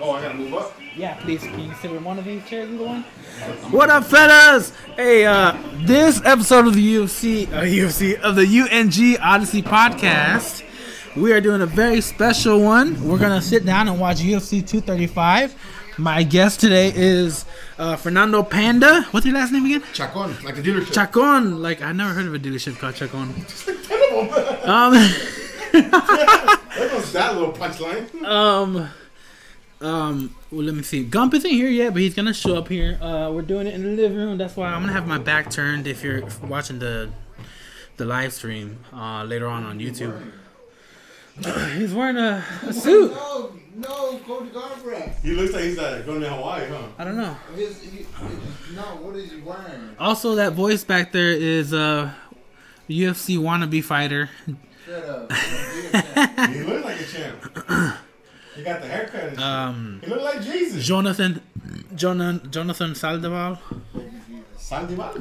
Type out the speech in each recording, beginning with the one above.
Oh, I gotta move up. Yeah, please. Can you sit in one of these chairs, either one? What up, fellas? Hey, uh, this episode of the UFC, uh, UFC of the UNG Odyssey podcast, we are doing a very special one. We're gonna sit down and watch UFC 235. My guest today is uh, Fernando Panda. What's your last name again? Chacon, like the dealership. Chacon. Like I never heard of a dealership called Chacon. Um, That was that little punchline. um, um. Well, let me see. Gump isn't here yet, but he's gonna show up here. Uh, we're doing it in the living room. That's why I'm gonna have my back turned if you're watching the the live stream uh, later on on YouTube. he's wearing a, a suit. No, no, Cody Garbrandt. He looks like he's uh, going to Hawaii, huh? I don't know. His, he, his, no, what is he wearing? Also, that voice back there is a UFC wannabe fighter. Shut up. Yeah. He looks like a champ. He got the haircut. And shit. Um, he looked like Jesus. Jonathan, Jonathan, Jonathan Saldivar. Sandoval.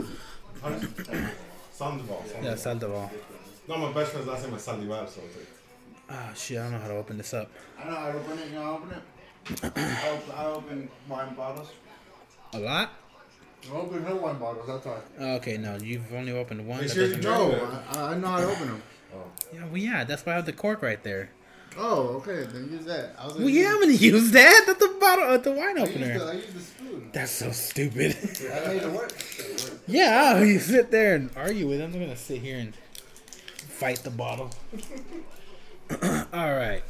Sandoval. Yeah, Saldivar. No, my best friend's last name is Sandoval, so it's like, Ah, shit, I don't know how to open this up. I know how to open it. You know, open it. I open, I open wine bottles. A lot? I open her wine bottles. That's why. Okay, no, you've only opened one. Make that sure you doesn't- No, I, I know how to open them. Yeah, well, yeah, that's why I have the cork right there. Oh, okay. Then use that. I was Well, yeah, I'm gonna use that. That's the bottle, uh, the wine I used, the, opener. I used the spoon. That's so stupid. yeah, I made it work. yeah, you sit there and argue with him. I'm gonna sit here and fight the bottle. All right,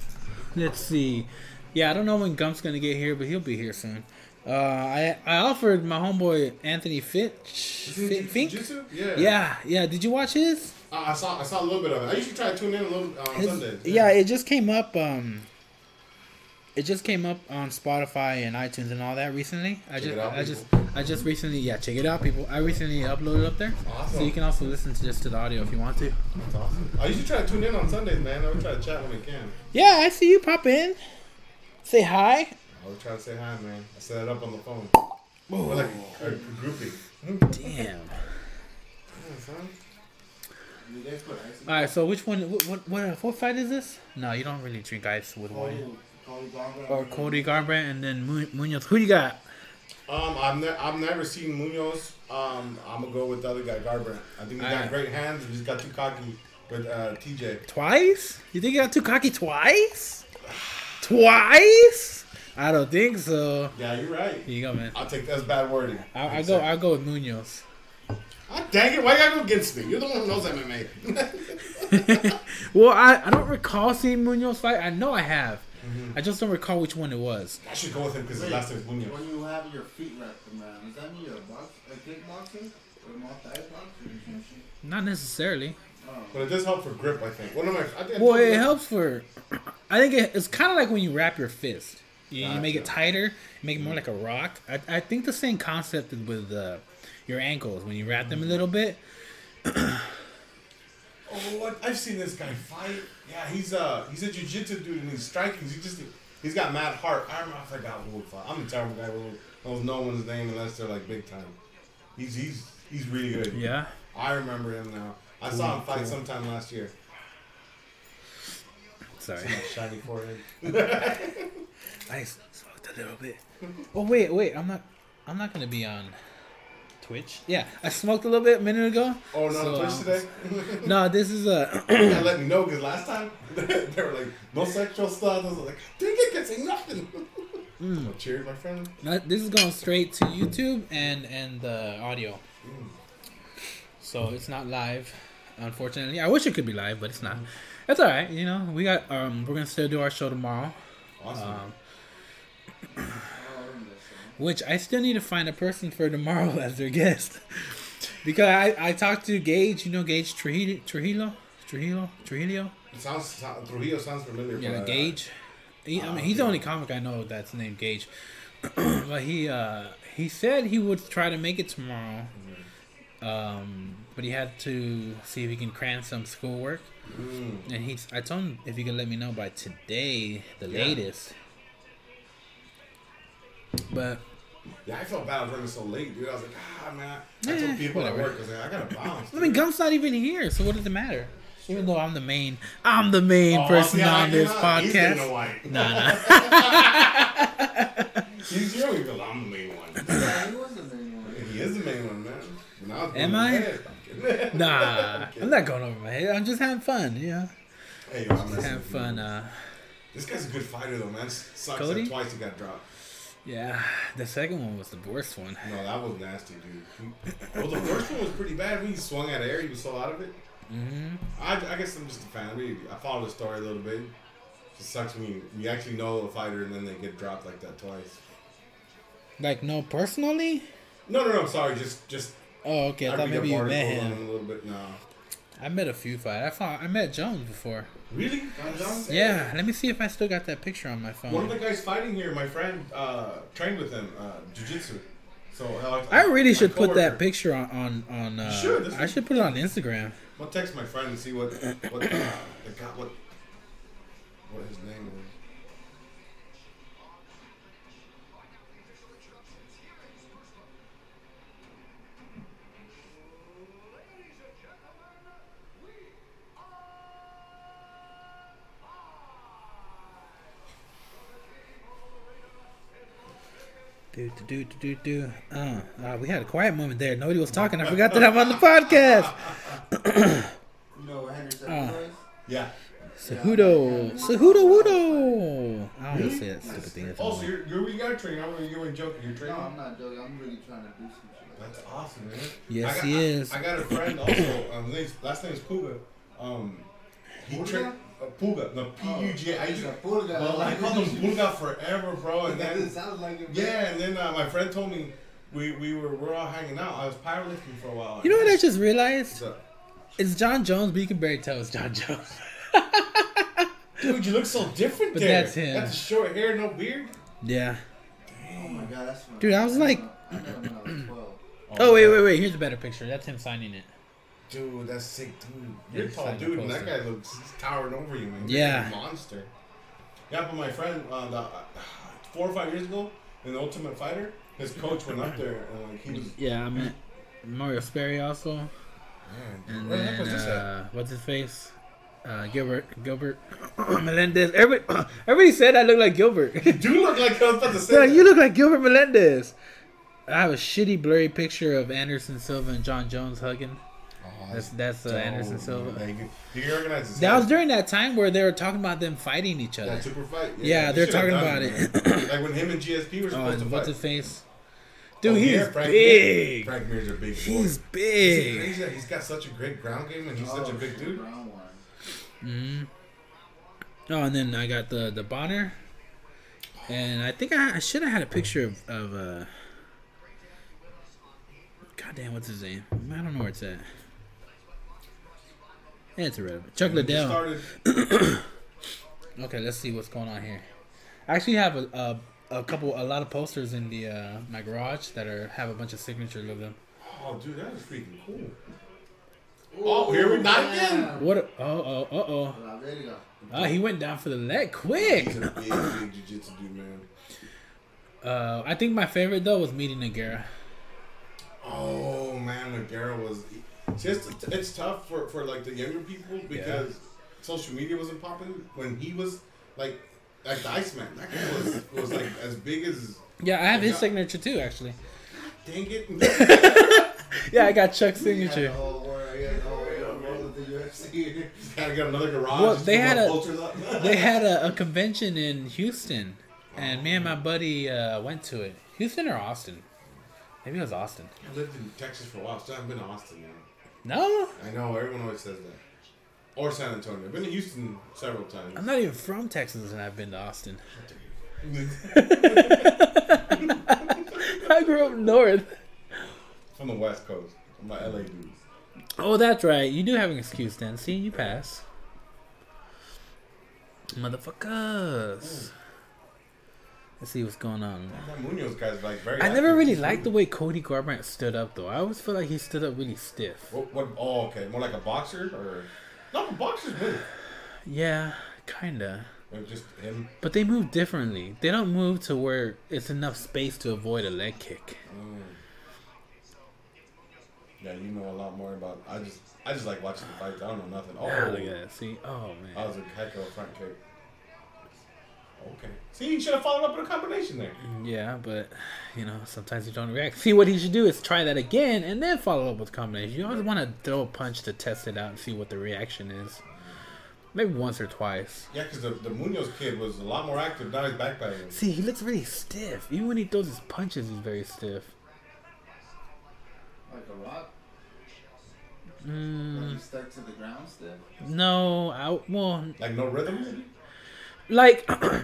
let's see. Yeah, I don't know when Gump's gonna get here, but he'll be here soon. Uh, I I offered my homeboy Anthony Fitch, Fit, Fink. Yeah. Yeah, yeah. Did you watch his? Uh, I saw I saw a little bit of it. I usually try to tune in a little uh, on Sundays. yeah, it just came up. Um, it just came up on Spotify and iTunes and all that recently. I Check just, it out, I just, I just recently, yeah, check it out, people. I recently uploaded up there, Awesome. so you can also listen to just to the audio if you want to. That's awesome. I usually try to tune in on Sundays, man. I would try to chat when I can. Yeah, I see you pop in. Say hi. I would try to say hi, man. I set it up on the phone. We're like a, a groupie. Damn. Yeah, son. You guys put ice in All right, so which one? What, what, what, what fight is this? No, you don't really drink ice with wine. Cody, Cody Garbrandt. Or Cody Garbrandt and then Munhoz. Who do you got? Um, I've, ne- I've never seen Munhoz. Um, I'm gonna go with the other guy, Garbrandt. I think he got Alright. great hands. He just got too cocky with uh, TJ. Twice? You think you got too cocky twice? Twice? I don't think so. Yeah, you're right. Here you go, man. I'll take that as bad wording. I, I go. I go with Munhoz. Dang it! Why you gotta go against me? You're the one who knows MMA. well, I, I don't recall seeing Munhoz fight. I know I have. I just don't recall which one it was. I should go with him because his last name is Munhoz. When you have your feet wrapped around, does that mean you're a box, a kickboxer, or a multi boxer, or some shit? Not necessarily. But it does help for grip, I think. What am I? I think Well, told it helps for. I think it, it's kind of like when you wrap your fist. You, you make it tighter, make it more like a rock. I, I think the same concept is with uh, your ankles when you wrap them a little bit. Oh, what? I've seen this guy fight. Yeah, he's a he's a jujitsu dude and he's striking. He just he's got mad heart. I remember I forgot who was. I'm a terrible guy who knows no one's name unless they're like big time. He's he's he's really good. Yeah. I remember him now. I saw him fight cool. sometime last year. Sorry. Shiny forehead. I smoked a little bit. Oh wait, wait. I'm not. I'm not gonna be on Twitch. Yeah, I smoked a little bit a minute ago. Oh no, So, Twitch um, today. No, this is a. You gotta let me know because last time they were like no sexual stuff. I was like, dang it, can't say nothing. Mm. Cheers, my friend. No, this is going straight to YouTube and and the audio. So it's not live, unfortunately. I wish it could be live, but it's not. That's all right. You know, we got um, we're gonna still do our show tomorrow. Awesome. Um, which I still need to find a person for tomorrow as their guest, because I I talked to Gage. You know Gage Trujillo Trujillo Trujillo Trujillo. it sounds, Trujillo sounds familiar. Yeah, uh, Gage. He, I Ah, mean, he's the only comic I know that's named Gage. but he uh, he said he would try to make it tomorrow. Um, but he had to see if he can cram some schoolwork. Mm. And he, I told him if he could let me know by today, the Yeah. latest. But Yeah, I felt bad I was running so late, dude. I was like, ah, man. I Eh, told people at work, I was like, I gotta bounce. I mean, dude. Gump's not even here, so what does it matter? Even though I'm the main, I'm the main Oh, person yeah, on this yeah, He's podcast. Dana White. Nah, nah. He's you don't even know I'm the main one. Yeah, he was the main one. He is the main one, man. When I was Am I? to I'm. Nah, I'm not going over my head. I'm just having fun. Yeah, Hey, yo, I'm messing having fun. Uh, This guy's a good fighter though, man. Sucks Cody? that twice he got dropped. Yeah, the second one was the worst one. No, that was nasty, dude. Well, the first one was pretty bad. When he swung out of air, he was so out of it. hmm I, I guess I'm just a fan. We, I follow the story a little bit. It just sucks when you, you actually know a fighter and then they get dropped like that twice. Like no, personally. No, no, no. I'm sorry, just just. Oh, okay. I, thought maybe you met him a little bit. No, I met a few fight. I thought I met Jones before. really? Yeah, let me see if I still got that picture on my phone. One of the guys fighting here, my friend, uh, trained with him, uh, jiu-jitsu. So uh, I really should put that picture on on on. Uh, that's I should put it on Instagram. I'll text my friend and see what what uh, the guy what what his name is. Do do do do do. Uh, uh, we had a quiet moment there. Nobody was talking. I forgot that I'm on the podcast. You know what Henderson was? Yeah. Cejudo, Cejudo Wudo. I don't want say that stupid thing. Oh, so you're you're you got training? I'm you ain't joking. You're No, training. I'm not joking. I'm really trying to do some shit. Like That's awesome, man. Yes, got, he I- is. I, got a friend also. Um, last name is Puga. Um, he Puga? Trained uh, Puga. No, P U G. I Oh, used he's to. a poor guy. Well, I called him Puga forever, bro. And That then sounds like it. yeah, and then uh, my friend told me we we were we're all hanging out. I was powerlifting for a while. You know what I just realized? So- It's Jon Jones, but you can barely tell it's Jon Jones. Dude, you look so different But there. that's him. That's short hair, no beard. Yeah. Oh my god, that's when Dude, I was like- I met him when I was 12. Oh wait, wait, wait. Here's a better picture. That's him signing it. Dude, that's sick, dude. You're a he's tall dude, and that guy looks he's towering over you, man. Yeah. You're a monster. Yeah, but my friend, uh, the, uh, four or five years ago, in the Ultimate Fighter, his coach went up there and like he was. Yeah, I met Mario Sperry also, Man, and the heck then was this at? uh, what's his face? Uh, Gilbert, Gilbert Melendez. Everybody, everybody said I look like Gilbert. You do look like I was about to say. They're that. you look like Gilbert Melendez. I have a shitty blurry picture of Anderson Silva and Jon Jones hugging. Oh, That's that's uh, Anderson. Silva. Like, you can organize. That was during that time where they were talking about them fighting each other. that super fight. Yeah, they they're talking done about it. like when him and GSP were Oh, supposed to and what's fight. his face? Dude, Oh, he's yeah, Frank big. Mir. Frank Mir's a big boy. He's Is it big. crazy that he's got such a great ground game and he's such a Oh, big dude? Brown one. hmm Oh, and then I got the the Bonnar, and I think I, I should have had a picture of of uh. God damn, what's his name? I don't know where it's at. Yeah, it's irrelevant. Chuck When he Liddell. started- Okay, let's see what's going on here. I actually have a, a, a couple, a lot of posters in the uh, my garage that are have a bunch of signatures of them. Oh, dude, that is freaking cool. Oh, here we not again. What? A, oh, oh, oh, oh. La verga. Oh, he went down for the leg quick. He's a big, big jiu-jitsu dude, man. Uh, I think my favorite though was meeting Nagara. Oh man, Nagara was. See, it's, it's tough for, for like the younger people because social media wasn't popping when he was like like the Iceman. That guy was was like as big as. Yeah, I have his Yeah. signature too, actually. Dang it! Yeah, I got Chuck's He had the signature. whole war, he had the whole world of the UFC. Gotta another garage. Well, they had a- They had a, a convention in Houston, and me and my buddy uh, went to it. Houston or Austin? Maybe it was Austin. I lived in Texas for a while, so I haven't been to Austin. Man. No, I know everyone always says that. Or San Antonio. I've been to Houston several times. I'm not even from Texas, and I've been to Austin. I grew up north. From the West Coast. I'm my LA dude. Oh, that's right. You do have an excuse then. See, you pass. Motherfuckers. Oh. Let's see what's going on. That Munhoz guy's like very. I never really liked the way Cody Garbrandt stood up, though. I always felt like he stood up really stiff. What, what? Oh, okay. More like a boxer, or no? But boxers move. Yeah, kinda. Or just him. But they move differently. They don't move to where it's enough space to avoid a leg kick. Mm. Yeah, you know a lot more about. I just I just like watching the fights. I don't know nothing. Oh, Oh, look at that. See? Oh, that man. was a heck of a front kick. Okay. See, you should have followed up with a combination there. Yeah, but, you know, sometimes you don't react. See, what he should do is try that again and then follow up with combination. You always want to throw a punch to test it out and see what the reaction is. Maybe once or twice. Yeah, because the, the Munhoz kid was a lot more active. Now he's backpedaling. See, he looks really stiff. Even when he throws his punches, he's very stiff. Like a rock? Mm, Like he's stuck to the ground still? no, I, well, Like no rhythm. Like kind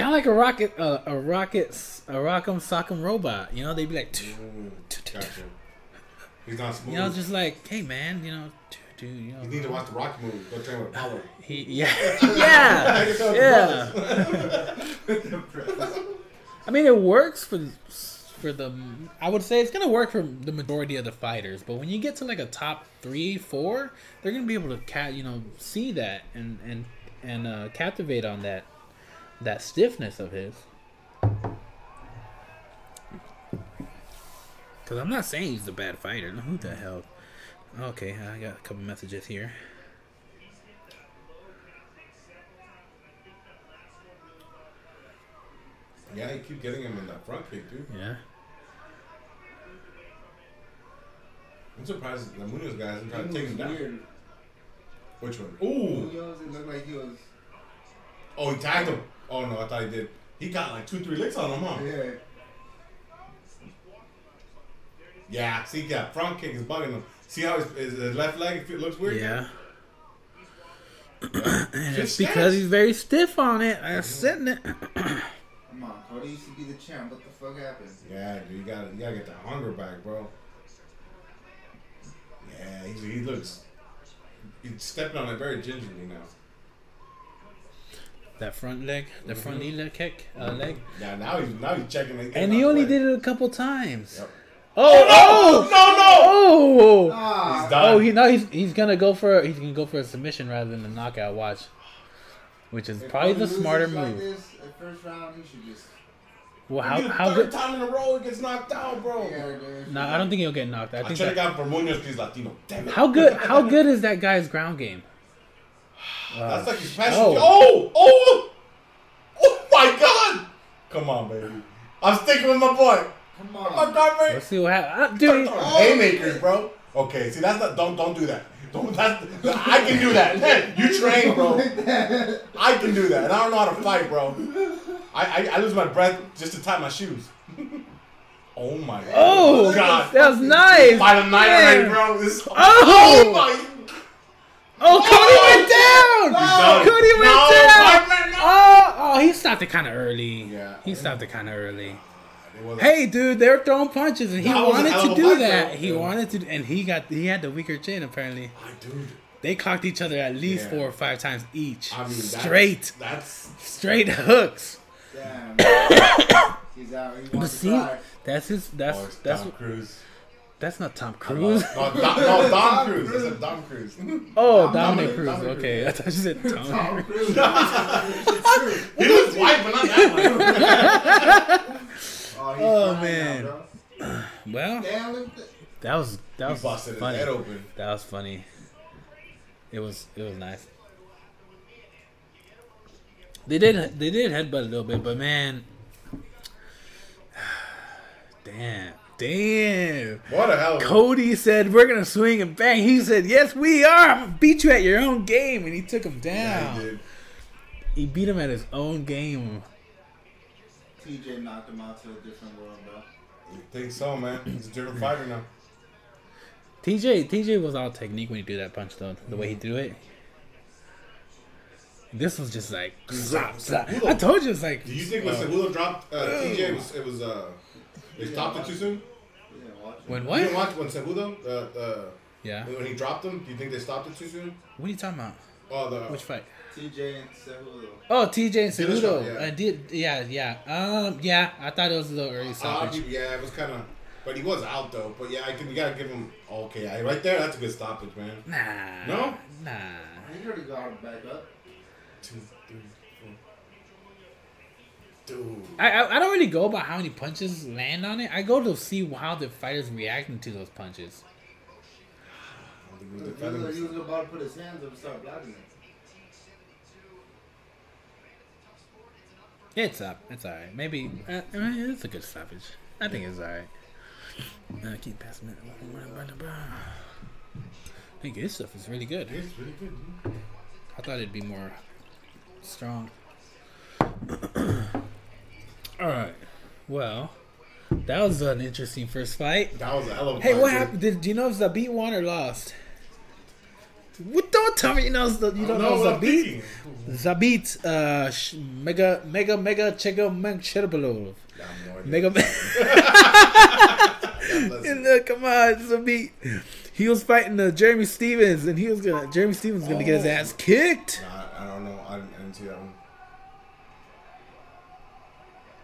of like a rocket, uh, a rocket, a rock'em sock'em robot. You know, they'd be like, Mm, gotcha. He's not smooth. you know, just like, hey man, you know, dude, you know, you need to watch the Rocky movie. Go train with Apollo. he, yeah, yeah, yeah. I mean, it works for for the. I would say it's gonna work for the majority of the fighters, but when you get to like a top three, four, they're gonna be able to cat, you know, see that and and and uh, captivate on that that stiffness of his. Because I'm not saying he's a bad fighter. No, Who the hell? Okay, I got a couple messages here. Yeah, you keep getting him in that front kick, dude. Yeah. I'm surprised the Munhoz guy isn't trying to take him down. weird. Which one? Ooh. Munhoz, it looked like he was. Oh, he tagged him. Oh no, I thought he did. He got like two, three licks on him, huh? Yeah. Yeah. See, yeah, front kick is bugging him. See how his, his, his left leg it looks weird? Yeah. and Just it's because he's very stiff on it. I'm sitting it. Come on, Cody used to be the champ. What the fuck happened? Yeah, dude, you gotta, you gotta get that hunger back, bro. Yeah, he's, he looks. He's stepping on it very gingerly now. That front leg, the front knee leg kick, uh, leg, Yeah, now he's now he's checking. it, and he only the way. did it a couple times. Yep. Oh, oh, No, no. oh, Ah, He's done. oh! He now he's he's gonna go for he's gonna go for a submission rather than a knockout. Watch, which is if probably the loses smarter like move. This, at first round, he should just. Well, How, how how third good? time in a row he gets knocked out, bro. Yeah, dude. No, I don't think he'll get knocked. I I, think should have that, gone for Munhoz because he's Latino. Damn it. how good how good is that guy's ground game? That's like his passion. Oh. Oh. oh, oh, my God! Come on, baby. I'm sticking with my boy. Come on, my on. God, man. Let's see what happens, dude. Throwing oh, haymakers, bro. Okay, see that's not. Don't don't do that. Don't. That's. I can do that. You train, bro. I can do that, and I don't know how to fight, bro. I I, I lose my breath just to tie my shoes. oh my. God. Oh, God. that was nice. By the night already, bro. This, oh. oh! my. Oh, Cody went down. Done. Cody went No, down. No. Oh, oh, he stopped it kind of early. Yeah. he stopped it kind of early. Hey, dude, they were throwing punches, and he That was a wanted to do that. He Yeah. wanted to, and he got he had the weaker chin. Apparently, My dude. they cocked each other at least Yeah. four or five times each. I mean, that's, straight, That's straight hooks. Damn. He's out. He But wants to see, cry. that's his. That's oh, that's Tom what, Cruise. that's not Tom Cruise. no, Don, no, Don Cruise. I said Don Cruise. Oh, Dominick- Dominick Cruz. Dominick Okay, Cruz. I thought you said Tom. Tom Cruise. He was white, but not that white. Oh, he's Oh, crying man. Now. Well, Damn, look that. that was that was funny. head open. That was funny. It was it was nice. They did they did headbutt a little bit, but man, damn, damn. What a hell Cody said we're gonna swing and bang. He said yes, we are. I'm gonna beat you at your own game, and he took him Yeah, down. he did. he beat him at his own game. TJ knocked him out to a different world, bro. You think so, man? He's a different fighter now. TJ TJ was all technique when he threw that punch though. The way he threw it. This was just like slap, slap. I told you it's like. Do you think when uh, Cejudo dropped uh, TJ, it was, it was uh, they stopped it too soon? You didn't watch it. when You what? didn't watch when Cejudo, uh, uh, Yeah. when he dropped him? Do you think they stopped it too soon? What are you talking about? Oh, the Which fight? TJ and Cejudo. Oh, TJ and Dillashaw, Cejudo. yeah. I did. Yeah, yeah. Um, yeah. I thought it was a little early Uh, stoppage. yeah, it was kind of, but he was out though. But yeah, I can, you gotta give him okay. Right there, that's a good stoppage, man. Nah. No? Nah. He already got him back up. Two, three, four. Dude, I, I I don't really go about how many punches land on it. I go to see how the fighters reacting to those punches. I don't think He was He was, he was himself. about to put his hands up and start blocking it. It's up. It's alright. Maybe uh, it's a good stoppage. I think it's alright. Uh, keep passing it. I think this stuff is really good. It's really good. dude. I thought it'd be more strong. All right. Well, that was an interesting first fight. That was a hell of a fight. Hey, fight, what dude. happened? Did do you know if Zabit won or lost? What? Don't tell me you know. the- You don't know know Zabit. Zabit, uh, sh- mega, mega, mega, chega, meg, shedabalo. Yeah, I have no idea. Mega. God bless And, him. uh, come on, Zabit. He was fighting uh, Jeremy Stephens, and he was gonna. Jeremy Stephens was gonna get his Oh. ass kicked. Nah, I don't know. I didn't, I um, didn't see that one.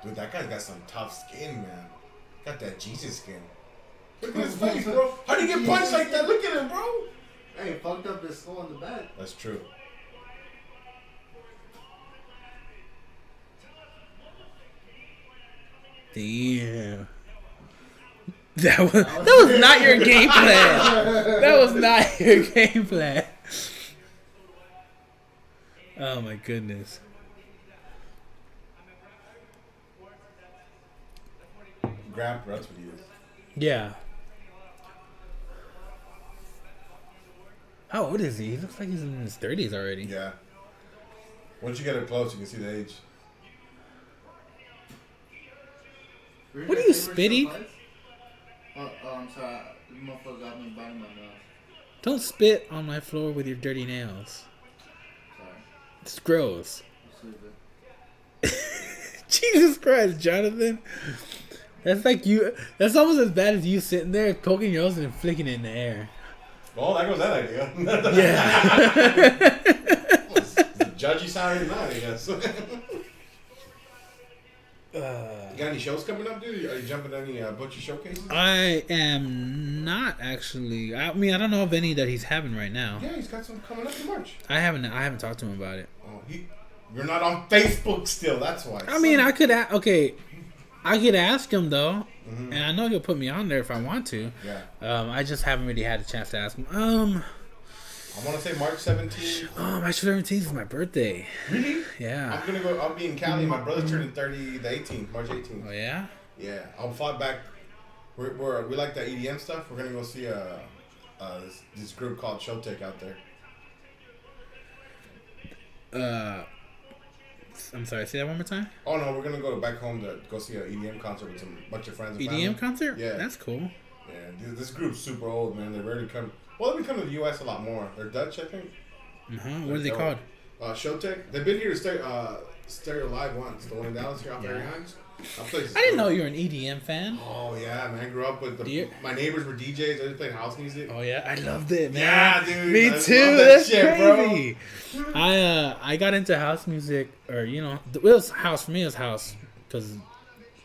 Dude, that guy's got some tough skin, man. Got that Jesus skin. Look at his face, bro. How do you get punched like that? Look at him, bro. Hey, fucked up his skull in the back. That's true. Damn. That was that was not your game plan. That was not your game plan. Oh my goodness. Grab, that's what he is. Yeah. How old is he? He looks like he's in his thirties already. Yeah. Once you get it close, you can see the age. What are you spitting? Oh, oh, I'm sorry. This motherfucker got me biting my mouth. Don't spit on my floor with your dirty nails. It's gross. Let's leave it. Jesus Christ, Jonathan. That's like you. That's almost as bad as you sitting there poking your nose and flicking it in the air. Well, there goes that idea. Yeah. It's the judgy side of night, I guess. you Uh, got any shows coming up, dude? Are you jumping on any uh, Butcher showcases? I am not actually. I mean, I don't know of any that he's having right now. yeah, he's got some coming up in March. I haven't. I haven't talked to him about it. Oh, he, you're not on Facebook still. That's why. I mean, I could. A- okay, I could ask him though, Mhm. and I know he'll put me on there if I want to. Yeah, Um, I just haven't really had a chance to ask him. Um, I want to say March 17th. oh, March 17th is my birthday. Really? Yeah. I'm gonna go. I'll be in Cali. My brother's turning 30 the 18th, March 18th. Oh yeah. Yeah, I'll fly back. We're, we're we like that EDM stuff. We're gonna go see uh, uh this, this group called Showtek out there. Uh, I'm sorry. Say that one more time. Oh no, we're gonna go back home to go see an EDM concert with some bunch of friends. And EDM family. Concert. Yeah. That's cool. Yeah, this, this group's super old, man. They rarely come. Well, they've been coming to the U.S. a lot more. They're Dutch, I think. Uh huh. What are they called? Uh, Showtek. They've been here to stay, uh, Stereo Live once. The one in Dallas here off Yeah. Harry Hines. That place is I didn't cool. know you were an EDM fan. Oh yeah, man. I grew up with the. My neighbors were DJs. They just played house music. Oh yeah, I loved it, man. Yeah, dude, Me I too. that That's shit, bro. crazy. I uh I got into house music, or you know, it was house for me. It was house because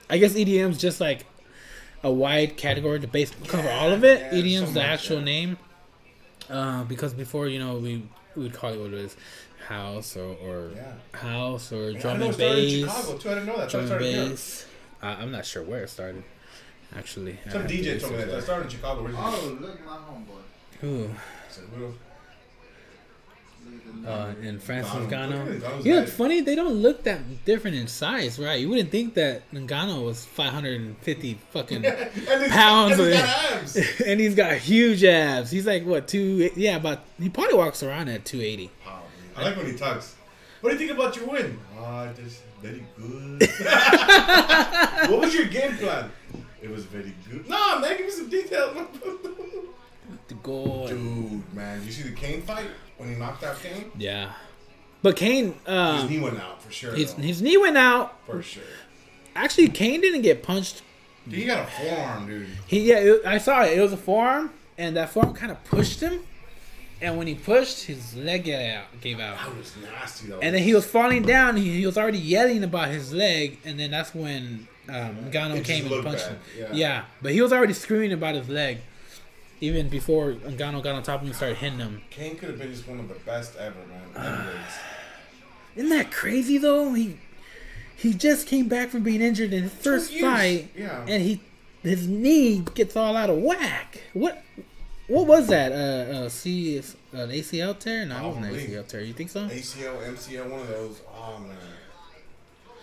I guess EDM's just like a wide category to base cover all of it. yeah, EDM's so the actual yeah. name. Uh, because before you know we we would call it what it is, house or or Yeah. house or Man, drum I know and started in bass, Chicago too. I didn't know that. So I drum and started here. bass. Uh, I'm not sure where it started. Actually, Some have DJ told me that. I started in Chicago. Where's Oh, look, at my homeboy. Ooh. I said, "Well, Look at the Uh, and Francis Ngannou. Ngannou. You know, funny. They don't look that different in size, right? You wouldn't think that Ngannou was 550 fucking, and Pounds and he's of- abs. and he's got huge abs. He's like what two? Yeah, about he probably walks around at 280. Wow, I like when he talks. What do you think about your win? Ah, just very good. what was your game plan? It was very good. Nah, man, give me some details. The goal. Dude, man, you see the Cain fight when he knocked out Cain? Yeah, but Cain, His uh, knee went out for sure. his his knee went out. for sure. Actually, Cain didn't get punched. Dude, he got a forearm, dude. He yeah, it, I saw it. It was a forearm, and that forearm kind of pushed him. And when he pushed, his leg gave out. Gave out. That was nasty though. And then he was falling down. He, he was already yelling about his leg, and then that's when um, It came and punched bad, him. yeah. Yeah. but he was already screaming about his leg, even before Ngannou got on top of him and started hitting him. Cain could have been just one of the best ever, man. Heavyweights. Isn't that crazy though? He he just came back from being injured in his first fight, yeah. and he his knee gets all out of whack. What what was that? Uh, uh C an ACL tear? No, it wasn't an ACL tear. You think so? ACL, MCL, one of those. Oh man,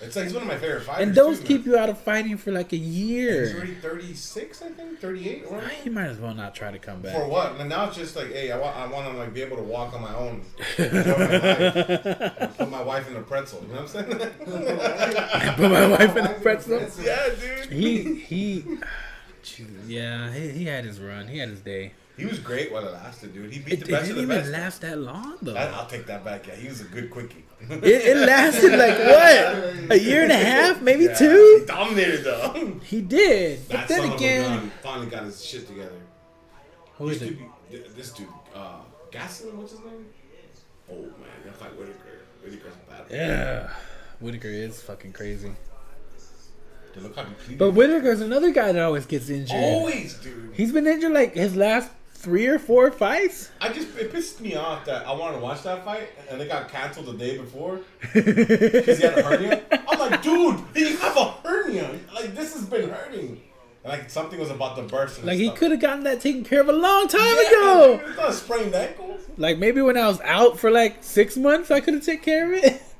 it's like he's one of my favorite fighters. And those too, keep man. you out of fighting for like a He's year. already 36, I think, 38. Or ah, He might as well not try to come back. For what? And now it's just like, hey, I want, I want to like be able to walk on my own. My Put my wife in a pretzel. You know what I'm saying? Put my wife in a pretzel. yeah, dude. He he. Jesus, yeah, he, he had his run. He had his day. He was great while it lasted, dude. He beat It, the best it didn't of the even best. last that long though. I, I'll take that back. Yeah, he was a good quickie. It, it lasted like what? A year and a half, maybe Yeah, two. He dominated though. He did, but That then son of a again, finally got his shit together. who is it? be- This dude, uh, Gaston, what's his name? Oh man, that fight Whittaker. Whittaker's bad. Yeah, Whittaker is fucking crazy. Dude, look how depleted. But Whittaker's another guy that always gets injured. always, dude. He's been injured like his last three or four fights. I just it pissed me off that I wanted to watch that fight and it got canceled the day before because he had a hernia. I'm like, dude, you have a hernia. Like this has been hurting. Like something was about to burst. Like he could have gotten that taken care of a long time Yeah, ago. It's not a sprained ankle. Like maybe when I was out for like six months, I could have taken care of it.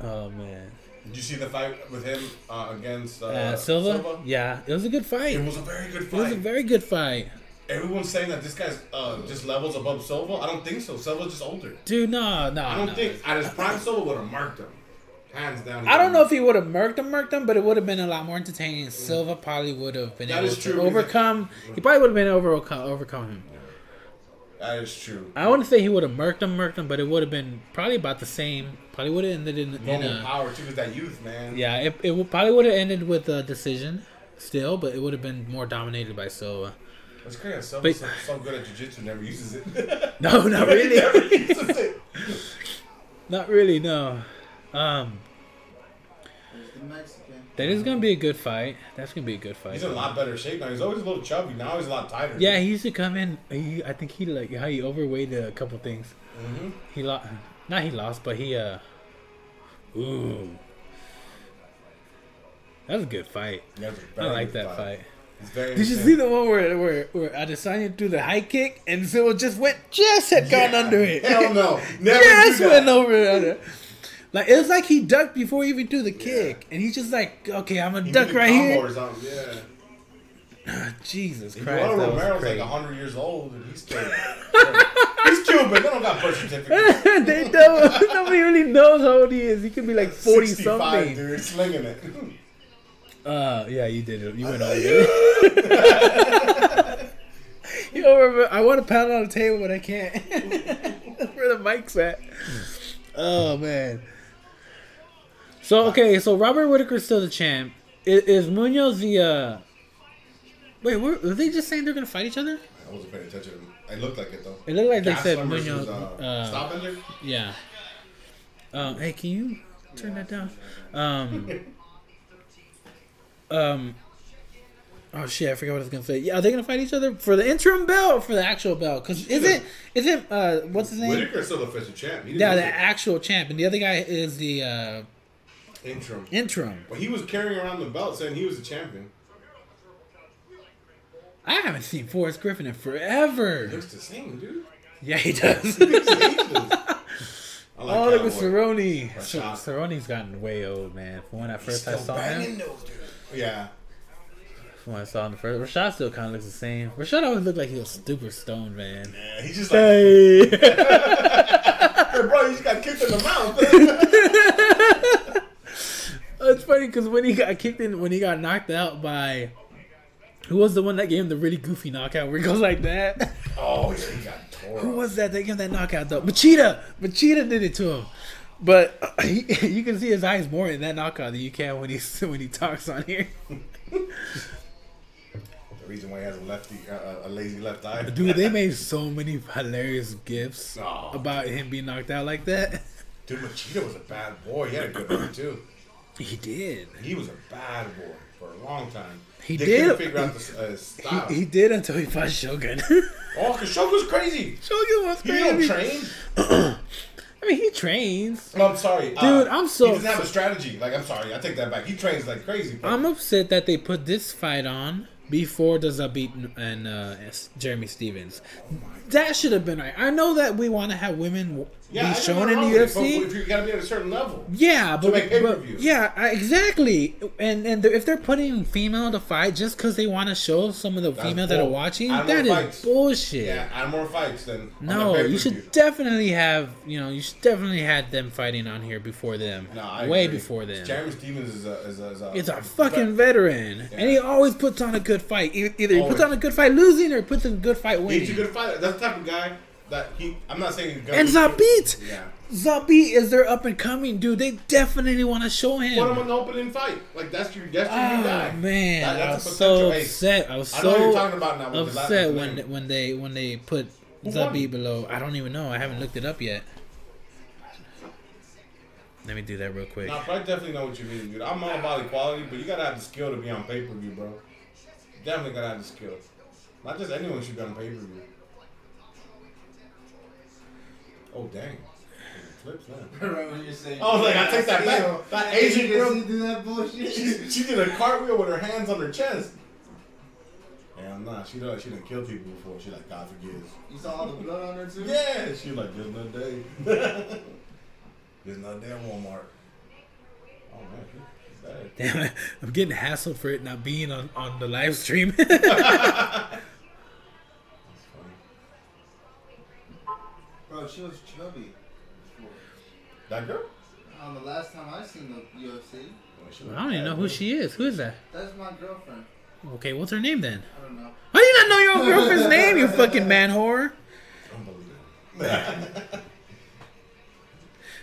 Oh man, Did you see the fight with him uh, against uh, uh, Silva? Yeah, it was a good fight. It was a very good fight. It was a very good fight, Everyone's saying that this guy's uh, just levels above Silva. I don't think so. Silva's just older. dude. No, no, I don't no. think at his prime Silva would have marked him, hands down. I don't know if he would have murked him, murked him, but it would have been a lot more entertaining. Silva probably would have been That able to overcome. He probably would have been overcome, overcome him. that is true. I wouldn't say he would have murked him, murked him, but it would have been probably about the same. Probably would have ended in, in a power too with that youth, man. yeah. It, it would, probably would have ended with a decision still, but it would have been more dominated by Silva. It's crazy. Silva's But- so, so good at jiu-jitsu, never uses it. No, not really. never uses it. Not really. No. Um, Who's the Mexican? that is gonna be a good fight. That's gonna be a good fight. He's in a lot better shape now. He's always a little chubby. Now he's a lot tighter. Yeah, he used to come in. He, I think he like how he overweighted a couple things. hmm He lost, not he lost, but he uh, ooh, that was a good fight. I like that fight. Very Did you see the one where where where Adesanya threw the high kick and Silva just went just had gone Yeah. under it. Hell no. Never just went over it. Like it was like he ducked before he even threw the kick, and he's just like, okay, I'm gonna He duck right here. Yeah. Ah, Jesus Christ, Eduardo that Romero's was like crazy. 100 years old and he's still. he's Cuban. They don't got birth certificates. they don't. Nobody really knows how old he is. He could be like forty 65, something. dude. Slinging it. Uh, yeah, you did it. You went over it. you know, remember, I want to pound on the table, but I can't. Where the mic's at. Oh man. So okay, so Robert Whittaker's still the champ. Is, is Munoz the? uh Wait, were, were they just saying they're gonna fight each other? I wasn't paying attention. It looked like it though. It looked like they said Gastelum versus, Munoz. Uh, Uh, Stylebender? yeah. Um, hey, can you turn that down? Um. Um. Oh shit! I forgot what I was gonna say. Yeah, are they gonna fight each other for the interim belt or for the actual belt? Because isn't isn't uh what's his name? Whittaker's still the official champ. Yeah, the it. actual champ, and the other guy is the uh interim. interim. But he was carrying around the belt saying he was the champion. I haven't seen Forrest Griffin in forever. Looks the same, dude. Yeah, he does. He looks ageless. I like oh, look at Cowboy. Cerrone. Cerrone's gotten way old, man. From when I first I saw him. banging those, Yeah. When I saw him the first, Rashad still kind of looks the same. Rashad always looked like he was super stoned, man. Yeah, he's just like, Hey. hey, bro, you just got kicked in the mouth. it's funny because when he got kicked in, when he got knocked out by, who was the one that gave him the really goofy knockout where he goes like that? oh, yeah, he got tore Who was that that gave him that knockout though? Machida. Machida did it to him. But uh, he, you can see his eyes more in that knockout than you can when he when he talks on here. The reason why he has a lefty, uh, a lazy left eye. Dude, they made so many hilarious gifs Oh. about him being knocked out like that. Dude, Machida was a bad boy. He had a good run, too. He did. He was a bad boy for a long time. He they did. figure out the, uh, style. He, he did until he fought Shogun. oh, because Shogun's crazy. Shogun was crazy. He don't train. I mean, he trains. No, I'm sorry. Dude, uh, I'm so- He doesn't have a strategy. Like, I'm sorry. I take that back. He trains like crazy. But I'm upset that they put this fight on before the Zabit and uh, Jeremy Stephens. That should have been right. I know that we want to have women Yeah, be shown in the UFC. but if you gotta be at a certain level. Yeah, but, make but yeah, I- exactly. And and if they're putting female to fight just because they want to show some of the That's females that are watching, that more fights. bullshit. Yeah, add more fights than No, you should definitely have you know you should definitely had them fighting on here before them, No, I way agree. before them. Jeremy Stephens is a is a, is a It's a fucking veteran, and he always puts on a good fight. Either he puts on a good fight losing, or puts on a good fight winning. He's a good fighter. That's the type of guy that he. I'm not saying he's gonna And Zabit, Yeah. Zabit is their up and coming dude. They definitely want to show him. Put him in the opening fight. Like that's your that's your Oh guy. man, That- I was so ace. upset. I was I know you're so talking about now. With the last upset name. when when they when they put Who Zabit below. I don't even know. I haven't looked it up yet. Let me do that real quick. But I definitely know what you mean, dude. I'm all about equality, but you gotta have the skill to be on pay per view, bro. Definitely gotta have the skill. Not just anyone should be on pay per view. Oh dang. Flips now. right when you're saying. I was like, I take that back. That Asian girl- see do that bullshit. She, she did a cartwheel with her hands on her chest. Hell nah, she done she done killed people before. She like God forgives. You saw all the blood on her too. Yeah, she like just another day. just another day at Walmart. Oh man, she- she's bad. Damn it, I'm getting hassled for it not being on, on the live stream. Bro, she was chubby. Before. That girl? On the last time I seen the UFC. Well, I don't even know who she is. Who is that? That's my girlfriend. Okay, what's her name then? I don't know. How do you not know your girlfriend's name, you fucking man whore? Unbelievable.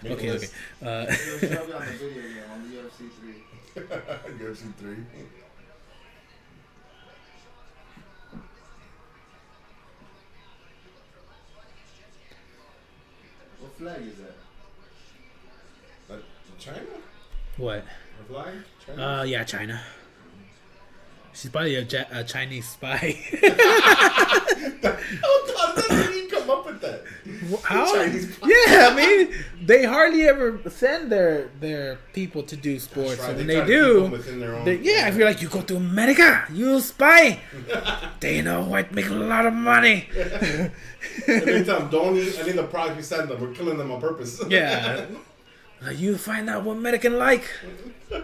okay, okay. Uh, UFC 3. What flag is that? Like China? what? Her flag? China? Uh, yeah, China. She's probably a, ja- a Chinese spy. oh God, that didn't even come up with that. How? Yeah, I mean, they hardly ever send their their people to do sports, right, and when they they, try to keep them do, their own- they, yeah, if you're like you go to America, you spy. they know white make a lot of money. And they tell them, don't eat any of the products we send them. We're killing them on purpose. yeah, Like, you find out what American like. I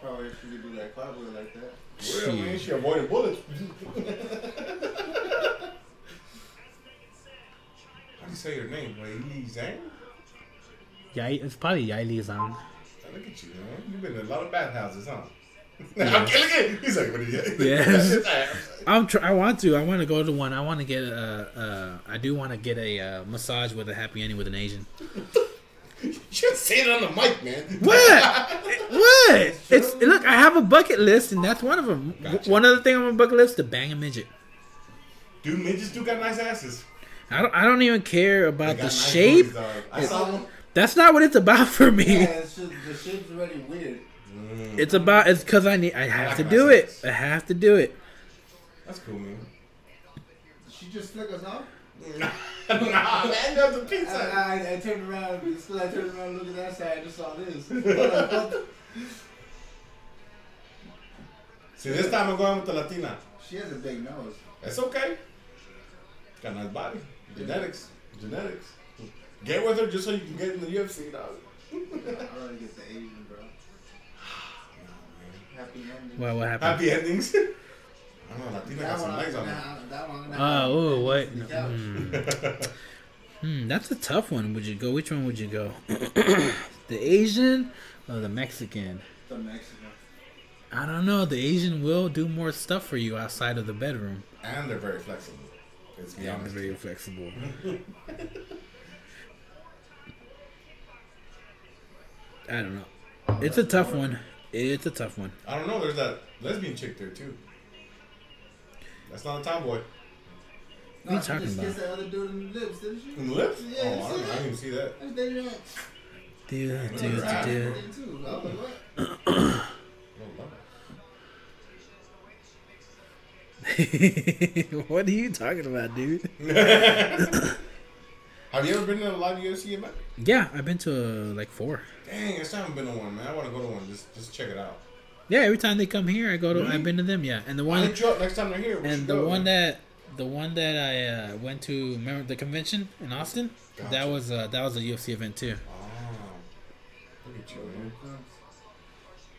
probably should do that cartwheel like that. Real, man. She avoided bullets. How do you say your name? Weili Zhang? Yeah, it's probably Yaili Zhang. Look at you, man. You've been in a lot of bathhouses, huh? okay, look at He's like, what are you? Yes. I'm tr- I want to. I want to go to one. I want to get a. Uh, I do want to get a uh, massage with a happy ending with an Asian. You should say it on the mic, man. What? what? It's look. I have a bucket list, and that's one of them. Gotcha. One other thing on my bucket list: to bang a midget. Dude, midgets do got nice asses. I don't. I don't even care about the nice shape. booties, dog. Saw. That's not what it's about for Yeah, me. it's just, the shape's already weird. Mm, It's about. It's because I need. I have like to nice do it. I have to do it. that's cool, man. Did she just flick us off? nah, man, that's a I, pizza. I, I turned around, just 'cause I turned around and looked at that side, I just saw this. See, this time I'm going with the Latina. she has a big nose. It's okay. Got a nice body. Genetics. Genetics. Get with her just so you can get in the UFC, dog. I already get the Asian, bro. Happy ending. Well, what happened? Happy endings. I don't know, Latina got some legs on her. that, that one, that Oh, one. ooh, what? The couch. Hmm. Hmm, that's a tough one. Would you go? Which one would you go? the Asian or the Mexican? The Mexican. I don't know. The Asian will do more stuff for you outside of the bedroom. And they're very flexible. Let's be Yeah, I'm very flexible. I don't know. It's a tough one. It's a tough one. I don't know. There's that lesbian chick there too. That's not a tomboy. What are you talking about? kissed that other dude in the lips, didn't she? In the lips? Yeah, oh, I, you don't, see I didn't even see that. That's they went. Dude, dude, Right. dude. what? Are you talking about, dude? Have you ever been to a live UFC event? Yeah, I've been to uh, like four. Dang, I still haven't been to one, man. I want to go to one. Just, just check it out. Yeah, every time they come here, I go to. Really? I've been to them. Yeah, and the one hit you up next time they're here? And the go. one that the one that I uh, went to. Remember the convention in Austin? That was uh, that was a UFC event too. Oh, look at you, man.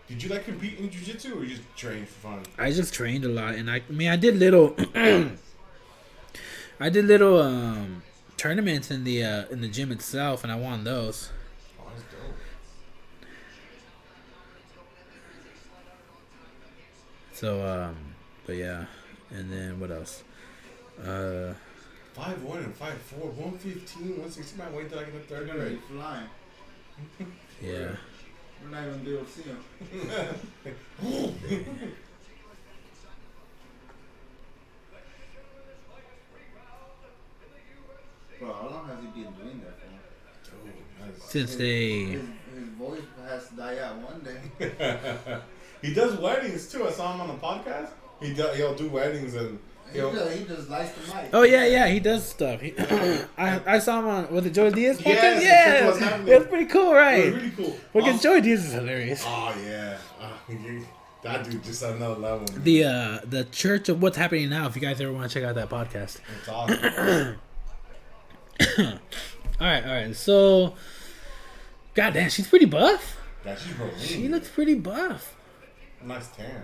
Did you like compete in jiu-jitsu or you just train for fun? I just trained a lot, and I, I mean, I did little. I did little um, tournaments in the uh, in the gym itself, and I won those. Oh, that's dope. So, um, but yeah, and then what else? Uh, Five one and five four, one fifteen, one sixty. My weight that I get a third Hey, grade. flying. yeah. We're not even be able to see him. Bro, how long has he been doing that for? Oh, Dude, that's- Since they, His, his voice has to die out one day. he does weddings too. I saw him on the podcast. He do, he'll do weddings and He he'll. just, he just lights the mic. oh yeah, yeah, he does stuff. He, I I saw him on with the Joey Diaz podcast. Yes, yeah, it was pretty cool, It right? was really cool. Because Oh, Joey Diaz is hilarious. oh yeah, Ah, he- that dude just another level. man. The uh the Church of What's Happening Now. If you guys ever want to check out that podcast. It's awesome. All right, all right. So, goddamn, she's pretty buff. yeah, she's. She looks pretty buff. nice tan.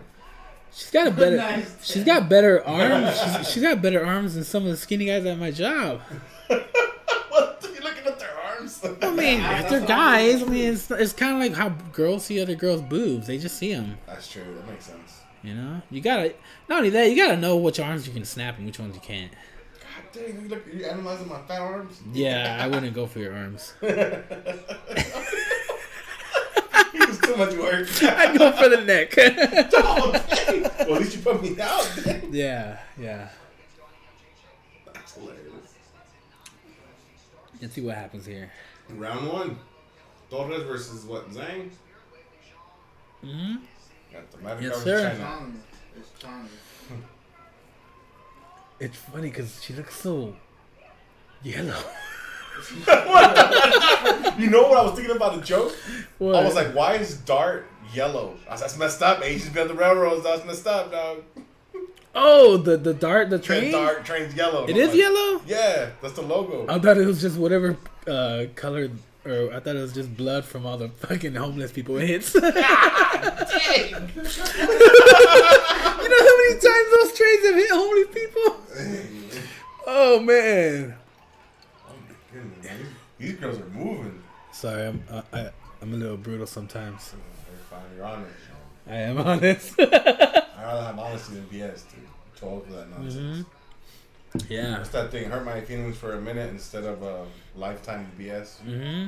She's got a better. Nice. She's got better arms. She's, she's got better arms than some of the skinny guys at my job. what? Are you looking at their arms? I mean, if they're guys, I mean, it's, it's kind of like how girls see other girls' boobs. They just see them. That's true. That makes sense. You know, you gotta. Not only that, you gotta know which arms you can snap and which ones you can't. God dang, you look, you analyzing my fat arms? Yeah, I wouldn't go for your arms. It's too much work. I'd go for the neck. oh. Well, at least you put me out. Dang. yeah, yeah. That's hilarious. Let's see what happens here. Round one. Torres versus what? Zhang? hmm Got the Maverick Yes, sir. China. It's Chong. It's funny because she looks so yellow. You know what I was thinking about the joke? What? I was like, why is Dart yellow? I was, that's messed up. man. He just been on the railroads. That's messed up, dog. oh, the the dart, the Train? train. Dart train's yellow. It is like, yellow. Yeah, that's the logo. I thought it was just whatever uh, color, or I thought it was just blood from all the fucking homeless people it hits. you know how many times those trains have hit homeless people? Oh man. My goodness, man. These, these girls are moving. Sorry, I'm uh, I, I'm a little brutal sometimes. You're fine. You're honest. man. I am honest. I'd rather have honesty than BS, dude. Too old for that nonsense. yeah. What's that thing? Hurt my feelings for a minute instead of a lifetime BS. hmm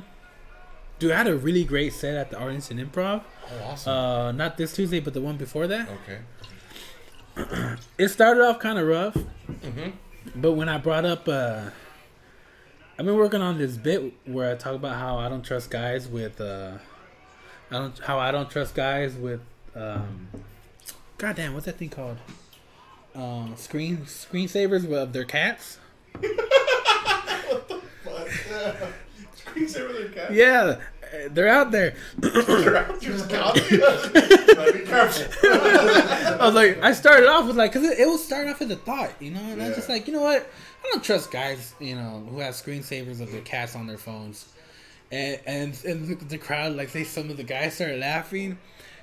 Dude, I had a really great set at the Arlington Improv. Oh, awesome. Uh, not this Tuesday, but the one before that. okay. It started off kind of rough, Mm-hmm. but when I brought up, uh, I've been working on this bit where I talk about how I don't trust guys with, uh, I don't how I don't trust guys with, um, goddamn, what's that thing called? Um, screen screensavers of their cats. What the fuck? Yeah. Screensaver their cat. Yeah, they're out there. Like, Be careful. I was like, I started off with like, cause it, it was starting off with a thought, you know, and I was just like, you know what, I don't trust guys, you know, who have screensavers of their cats on their phones, and and and the, crowd, like, say some of the guys started laughing.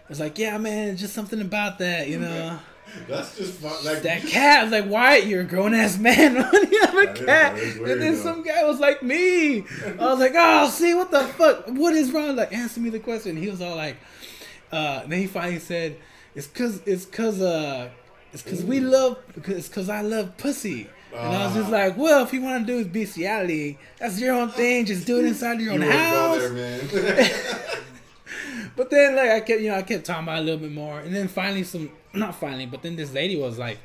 It's like, yeah, man, just something about that, you know. That's just fun. Like That cat, like, why you're a grown ass man. Do you have a cat? that is weird, and then some guy was like, me. I was like, oh, see, what the fuck? What is wrong? Like, answer me the question. He was all like, uh, then he finally said, it's cause, it's cause, uh, it's cause we love, it's cause I love pussy. And I was just Ah. like, well, if you want to do bestiality, that's your own thing. Just do it inside your own go house. there, man. But then like I kept you know I kept talking about it a little bit more, and then finally some not finally, but then this lady was like,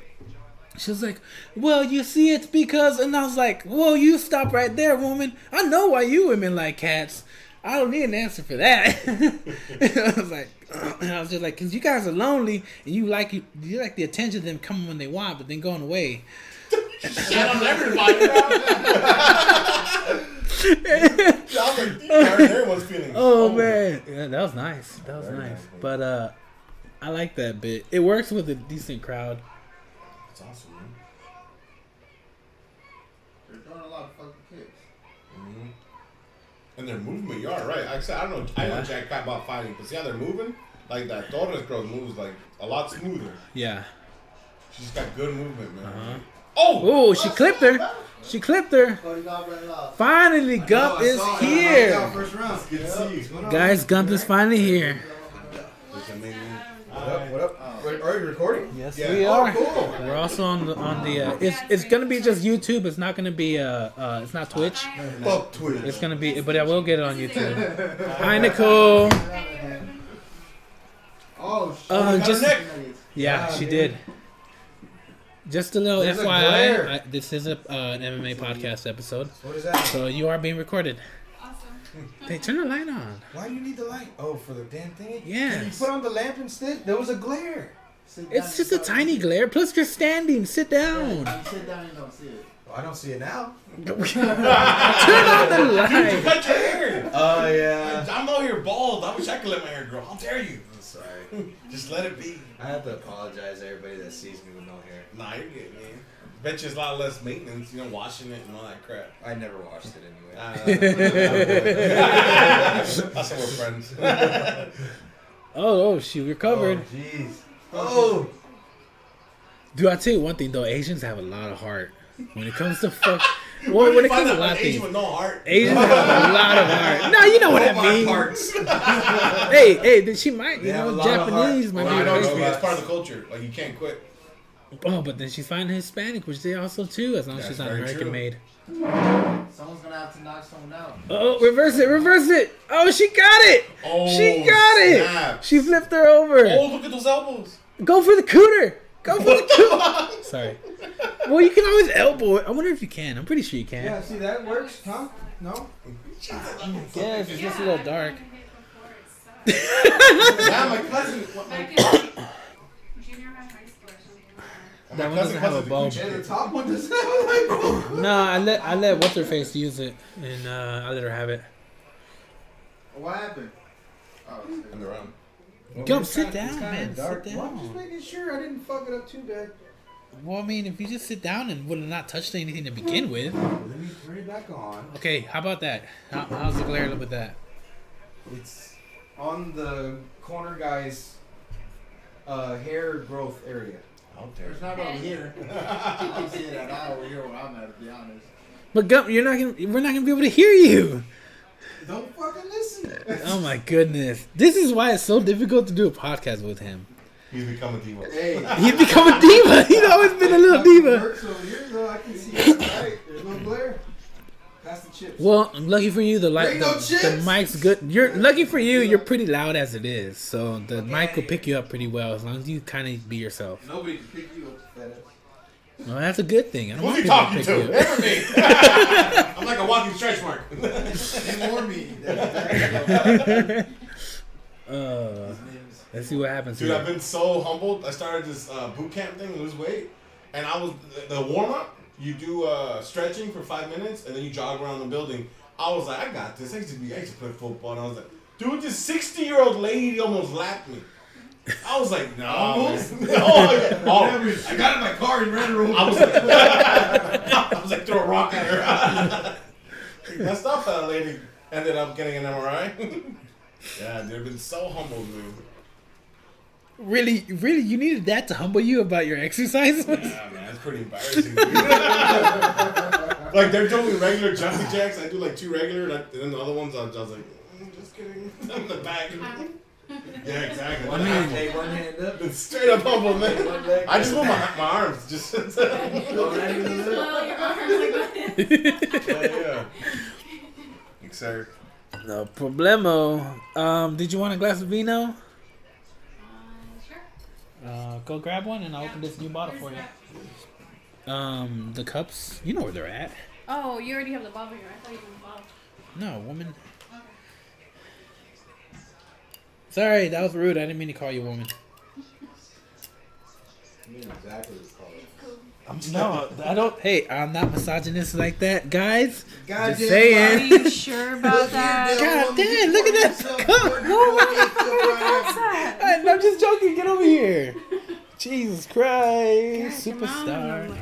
she was like, well you see it's because, and I was like, well you stop right there, woman. I know why you women like cats. I don't need an answer for that. I was like, and I was just like, cause you guys are lonely and you like you, you like the attention of them coming when they want, but then going away. Shut on everybody. I was like, you everyone's feelings. Oh man, yeah, that was nice. That was Very nice. nice. But uh, I like that bit. It works with a decent crowd. It's awesome, man. They're throwing a lot of fucking kicks. hmm And their movement, you are right. Like I said, I don't know. I know Yeah. Jack Pat about fighting, but see how they're moving? Like that Torres girl moves like a lot smoother. Yeah. She's got good movement, man. Uh-huh. Oh, Oh, she clipped her. She clipped her. Cody got ran off. Finally, Gump is here. I got First round. good to see you. What's going on? Guys, Gump is finally here. Listen. What up? What up? Are you recording? Yes, Yeah. we Oh, are. cool. We're also on the on the. Uh, it's it's gonna be just YouTube. It's not gonna be uh uh. It's not Twitch. Fuck Twitch. It's gonna be, but I will get it on YouTube. Hi, Nicole. Oh shit. Uh, just yeah, Yeah, she did. Just a little There's FYI, glare. I, this is a uh, an MMA podcast episode, What is that? so you are being recorded. Awesome. Hey, turn the light on. Why do you need the light? Oh, for the damn thing? Yeah. Can you put on the lamp instead? There was a glare. Sit down, It's just a don't tiny see glare. Plus, you're standing. Sit down. Yeah, you sit down, and don't see it. Well, I don't see it now. turn on the light. Cut your hair. Oh, yeah. I'm out here bald. I wish I could let my hair grow. How dare you? I'm sorry. Just let it be. I have to apologize to everybody that sees me with no hair. Nah, you're good, man. Bet you it's a lot less maintenance, you know, washing it and all that crap. I never washed it anyway. Uh, that's how we're friends. Oh, oh, she recovered. Oh, jeez. Oh! Dude, I tell you one thing though, Asians have a lot of heart when it comes to fuck. Well, when it comes to a lot of Asian things, with no heart. Asians have a lot of heart. No, you know what I my mean. parts. Hey, hey, then she might, you They have know, lot of Japanese might Well, be I know it's, favorite. it's part of the culture. Like you can't quit. Oh, but then she's finding Hispanic, which they also too, as long as she's not very American true. made. Someone's gonna have to knock someone out. Oh, reverse it, reverse it. Oh, she got it. Oh, she got it. She flipped her over. Oh, look at those elbows. Go for the cooter. Go for the cooter. Sorry. Well, you can always elbow it. I wonder if you can. I'm pretty sure you can. Yeah, see, that works, huh? No? Yes, it's just a little dark. yeah, my cousin. what- Back My, in junior high, high school or something like that. my one doesn't have a it the bulb. coochie. Yeah, the top one doesn't have a light bulb. No, I let I let what's her face use it, and uh, I let her have it. What happened? Oh, it's And around. Gump, it's sit down, kinda man, sit dark. Well, I'm just making sure I didn't fuck it up too bad. Well, I mean, if you just sit down and would have not touched anything to begin with. Let me turn it back on. Okay, how about that? How, how's the glare look with that? It's on the corner guy's uh, hair growth area. Out there. It's not over here. You can see it at all over here where I'm at, to be honest. But Gump, you're not gonna. We're not gonna be able to hear you. Don't fucking listen. Oh my goodness, this is why it's so difficult to do a podcast with him. He's become a diva. Hey. He's become a diva. He's always been a little diva. Works over here, though. I can see it right. There's no glare. Pass the chips. Well, lucky for you, the light, the, no the mic's good. You're lucky for you. You're pretty loud as it is, so the mic will pick you up pretty well as long as you kind of be yourself. Nobody can pick you up, fat ass. Well, that's a good thing. I don't Who's want he people talking to to? you up. Everything. I'm like a walking stretch mark. Ignore me. His Uh, name's- let's see what happens Dude, I've been so humbled. I started this uh, boot camp thing, lose weight, and I was the, the warm up. You do uh, stretching for five minutes, and then you jog around the building. I was like, I got this. I used to be, I used to play football, and I was like, dude, this sixty year old lady almost lapped me. I was like, no, Almost? man. oh, oh, I got in my car and ran over. I was like, I was like, throw a rock at her. Messed up that lady. Ended up getting an MRI. yeah, I've been so humbled, dude. Really, really, you needed that to humble you about your exercises? Yeah, man, it's pretty embarrassing. like they're doing regular jumping jacks. I do like two regular, and then the other ones I was, I was like, mm, just kidding. I'm in the back. Yeah, exactly. One hand, hey, one hand up. It's straight up humble, man. I just want my, my arms, just yeah, Oh, that is a little- Well, your arms like that. yeah. Sir. no problemo. Um, did you want a glass of vino? Uh. Go grab one, and I'll open this new bottle for you. Um, the cups, you know where they're at. Oh, you already have the bottle here. I thought you had the bottle. No, woman. Okay. Sorry, that was rude. I didn't mean to call you a woman. I mean exactly what it's called. No, I don't. Hey, I'm not misogynist like that, guys. God Just damn saying. Are you sure about that? God damn, look at that cup. Who the fuck? I- I'm just joking. Get over here. Jesus Christ, Yeah, come superstar.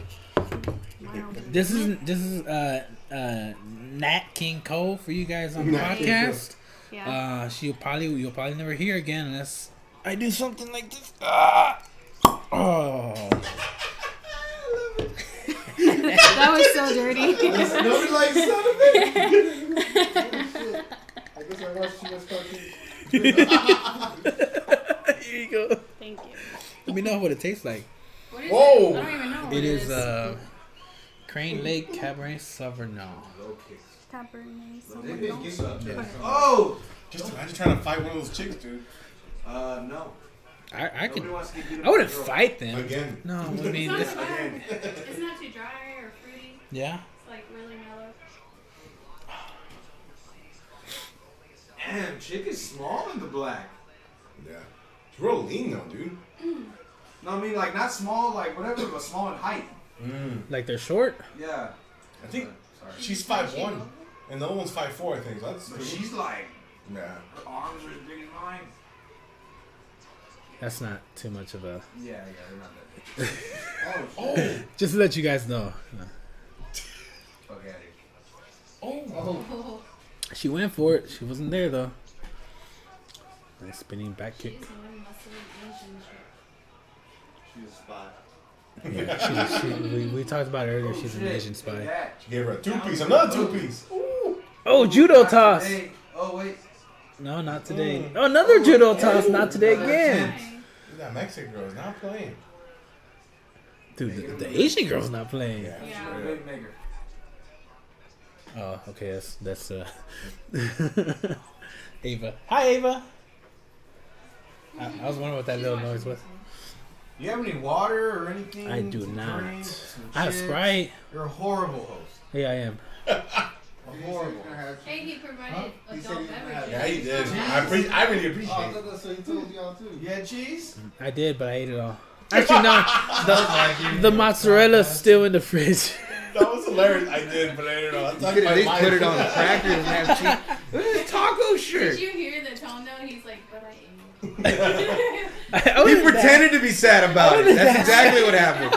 This is this is uh uh Nat King Cole for you guys on the Nat podcast. Yeah. Uh, she'll probably you'll probably never hear again unless I do something like this. Ah! Oh, that was so dirty. Nobody likes son of it. I guess I watched too much cartoons. here you go. Thank you. Let me know what it tastes like. What is Whoa. it? I don't even know. What It is uh Crane Lake Cabernet Sauvignon. Cabernet They did get Sauvignon. Oh! Just imagine trying to fight one of those chicks, dude. Uh, no. I I could Nobody wants to get beat up I wouldn't by a girl. fight them. Again. No, I It's mean not this, too. Again. It's not too dry or fruity. Yeah. It's like really mellow. Damn, chick is small in the black. Yeah. It's real lean though, dude. No, I mean like not small, like whatever, but small in height. Mm. Like they're short. Yeah. I think Sorry. she's five one, and the other one's five four. I think so that's. But she's like, yeah. her arms are as big as mine. That's not too much of a. Yeah, yeah, they're not that big. oh, Oh. Just to let you guys know, fuck at it. Oh. Oh, she went for it. She wasn't there though. Nice spinning back kick. she's one muscle She's a spy. Yeah, she, she, we, we talked about it earlier. Oh, She's an shit, Asian take spy. that. She gave her a two piece. Another two piece. Oh, judo toss. today. Oh wait. No, not today. Oh, another judo oh, toss. Not today again. Nice. Look, That Mexican girl is not playing. Dude, the, the Asian girl's not playing. Yeah. Yeah. straight up. Big nigger. Oh, okay. That's that's uh. Ava. Hi, Ava. I, I was wondering what that little noise was. You have any water or anything? I do not. drink? I have chips? Sprite. You're a horrible host. Yeah, I am. A horrible. Hey, he provided He said adult he beverages. Yeah, he did. I, appre- I really appreciate Oh, I it. thought that's what he told y'all too. You had cheese? I did, but I ate it all. Actually, no. The, the mozzarella's still in the fridge. That was hilarious. I did, but I don't know. I You thought could at least put it on crackers and have cheese. Look at this taco shirt. Did you hear the tone though? He's like, but I ate. He pretended to be sad about it. That's exactly what happened.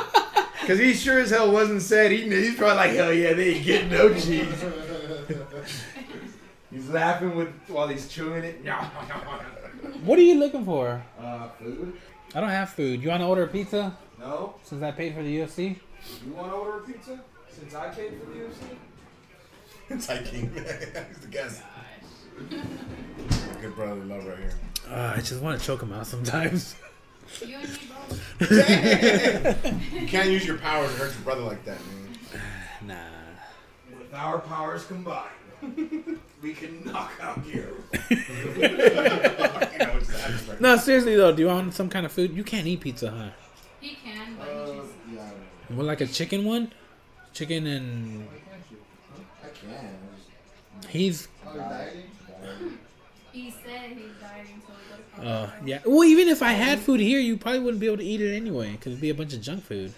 Cause he sure as hell wasn't sad. He he's probably like, hell yeah, they ain't getting no cheese. he's laughing with while he's chewing it. What are you looking for? Uh, food? I don't have food. You want to order a pizza No? since I paid for the UFC? You want to order a pizza? Since I came for the UFC? It's like King. He's the guest. Good brother love right here. Uh, I just want to choke him out sometimes. You and me both. You can't use your power to hurt your brother like that, man. Nah. With our powers combined, we can knock out you. You know, it's that respect. No, seriously though, do you want some kind of food? You can't eat pizza, huh? He can, but Uh, he just. yeah, What, like a chicken one? Chicken and I can. he's Oh. He said he's dieting, so he goes. uh yeah. Well, even if I had food here, you probably wouldn't be able to eat it anyway because it'd be a bunch of junk food.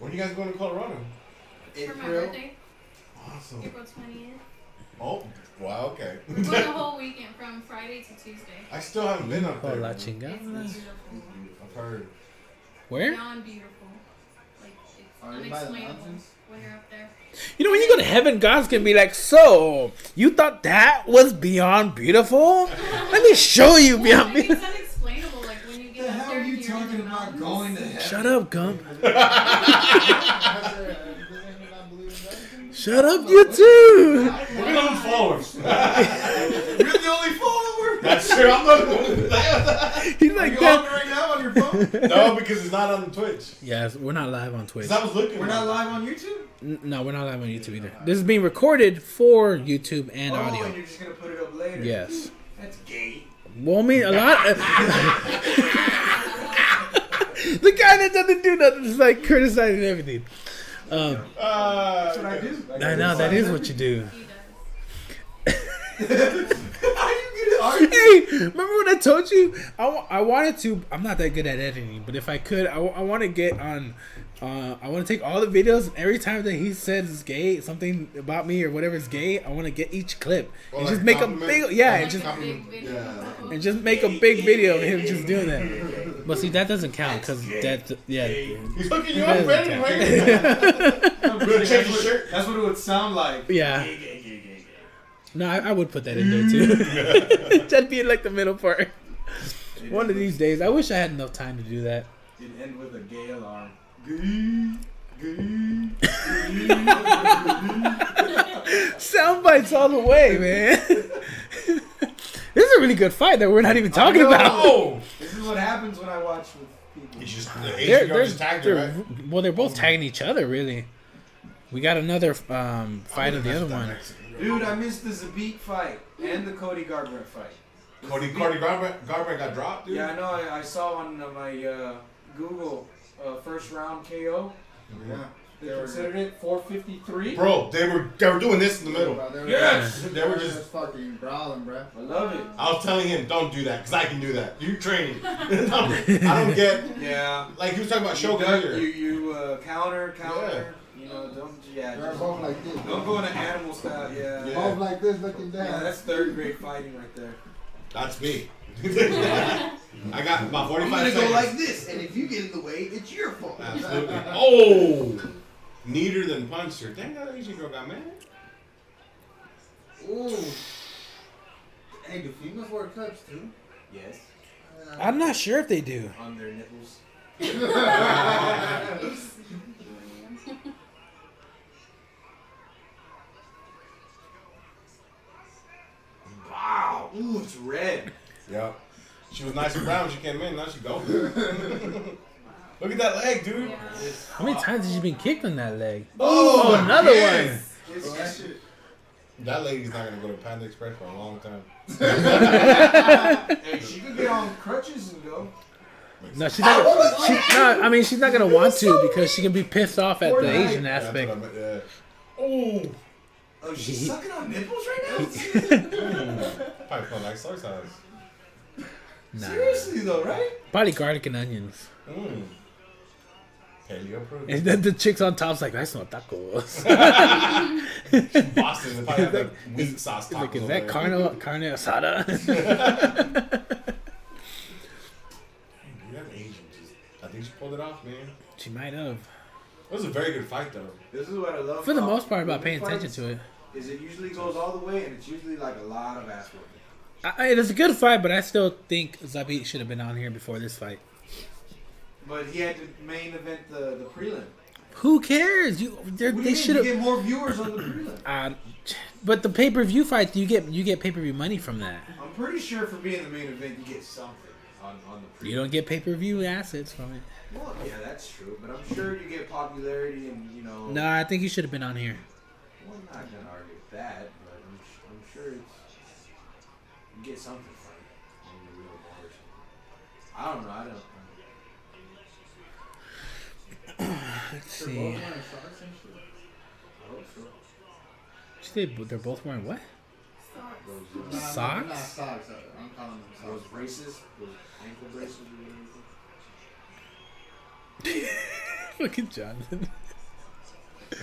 When are you guys going to Colorado? For my birthday, Awesome. April 20th. Oh, wow, okay. We're going the whole weekend from Friday to Tuesday. I still haven't been up Oh, there. It's la man. chingada. beautiful. I've heard. Where? Beyond beautiful. Unexplainable mountains? when you're up there. You know, when you go to heaven, God's gonna be like, "So you thought that was beyond beautiful? Let me show you beyond like, it's beautiful." unexplainable. Like, when you get The up hell there are you and you're in talking about going to heaven? Shut up, Gump. Shut Shut up, you too. Look at those followers. You're the only follower. That's true. I'm not. He's Are like you on that. right now on your phone? no, because it's not on Twitch. Yes, we're not live on Twitch. Because I was looking. We're not live on YouTube. N- No, we're not live on YouTube either. This is being recorded for YouTube and oh, audio. and you're just gonna put it up later. Yes. That's gay. Well, I mean, a lot. the guy that doesn't do nothing is like criticizing everything. Um, Uh, That's what I do. I know that is what you do. He does. How you get argue? Hey, remember when I told you I, I wanted to? I'm not that good at editing, but if I could, I, want to get on. Uh, I want to take all the videos and every time that he says gay, something about me or whatever is gay, I want to get each clip Well, and like just make a big yeah, and just video. Yeah. and just make a big video of him just doing that. But see, that doesn't count because that, yeah. He's hooking you up, doesn't Brandon, right? Change your shirt. That's what it would sound like. Yeah. Gay, gay, gay, gay, gay. No, I, I would put that in there too. That'd be like the middle part. One of these days, I wish I had enough time to do that. It'd end with a gay alarm. Gay, gay, Sound bites all the way, man. this is a really good fight that we're not even talking about. Oh! This is what happens when I watch with people. He's just, the They're, they're, just tagged they're- right? well, they're both tagging each other, really. We got another um, fight of the other one. Dude, I missed the Zabit fight and the Cody Garbrandt fight. Cody, Cody Garbrandt, Garbrandt got dropped, dude. Yeah, I know. I, I saw on uh, my uh, Google uh, first round KO. Yeah. They considered it 453. Bro, they were they were doing this in the middle. Bro, they were Yes! just, They were just. fucking brawling, bro. I love it. I was telling him, don't do that, because I can do that. You training. I don't get. Yeah. Like, he was talking about You, Shogun duck, you, you uh, counter, counter. You know, don't, yeah. Just, both like this. don't go into animal style. Yeah. Yeah. Both like this, looking down. Yeah, that's third grade fighting right there. That's me. Mm-hmm. I got about 45 seconds. Go like this, and if you get in the way, it's your fault. Absolutely. Oh! Neater than punched her. Dang, that Asian girl got mad. Ooh. Hey, do females wear cups too? Yes. Uh, I'm not sure if they do. On their nipples. Wow. Ooh, it's red. Yep. She was nice and brown when she came in. Now she go. Look at that leg, dude. Yeah. How many times has she been kicked on that leg? Oh, oh another yes. It's, it's, That lady's not gonna go to Panda Express for a long time. hey, she could get on crutches and go. No, she's not. Gonna, she, no, I mean she's not gonna want to because she can be pissed off at the Fortnite. Asian aspect. I meant, yeah. Oh, Oh, she's sucking on nipples right now? probably felt like soy sauce. Nah. Seriously though, right? Probably garlic and onions. Mm. Paleo approved. And then the chicks on top's like, that's not tacos. Boston, they probably have like wheat sauce tacos. like, is that carne, carne asada? Dude, that Asian I think she pulled it off, man. she might have. It was a very good fight, though. This is what I love. For the most part, about paying attention to it. Is it usually goes all the way, and it's usually like a lot of ass work. I, I- it's a good fight, but I still think Zabit should have been on here before this fight. But he had to main event the the prelim. Who cares? You, they're- What do they should have. get more viewers on the prelim. Uh, but the pay per view fight, you get you get pay per view money from that. I'm pretty sure for being the main event, you get something on on the prelim. You don't get pay per view assets from it. Well, yeah, that's true. But I'm sure you get popularity and you know. No, I think he should have been on here. Well, I'm not gonna argue with that, but I'm, I'm sure it's you get something from it on the real bars. I don't know. I don't. Know. Let's They're see. both wearing socks and shit. I hope. They, they're both wearing what? Socks. Those, Nah, Not Socks? socks. I'm calling them those socks. braces, those ankle braces. or. Look at Jonathan.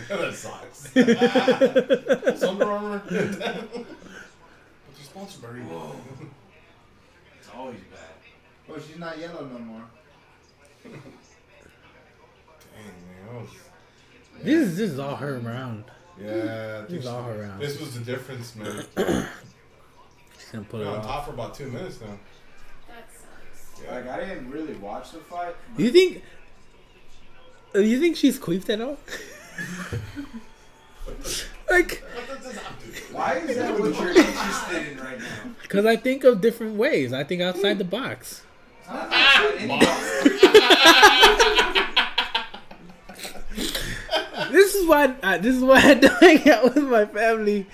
that sucks. Under Armour. What's your sponsor, buddy? Whoa. It's always bad. Oh, she's not yellow no more. Dang, man. that was- This is this is all her around. Yeah, This is all her around. This was the difference, man. She's gonna put it We're on off. top for about two minutes now. That sucks. Like I didn't really watch the fight. Do you think? Do You think she's queefed at all? like, What does this have to do? Why is that what you're interested in right now? because I think of different ways. I think outside the box. It's not outside any This is why. I, this is why I don't hang out with my family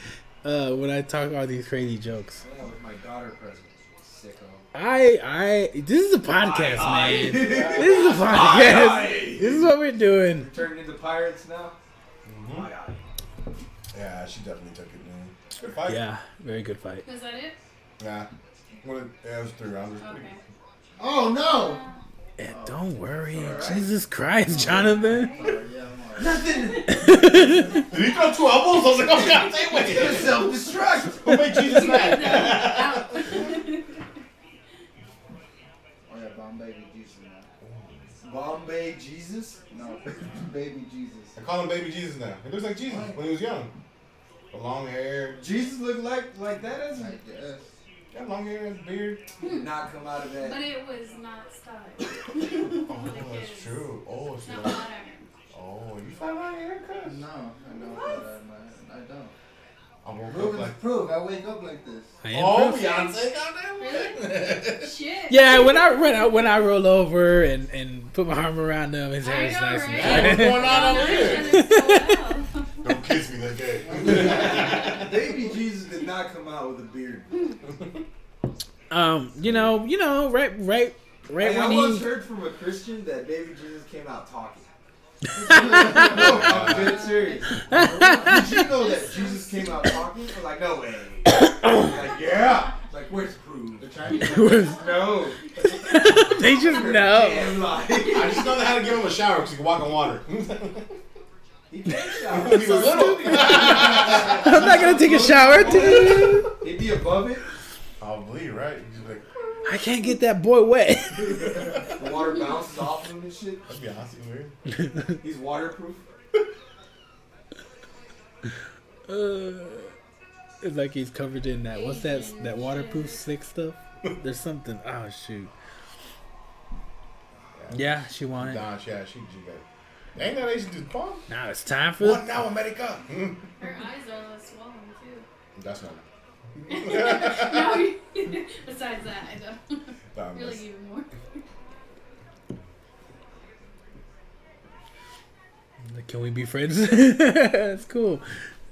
uh, when I talk all these crazy jokes. Yeah, with my daughter present. Sicko. I, I. This is a podcast, man. Aye, This is a podcast. aye. This is what we're doing. Turned into pirates now. Mhm. Aye, aye. Yeah, she definitely took it, man. Good fight. Yeah, very good fight. Was that it? Nah. What it, yeah, it was three rounds. It was pretty Okay. Oh no! Eh, don't worry, Jesus Christ, Jonathan. Sorry, yeah, I'm. Nothing. Did he throw two elbows? I was like, oh god, say wait. Self destruct. Who made Jesus mad? Oh yeah, bomb baby. Jesus in. Bombay Jesus. No, baby Jesus. I call him baby Jesus now. He looks like Jesus when he was young. The long hair, Jesus looked like like that as I a guess. got long hair and beard. did not come out of that. But it was not style. Oh, that's true. Oh, It's she not like, modern. oh, you find my haircut? No, I know, but I, I don't. I woke Prove up it like. to prove. I wake up like this. Oh, proof. Beyonce got that one. Shit. Yeah, when I when I when I roll over and, and put my arm around him, his hair is nice right? Hey, what's and going on over here? Know each other so well. Don't kiss me that day. Baby Jesus did not come out with a beard. um, you know, you know, right, right, right Hey, I when once he. heard from a Christian that baby Jesus came out talking. no, I'm dead serious. Did you know that Jesus came out talking? I was like, no way. like, yeah. Like, where's the proof? The Chinese. No. they just know. Damn lie. I just know how to give him a shower because he can walk on water. He He takes shower. was little. I'm not gonna take a shower, dude. He'd be above it. Probably right. He's like, I can't get that boy wet. The water bounces off him and shit. that'd be awesome, weird. He's waterproof. Uh, it's like he's covered in that. What's that? That waterproof slick stuff. There's something. Oh shoot. Yeah, she wanted. Nah, yeah, she, she got. Ain't that Asian dude bomb? Now it's time for. One now, America? Her eyes are less swollen too. That's not. no, you- besides that, I don't. Nah, Really that's- even more. Can we be friends? That's cool.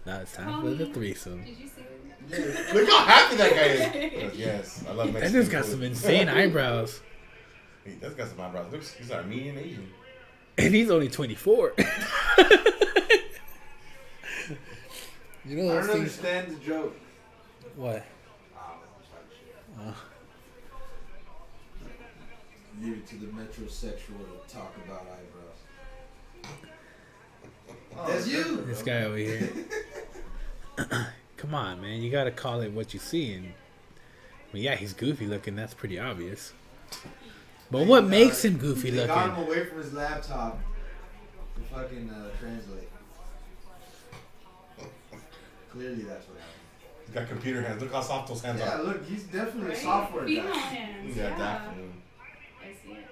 Now it's time for the threesome. Did you see it? Look how happy that guy is. yes, I love That Mexican dude's got food. some insane eyebrows, He, that's got some eyebrows. Looks, he's Armenian Asian. And he's only 24. you know I don't things. understand the joke. What? Oh, Leave it to the metrosexual to talk about eyebrows. Oh, That's you. This guy over here. Come on, man. You gotta call it what you see. And I mean, yeah, he's goofy looking. That's pretty obvious. But what makes him goofy They got looking? him away from his laptop to fucking uh, translate. Clearly, that's what happened. He's got computer hands. Look how soft those hands Yeah, are. Yeah, look, he's definitely a software guy. hands. Yeah, Yeah, definitely. I see it.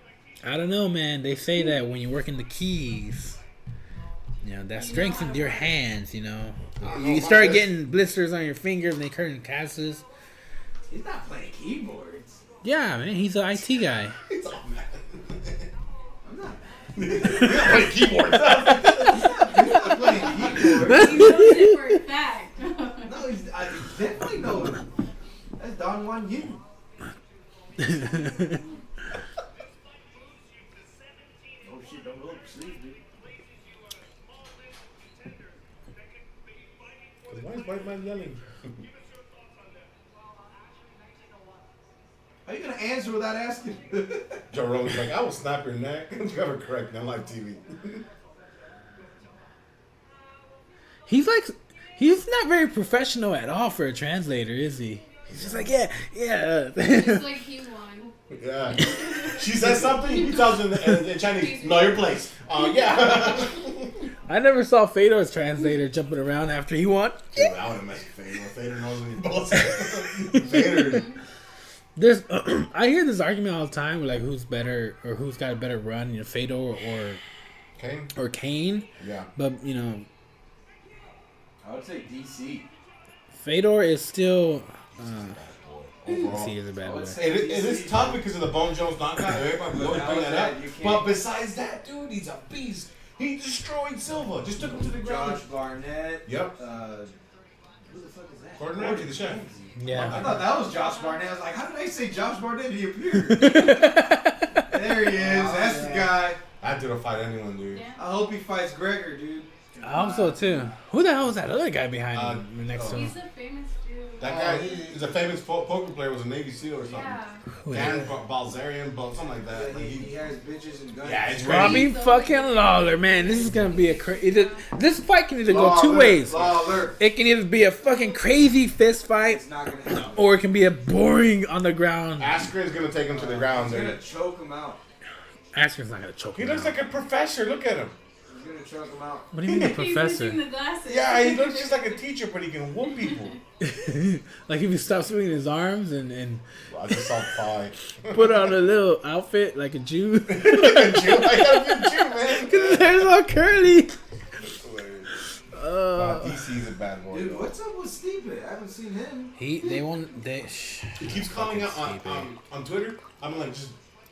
I don't know, man. They say that when you work in the keys, you know, that You strengthens your hands. You know, know you start getting blisters on your fingers and they turn castes. He's not playing keyboards. Yeah, man. He's an IT guy. He's all mad. I'm not We don't play keyboards. I'm. He knows it for a fact. No, he's, I definitely know him. That's Don Juan Yin. Oh shit, don't go to sleep, dude. Why is white man yelling? How you gonna answer without asking? Joe Rogan's like, I will snap your neck. you have it correct on live TV. He's like, he's not very professional at all for a translator, is he? He's just like, yeah, yeah. It's like he won. Yeah. She says something, he tells her in, in, in Chinese, know your place. Uh, yeah. I never saw Fedor's translator jumping around after he won. Dude, I want to mess with Fader. Fader knows when he bullets. Fader. There's, I hear this argument all the time, like who's better or who's got a better run, you know, Fedor or Okay. or Cain. Yeah. But you know, I would say DC. Fedor is still. Uh, Overall. see, is a bad I would boy. say It, is- it is tough because of the Bone Jones knockout. Everybody always bring that up. But besides that, dude, he's a beast. He destroyed Silva. Just took him to the ground. Josh Barnett. Yep. Uh, who the fuck is that? Gordon Ramsay, the chef. Ramsay. I thought that was Josh Barnett. I was like, how did I say Josh Barnett? He appeared. there he is. That's the guy. I didn't fight anyone, dude. Yeah. I hope he fights Gregor, dude. I hope so too. Who the hell was that other guy behind Uh, him next to him? He's him? a famous dude. That guy is a famous po- poker player. Was a Navy SEAL or something. Yeah. Dan is Ba- Bilzerian, but something like that. Yeah, Like, he, he- he has bitches and guns. Yeah, it's it? ready. Robbie fucking Lawler, man. This is gonna be a crazy. This fight can either go two alert, ways. Law alert. It can either be a fucking crazy fist fight, It's not gonna happen. or it can be a boring on the ground. Askren's gonna take him to the ground. He's Dude. gonna choke him out. Asker's not gonna choke He him looks out. like a professor. Look at him. He's gonna choke him out. What do you mean, a professor? missing the. Yeah, he looks just like a teacher, but he can whoop people. like if he stops swinging his arms and, and I just saw pie. put on a little outfit like a Jew. Jew, I gotta be a Jew, man. Cause his hair's all curly. That's hilarious. Nah, Uh, DC's a bad boy. Dude, though. what's up with Stipe? I haven't seen him. he they won't they. Shh. He keeps calling out on, Fucking on, on Twitter. I'm like just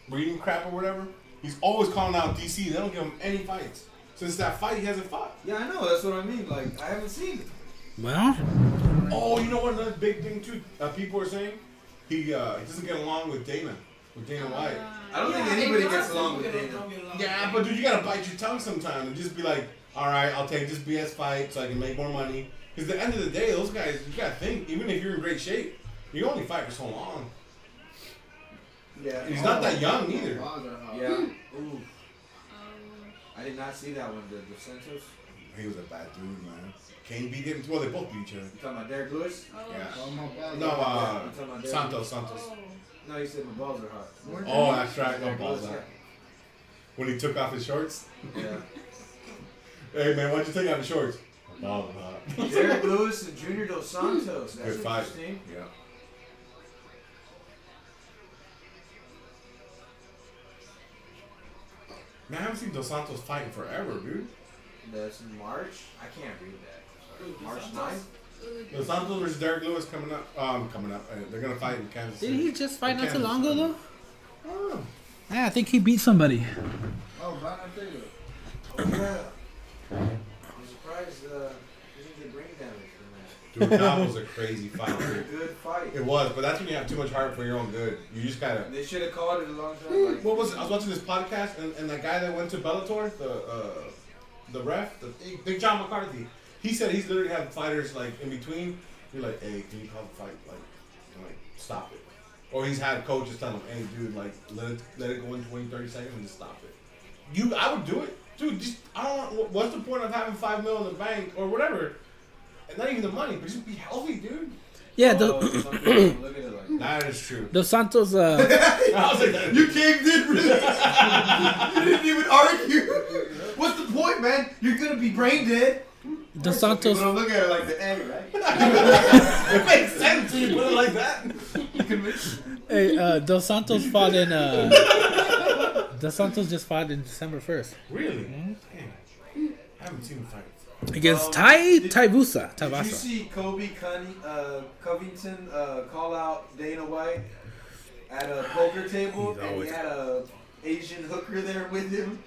reading crap or whatever. He's always calling out DC. They don't give him any fights. Since that fight, he hasn't fought. Yeah, I know. That's what I mean. Like, I haven't seen him. Well, Oh, you know what? Another big thing too. Uh, people are saying he uh, he doesn't get along with Dana, with Dana White. I don't think anybody gets lost along with Dana. Yeah, but dude, you gotta bite your tongue sometime and just be like, all right, I'll take this BS fight so I can make more money. Because at the end of the day, those guys, you gotta think, even if you're in great shape, you only fight for so long. Yeah. He's not that young either. Yeah. Ooh. I did not see that one. The, the Santos. He was a bad dude, man. Cain beat him. Well, they both beat each other. You talking about Derrick Lewis? oh, Yeah. No, uh, I'm about Derek Santos, Santos. oh. No, you said my balls are hot. Oh, that's right. No Derek balls Lewis, out. When he took off his shorts. Yeah. Hey man, why'd you take off his shorts? My Balls out. yeah. Derrick Lewis and Junior Dos Santos. That's Good fight. interesting. Yeah. Man, I haven't seen Dos Santos fight in forever, dude. That's in March. I can't read that. March Santos? 9th? Ooh, Dos Santos versus Derrick Lewis coming up. Um, coming up. Uh, they're gonna fight in Kansas did he just fight not too Kansas long ago City. though? Oh. Yeah, I think he beat somebody. Oh, Brian Ortega. Oh, yeah. I'm surprised uh, he didn't get brain damage from that. Dude, that was a crazy fight. dude. Good fight. It was, but that's when you have too much heart for your own good. You just gotta. They should have called it a long time. Like, What was it? I was watching this podcast, and, and that guy that went to Bellator, the uh, the ref, the Big John McCarthy, he said he's literally had fighters like in between. You're like, hey, can you call the fight? Like, like stop it. Or he's had coaches tell him, hey, dude, like let it let it go in 20, 30 seconds and just stop it. You, I would do it, dude. Just I don't. What's the point of having five mil in the bank or whatever? And not even the money, but just be healthy, dude. Yeah, oh, the, some people look at it like That is true. Dos Santos. Uh, I was like, that- You caved in, really? you didn't even argue. What's the point, man? You're gonna be brain dead. Dos Santos. People don't look at it like the end, right? it makes sense when you put it like that. You convinced? Hey, uh, Dos Santos fought in. Uh, Dos Santos just fought in December first Really? Damn. I haven't seen him fight. Against Um, Tai did- Tuivasa. Did you see Colby Cunny, uh, Covington uh, call out Dana White at a poker table, He's and always- he had a Asian hooker there with him,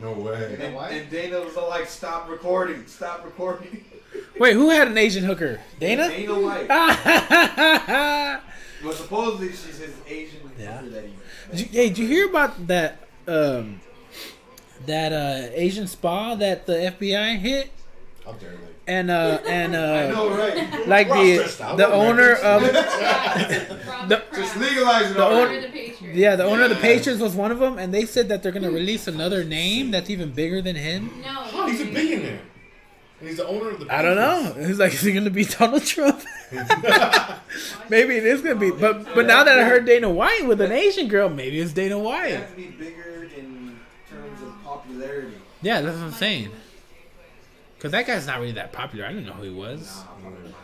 No way. and, and Dana was all like, "Stop recording! Stop recording!" Wait, who had an Asian hooker? Dana. Dana White. did Well, supposedly she's his Asian Yeah. hooker that he. you, hey, did you hear about that? Um, that uh, Asian spa that the FBI hit, How dare they? and uh, and I uh, know, right? like the the owner of The- the Just legalize it The already. own- Or the yeah the owner of the Patriots was one of them, and they said that they're gonna release another name that's even bigger than him. No. Oh, he's a billionaire. And he's the owner of the. I don't know. He's like is he gonna be Donald Trump? maybe it is gonna be. But but now that I heard Dana White with an Asian girl, maybe it's Dana They White. have to be bigger in terms of popularity. Yeah, that's what I'm saying. Cause that guy's not really that popular. I didn't know who he was.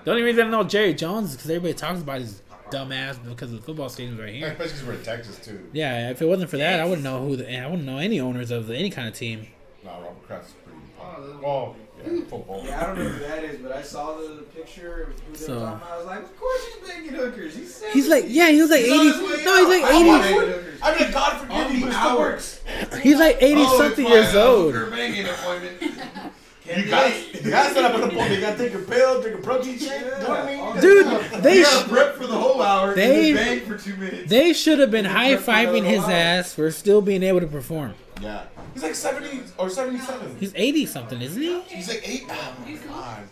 The only reason I know Jerry Jones is because everybody talks about his dumb ass because of the football stadiums right here. especially because we're in Texas too. Yeah, if it wasn't for that, I wouldn't know who. The, I wouldn't know any owners of any kind of team. No, Robert Kraft's pretty oh, popular. Well, yeah, football. Yeah, I don't know who that is, but I saw the picture of who they So- were talking about. I was like, of course he's banging hookers. He's 70. He's like, yeah, he was like He's eighty. No, he's like eighty. hookers. I mean, God forgive On me, the but it still works. He's like eighty Oh, something it's my, years old. hooker banging appointment. Can You got, you got set up an appointment. You got to take a pill, drink a protein shake. Oh, you know what I mean? Dude, they gotta sh- prep for the whole hour they- and bang for two minutes. they should have been high prepped for another fiving his while. ass for still being able to perform. Yeah. He's like 70 or 77. He's eighty something, isn't he? He's like 8. Oh my God.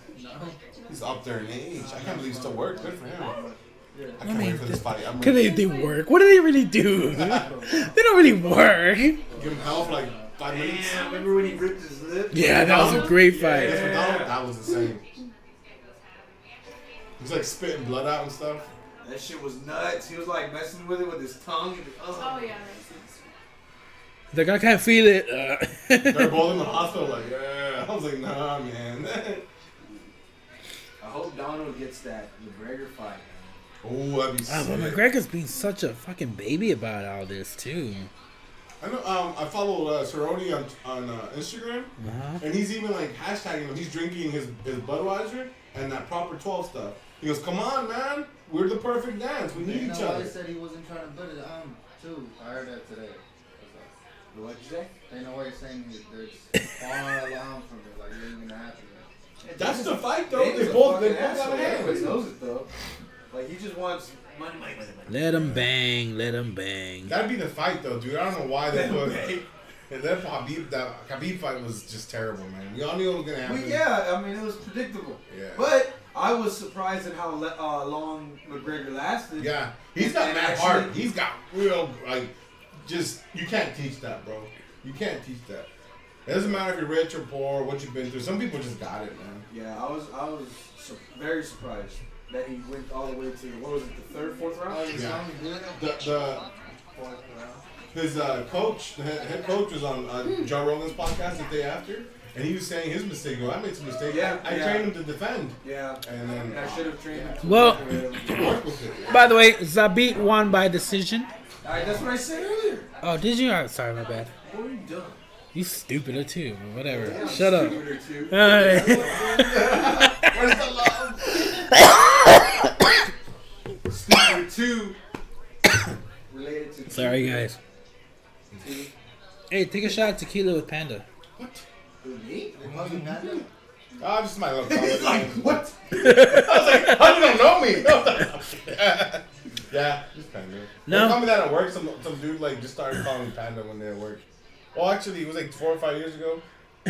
He's up there in age. I can't believe he still works. Good for him. I can't mean, wait for this fight. I'm Cause ready. they, they work. What do they really do? they don't really work. Give him hell for like five minutes. Damn, remember when he ripped his lip? Yeah, that was a great Against fight. MacDonald, that was insane. He was like spitting blood out and stuff. That shit was nuts. He was like messing with it with his tongue. Oh Oh, yeah, that's nice. Like I can't feel it. Uh, They're both in the hospital. Like, yeah. I was like, nah, man. I hope Donald gets that McGregor fight. oh, that'd be Ah, but sick. McGregor's being such a fucking baby about all this too. I know. Um, I followed uh, Cerrone on on uh, Instagram, Uh-huh. and he's even like hashtagging him. He's drinking his his Budweiser and that Proper Twelve stuff. He goes, "Come on, man, we're the perfect dance. We need You know each other." he said he wasn't trying to put it on too. I heard that today. What'd you say? They know why he's saying he- there's far along from it, like it ain't gonna happen. That's the fight, though. They both they fucking both got asshole. Everybody hands. knows it though. Like he just wants money, money, money, money. Let him bang. Let him bang. That'd be the fight, though, dude. I don't know why they put. him And that Khabib, that Khabib fight was just terrible, man. We all knew it was gonna happen. Well, yeah, I mean it was predictable. Yeah. But I was surprised at how le- uh, long McGregor lasted. Yeah, he's got And mad actually- heart. He's got real like, just you can't teach that, bro. You can't teach that. It doesn't matter if you're rich or poor, what you've been through. Some people just got it, man. Yeah, I was I was su- very surprised that he went all the way to what was it, the third, fourth round? Oh, Yeah. saw me doing it? The the his uh, coach, the head, head coach, was on uh, Joe Rogan's podcast the day after, and he was saying his mistake. Well, I made some mistakes. Yeah, I yeah. trained him to defend, Yeah, and and I should have trained him. Well- work him. work with it. By the way, Zabit won by decision. Alright, that's what I said earlier. Oh, did you? Oh, sorry, my bad. What are you doing? You stupider too. but Whatever. Shut up. Stupider too. Alright. Where's the love? Stupider two. Related to Sorry, guys. Two. Hey, take a shot of tequila with Panda. Who, me? They call you Panda? Oh, just my little comment. Like what? I was like, how you don't know me? yeah, just Panda. No. They call me that at work. Some some dude like just started calling me Panda when they're at work. Well, actually, it was like four or five years ago.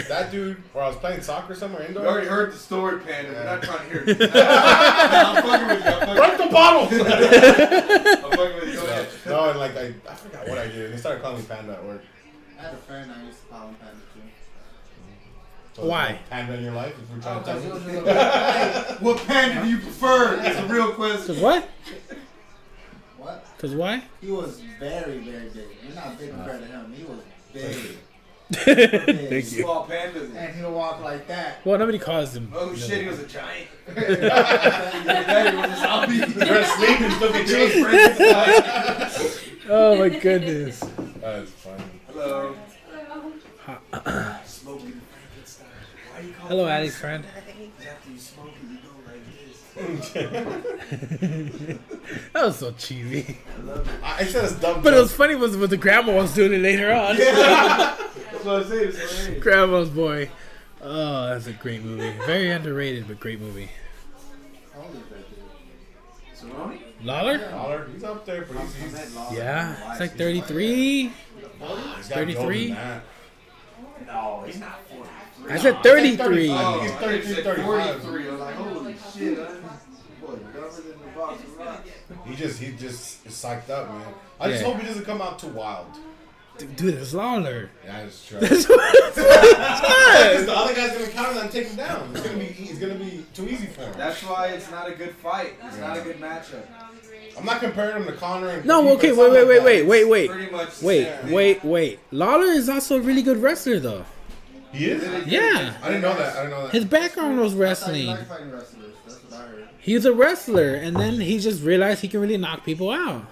That dude, where I was playing soccer somewhere We indoor. already heard the story, Panda. We're Yeah. not trying to hear it. I'm fucking with you. I'm Break the bottle. I'm fucking with you. Go ahead. no, and like I, I forgot what I did. They started calling me Panda at work. I had a friend I used to call him Panda too. So Why? Panda in your life? If we're Oh, trying to oh, tell 'cause he you. was a little bit- What panda do you prefer? Is a real question. Cause what? What? Cause why? He was very, very big. You're not big compared to him. He was big. Thank you. Small pandas. And he'll walk like that. Well, nobody caused him. Oh shit, he was a giant. yeah, he was a zombie. You're asleep and still get He chased. Oh my goodness. That's funny. Hello. Hello. Smoking Frankenstein. Why you call Hello, it Ali's friend. After you smoke it, you go like this. That was so cheesy. I love it. I I said it's dumb. But it was funny was when the grandma was doing it later on. That's what I say. It's hilarious. Grandma's boy. Oh, that's a great movie. Very underrated, but great movie. How old is that dude? Cerrone? Lawler? He's up there, but he's, I he's. Yeah, it's like He's 33. he's got 33? gold in that. No, he's not 43. I said 33. Oh, oh He's I 33, said 35. 43. I was like, holy shit. Boy, dumber than the box. He just he just psyched up, man. I just Yeah. hope he doesn't come out too wild. Dude, it's Lawler. Yeah, that's true. That's what it's Because the other guy's gonna counter and take him down. It's gonna be it's gonna be too easy for him. That's why it's not a good fight. It's not a good matchup. I'm not comparing him to Conor and No, okay, but wait, wait, wait, wait, wait, wait. Pretty much. the Wait, wait, wait. Lawler is also a really good wrestler, though. He is. Yeah. I didn't know that. I didn't know that. His background was I thought you wrestling. like fighting wrestlers. That's what I heard. He was a wrestler, and then he just realized he can really knock people out. Um,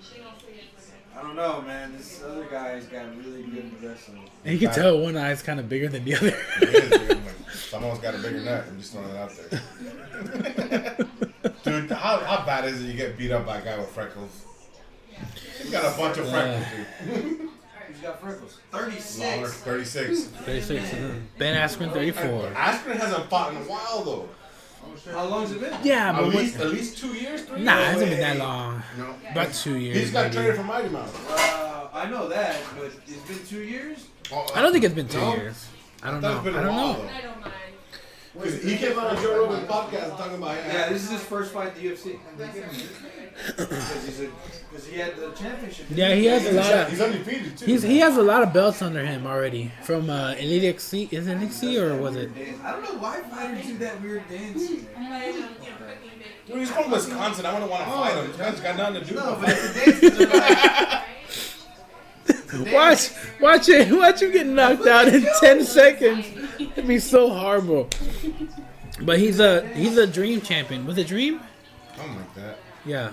she also gets like I don't know, man. This other guy's got really good wrestling. And you can tell one eye's kind of bigger than the other. Is, Someone's got a bigger nut. I'm just throwing it out there. dude, how, how bad is it you get beat up by a guy with freckles? He's got a bunch of freckles, dude. He's got freckles. Lawler, 36. 36. 36. Ben Askren, 34. Askren hasn't fought in a while, though. How long's it been? Yeah, At but what, least, at least two years, three nah, it hasn't been that long. No. About two years. He's got maybe. traded from Mighty Mouse. Uh, I know that, but it's been two years. I don't think it's been two No? years. I don't I know. it's been a I don't while, know. though. I don't mind. Because he came on a Joe Rogan podcast talking about Yeah, this is his first fight in the UFC. They Because he's a, because he had the championship. Yeah, he has a lot of. He's undefeated too. He's, he has a lot of belts under him already from uh, Elite XC. Is it XC or was it? I don't know why fighters do that weird dance. I don't get fucking big. Dude, he's from Wisconsin. I wouldn't want to fight him. This guy's got nothing to do No, with but it. the dances are like, Right? Watch, Watch it. Watch him get knocked out in ten seconds. It'd be so horrible. But he's a he's a dream champion. Was it Dream? Something like that. Yeah.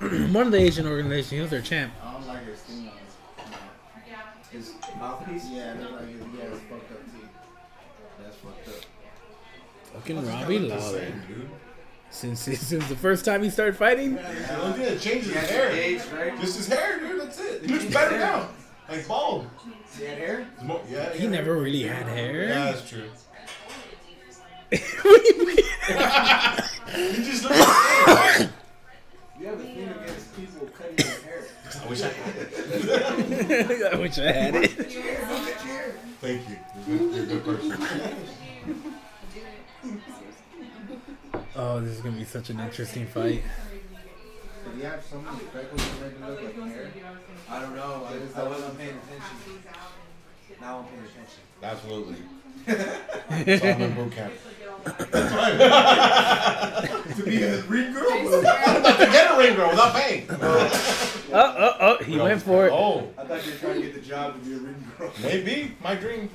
One of the Asian organizations. He was their champ. I don't like his thing on his. His mouthpiece? Yeah, it like his, yeah, it's fucked up teeth. That's fucked up. Fucking Robbie Look Lawler. dude. Since since the first time he started fighting. The only thing that changes He his hair. age, right? Just his hair, dude. That's it. He looks better now. Like bald. He had hair? More- Yeah, He yeah. never really had hair. Yeah, hair. that's true. What do you mean? He just looks the same. You have a thing against people cutting their hair. I wish I had it. I wish I had it. Thank you. You're a good, you're a good person. Oh, this is gonna be such an interesting fight. Did he have so many freckles that made it look like hair? I don't know. I, I wasn't paying attention. Now I'm paying attention. Absolutely. So I'm in boot camp. To be a ring girl? I'm about to get a ring girl without paying. Oh, oh, oh, he went for it. Oh, I thought you were trying to get the job to be a ring girl. maybe my dream.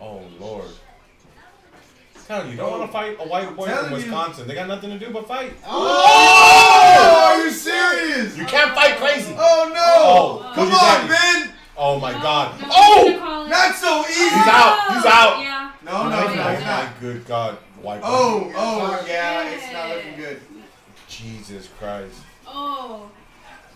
Oh Lord. Tell you, you don't want to fight a white boy from telling you. Wisconsin. They got nothing to do but fight. Oh! oh, are you serious? You can't fight crazy. Oh no! Oh, Come who's your on, daddy? Ben! Oh my God. No, Oh, I'm gonna call it- Not so oh, easy! he's out. He's out. Yeah. No, no, no, Oh he's my not. good God. White boy. Oh, oh, yeah, it's not looking good. Jesus Christ. Oh.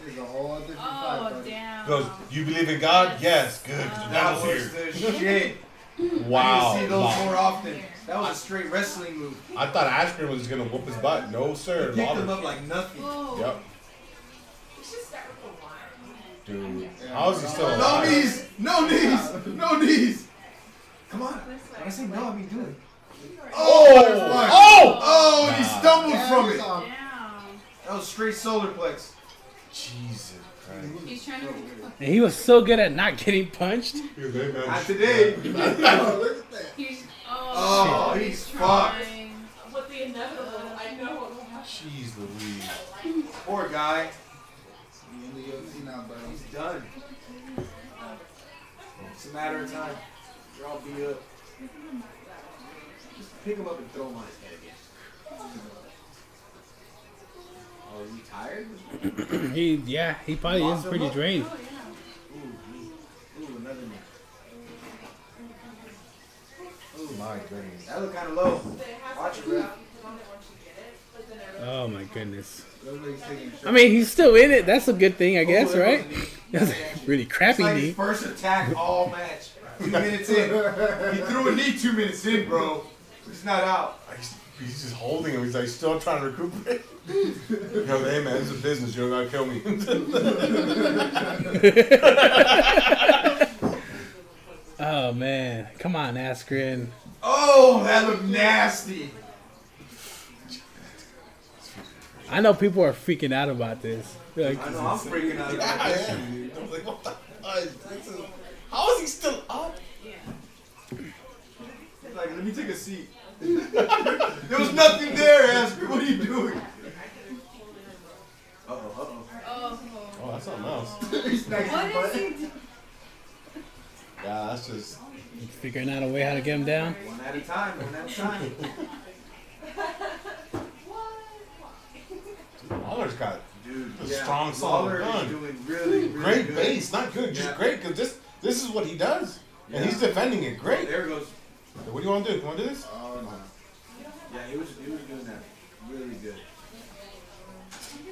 It's a whole different Oh, fight, buddy. damn. Goes, you believe in God? Yes, Good. Uh, the That was the here. shit. Wow. I see those Wow. more often. That was a straight wrestling move. I thought Askren was gonna whoop his butt. No, sir. He picked him up like nothing. Whoa. Yep. Dude, how is he still No knees! No knees! No knees! Come on. When I say no, I mean do it. Oh! Oh! Oh, and he stumbled Yeah, from it. all- Damn. That was straight solar plex. Jesus Christ. He's trying to. And he was so good at not getting punched. Not today. Oh, look at that. He's. Oh, oh shit, he's fucked. trying. With the inevitable, I know what will happen. Jeez Louise. Poor guy. You in the UFC now, buddy. He's done. It's a matter of time. They're all beat up. Just pick him up and throw him on his head again. Oh, is he tired? He, yeah, he probably is pretty drained. Ooh, ooh, ooh, another knee. My goodness. That looked kind of low. Watch it, do ref. that one that once you get it, but then everyone Oh my goodness. Looks like he's taking a shot. I mean, he's still in it. That's a good thing, I guess, right? goes the knee. That's a really crappy like knee. first attack all match. Two minutes in. He threw a knee two minutes in, bro. He's not out. He's, he's just holding him. He's like still trying to recuperate. Yo, hey man, this is a business. You don't gotta kill me. Oh man, come on, Askren. Oh, that looked nasty. I know people are freaking out about this. They're like, I know I'm freaking out about I this. am. I was like, what the fuck? How is he still up? Like, let me take a seat. there was nothing there, Asper. What are you doing? Uh oh, uh oh. Oh. Oh, that's something else. He's smacking his What butt. is he doing? Yeah, that's just. figuring out a way how to get him down. One at a time, one at a time. which yeah. is great because this this is what he does, yeah. and he's defending it great. There it goes. What do you want to do? You want to do this? Oh no. Yeah, he was he was doing that really good.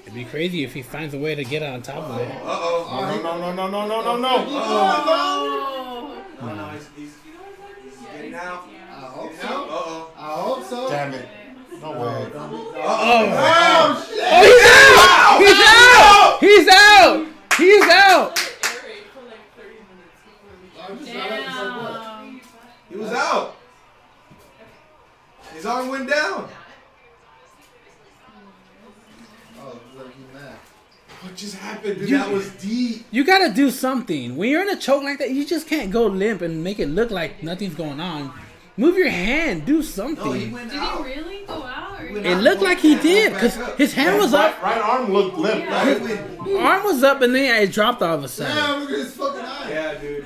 It'd be crazy if he finds a way to get on top of it. Uh oh. No, no, no, no, no, no, no, oh, oh no. Oh, no. No, no, he's, he's, he's getting out. I hope so. Uh oh. I hope so. Damn it. No way. Uh oh. Oh, shit. Oh, he's out. He's out. He's out. He's out. He's out. Damn. He was out. His arm went down. Oh, it's like mad. What just happened? Dude, that was deep. You gotta do something. When you're in a choke like that, you just can't go limp and make it look like nothing's going on. Move your hand. Do No, he something. went Did out. he really go out? Or He went It out. looked like he did because his hand was up, Right, right arm looked limp. Yeah. Right, went- arm was up, and then it dropped all of a sudden. Damn, look at his fucking eye. Yeah, dude.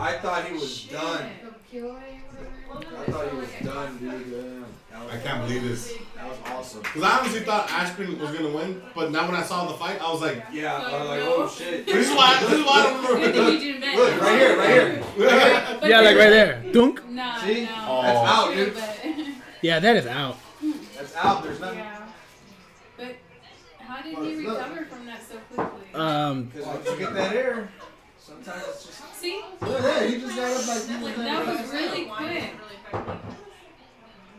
They're like, I thought he was done. I thought he was done, dude. Damn. That I can't believe this. that was awesome. Because I honestly thought Ashton was gonna win, but now when I saw the fight, I was like, Yeah, I was like, oh shit. this is why. This is why I don't remember. thing you didn't. Look, right here, right here. Yeah, like right there. Dunk. Nah, See? no. Oh. That's out, dude. Yeah, that is out. That's out. There's nothing. yeah. But how did he recover from that so quickly? Um, Because once you get that air, sometimes it's just. See? Yeah, he just got up like he was That like, was really quick.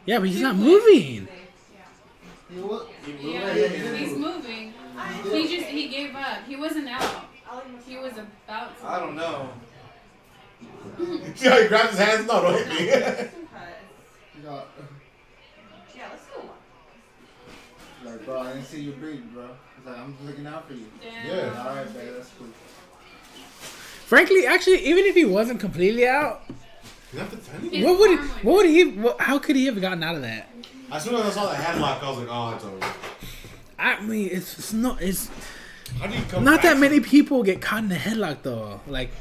yeah, but he's not moving. he was- He moved. Yeah, yeah, he he's moving. He just he gave up. He wasn't out. He was about to. I don't know. See how he grabbed his hands? No, don't hit me. he Yeah, let's go. like, bro, I didn't see you breathe, bro. He's like, I'm just looking out for you. Damn. Yeah. All right, babe, that's cool. Frankly, actually, even if he wasn't completely out, Is that the tenny? His what would he? What would he? What, how could he have gotten out of that? As soon as I saw the headlock, I was like, oh, it's over. I mean, it's, it's not. It's How do you come not that many people get caught in the headlock though. Like,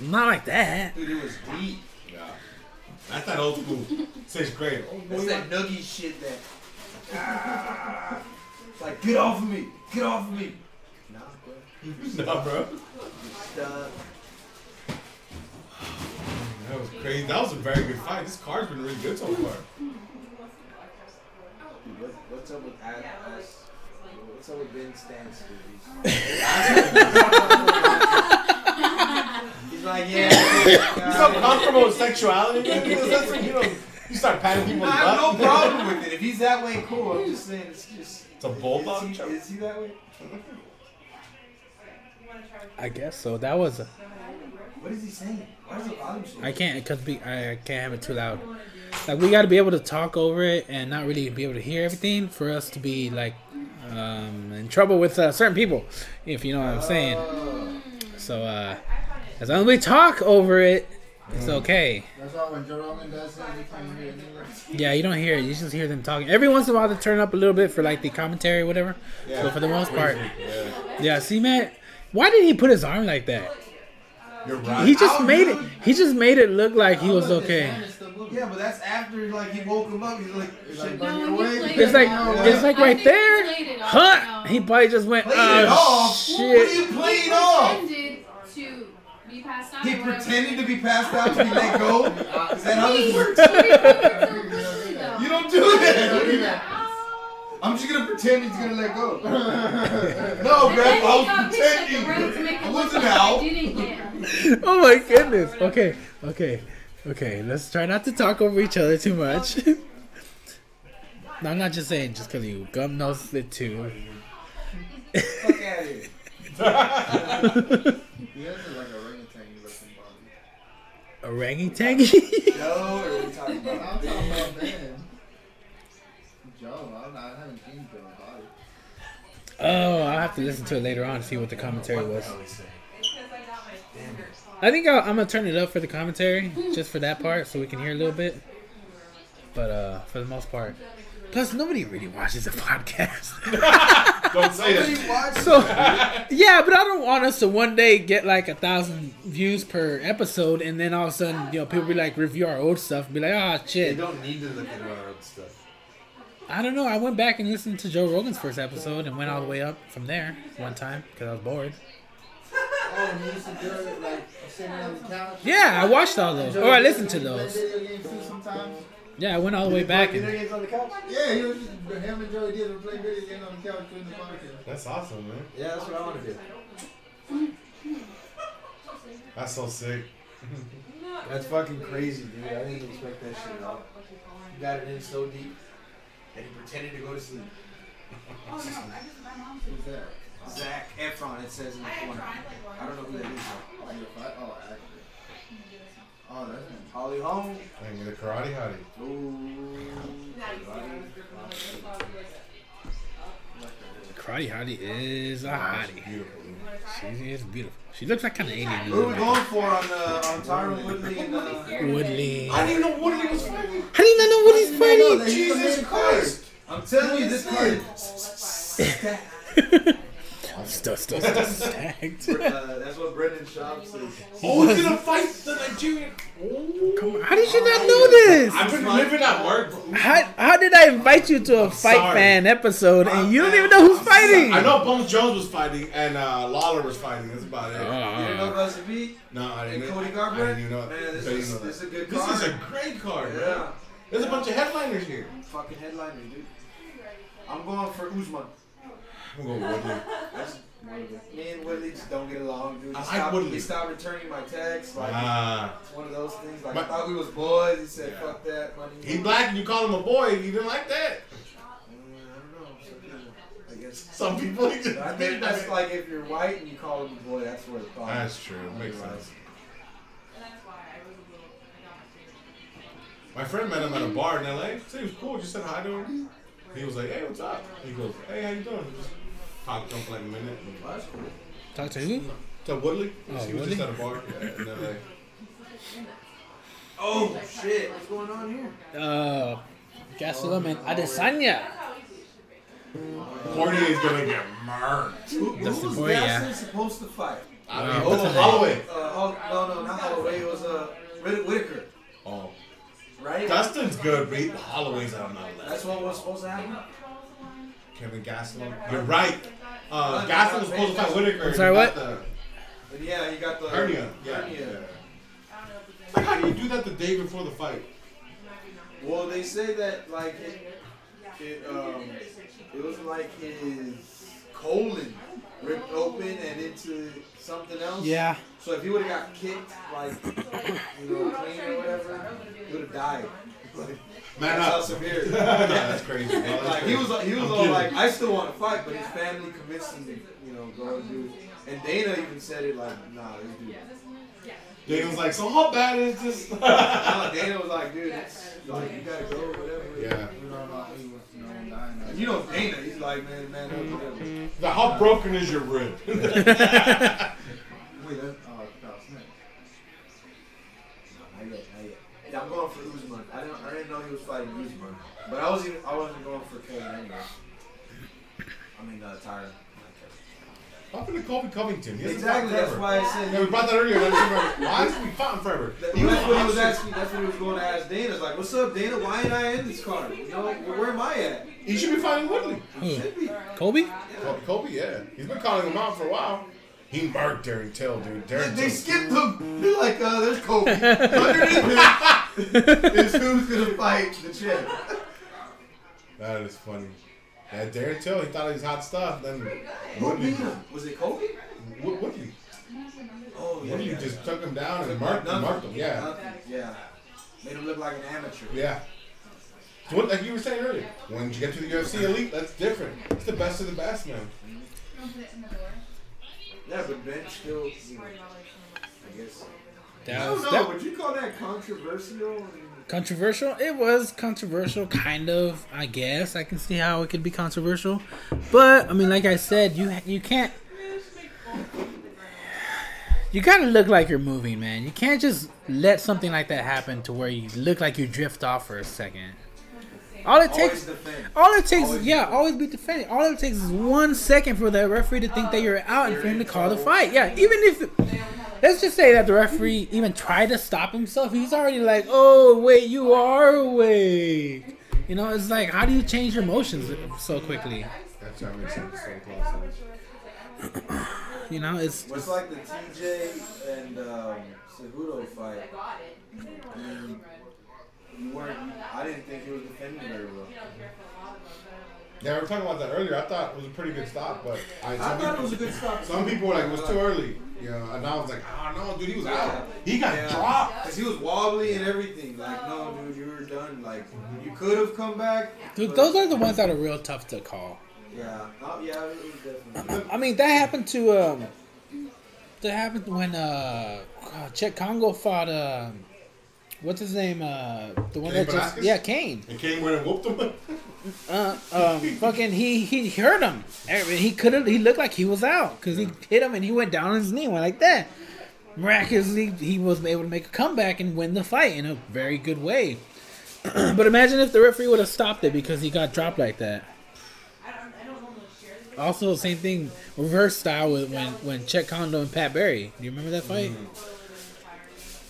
not like that. Dude, it was deep. Yeah. That's that old school sixth grade. Oh, That's that nuggy shit that. Ah, it's like, get off of me. Get off of me. Nah, bro. Nah. Stop. That was crazy. That was a very good fight. This card's been really good so far. Dude, what, what's up with Ad- As- What's up with Ben Stance, dude? He's, he's like, yeah. He's so comfortable with sexuality? That's when you know, you start patting people. I people's butt. no problem with it. If he's that way, cool. I'm just saying, it's just. It's a bulldog Is choke. he, is he that way? I guess so. That was. A, What is he saying? Why is the volume so I can't because be I can't have it too loud. Like we got to be able to talk over it and not really be able to hear everything for us to be like um, in trouble with uh, certain people, if you know what I'm saying. So uh, as long as we talk over it, it's okay. That's why when Joe Rogan does it, you can't hear anything. Yeah, you don't hear it. You just hear them talking. Every once in a while, they turn up a little bit for like the commentary or whatever. But for the most part, Yeah. yeah. See, man, why did he put his arm like that? You're right. He just made it. He just made it look like he was okay. hand is still moving. Yeah, but that's after like he woke him up. He's like, It's like, No, he you're awake. played It's like No, it's like right think he there. played it off, Huh? no. He probably just went. Played Oh off. What are shit! you playing He off? pretended to be passed out. He pretended to be passed out to be let go. Is that how this works? You You don't do that. Do that. I'm just gonna pretend he's gonna let go. no, And Grandpa, I was pissed at the room to pretending. I wasn't out. I didn't get him. Oh my goodness. Okay, okay, okay. Let's try not to talk over each other too much. no, I'm not just saying just because you gum knows it too. Fuck out of here. He has like a orangutan looking body. Orangutangy. No, what are we talking I'm talking about Ben. Joe, I'm not, oh, I'll have to listen to it later on to see what the commentary was. I think I'll, I'm gonna turn it up for the commentary, just for that part, so we can hear a little bit. But uh, for the most part, plus nobody really watches the podcast. Don't say that. So yeah, but I don't want us to one day get like a thousand views per episode, and then all of a sudden, you know, people be like review our old stuff, and be like, ah, You shit. They don't need to look at our old stuff. I don't know. I went back and listened to Joe Rogan's first episode and went all the way up from there one time because I was bored. Oh, and he used to do it like sitting on the couch. Yeah, I watched all those, or I listened to those. Play video games too sometimes. Yeah, I went all the way back Video and games on the couch? Yeah, he was just him and Joey did play video games on the couch during the podcast. That's awesome, man. Yeah, that's what I want to do. That's so sick. That's fucking crazy, dude. I didn't expect that shit at all. You got it in so deep that he pretended to go to sleep. Who's that? Zac Efron, it says in the corner. I don't know who that is. though. Oh, you're fi- oh, actually. Oh, that's him. Holly Holm. And the karate hottie. Ooh. Karate Hottie is a hottie. Beautiful. Man. She is beautiful. She looks like kind of alien. Who are we going for on uh, on Tyron Woodley and uh, Woodley. I didn't know what he was fighting. How do you not know what he's fighting? Jesus Christ. I'm telling you, this card. Still, still, still stacked. Uh, that's what Brendan Schaub says. Oh, he's gonna fight the Nigerian. Come on, how did you not know this? I've been living at work. How, how did I invite you to a fight sorry. fan episode and you don't even know who's fighting? I know Bones Jones was fighting and uh, Lawler was fighting. That's about it. You didn't know about Zabit no, I and didn't. Cody I Garbrandt? didn't even know. Man, this I is, know this is a good This card. is a great card, man. yeah. There's a bunch of headliners here. Fucking headliner, dude. I'm going for Usman. I'm going Woodley. That's me and Woodley just don't get along, dude. He I stopped, Woodley. he stopped returning my texts. Like, Ah, it's one of those things. Like, My- I thought we was boys. He said, Yeah. fuck that. Money. he black and you call him a boy. You didn't like that. Mm, I don't know. Some people, I guess. Some people. Just I think that's like if you're white and you call him a boy, that's where the thought. That's true. Makes sense. My friend met him at a bar in LA. Said he was cool. Just said hi to him. He was like, "Hey, what's up?" He goes, "Hey, how you doing?" We Just talked to him like a minute. Oh, that's cool. Talk to who? To Woodley. Oh, he was Woodley? just at a bar in LA. Oh shit! What's going on here? Uh, Gastelum and Adesanya. Poirier's gonna get murdered. Who, who was boy, yeah. Supposed to fight? I Uh, mean, what's oh, his? Holloway. Uh, Hol- no, no, not Holloway. It was uh, Whit- Whittaker, Oh, right? Dustin's good, but he- Holloway's out now. That's what was supposed to happen. Kevin Gastelum. You're right. Uh, Gastelum was supposed to fight Whittaker. and sorry, what? The And yeah, you got the hernia. Yeah. hernia. Like, how do you do that the day before the fight? Well, they say that like it, it um, it was like his colon ripped open and into something else. Yeah. So if he would have got kicked like you know clean or whatever, he would have died. Like, Man that's how up. severe. yeah, that's crazy. That's like he was, he was I'm all kidding. like, I still want to fight, but his family convinced him to, you know, go and do. it. And Dana even said it like, nah, let's do it. Dana was like, so how bad is this? Nah, Dana was like, dude, it's like you gotta go, whatever. yeah. You know you know, dying. You know Dana, he's like, man, man. Mm-hmm. Now, how broken is your rib? Wait, going for Usman. I didn't, I didn't know he was fighting Usman, but I wasn't, even, I wasn't going for Kevin anyway. I mean, uh, Tyron. How can Colby Covington? He hasn't fought Exactly, that's forever. why I said. Yeah, we brought that earlier. Why why hasn't he fought in forever? That- He that's what he was asking. That's what he was going to ask Dana. It's like, what's up, Dana? Why ain't I in this card? You know, where, where am I at? He should be fighting Woodley. Who? Should be. Colby? Colby, Colby, yeah. He's been calling him out for a while. He marked Darren Till, dude. Darren They Till. skipped him. They're like, uh, there's Colby. Underneath him is who's gonna fight the champ. That is funny. Yeah, Darren Till, he thought he was hot stuff. Then Who Woodley, beat him? Was it Colby? Wo- Woodley, Oh yeah. Woodley yeah. just took him down and Took marked, nothing. marked him. Yeah, Nothing. Yeah. Made him look like an amateur. yeah. So what, like you were saying earlier, when you get to the UFC elite, that's different. It's the best of the best, man. Yeah, but Ben still, you know, I guess. I That don't was know. that Would you call that controversial? controversial. It was controversial, kind of. I guess I can see how it could be controversial, but I mean, like I said, you you can't. You gotta look like you're moving, man. You can't just let something like that happen to where you look like you drift off for a second. All it takes, defend. all it takes, Always yeah, defend. always be defending. All it takes is one second for the referee to think that you're out and for him to call the fight. Yeah, even if, let's just say that the referee even tried to stop himself, he's already like, oh wait, you are awake. You know, it's like, how do you change your emotions so quickly? That's how makes sense. So close. You know, it's it's like the TJ and um, Cejudo fight. I mean, you weren't. I didn't think he was defending very well. Yeah, we were talking about that earlier. I thought it was a pretty good stop, but I, I some, thought it was a good stop. some people were like, it was too early. Yeah, and I was like, oh no, dude, he was out. He got Yeah. dropped. Cause he was wobbly and everything. Like, no, dude, you were done. Like, you could have come back. dude, those are the ones that are real tough to call. Yeah. Oh, yeah. It was definitely. I mean, that happened to um, that happened when uh, God, Cheick Kongo fought um, what's his name? Uh, the one Cain that just Velasquez? yeah, Cain. And came in and whooped him. Uh, um, fucking he he hurt him. He could have. He looked like he was out because he hit him and he went down on his knee, went like that. Miraculously, he was able to make a comeback and win the fight in a very good way. but imagine if the referee would have stopped it because he got dropped like that. also same thing, reverse style with when when Cheick Kongo and Pat Barry. Do you remember that fight?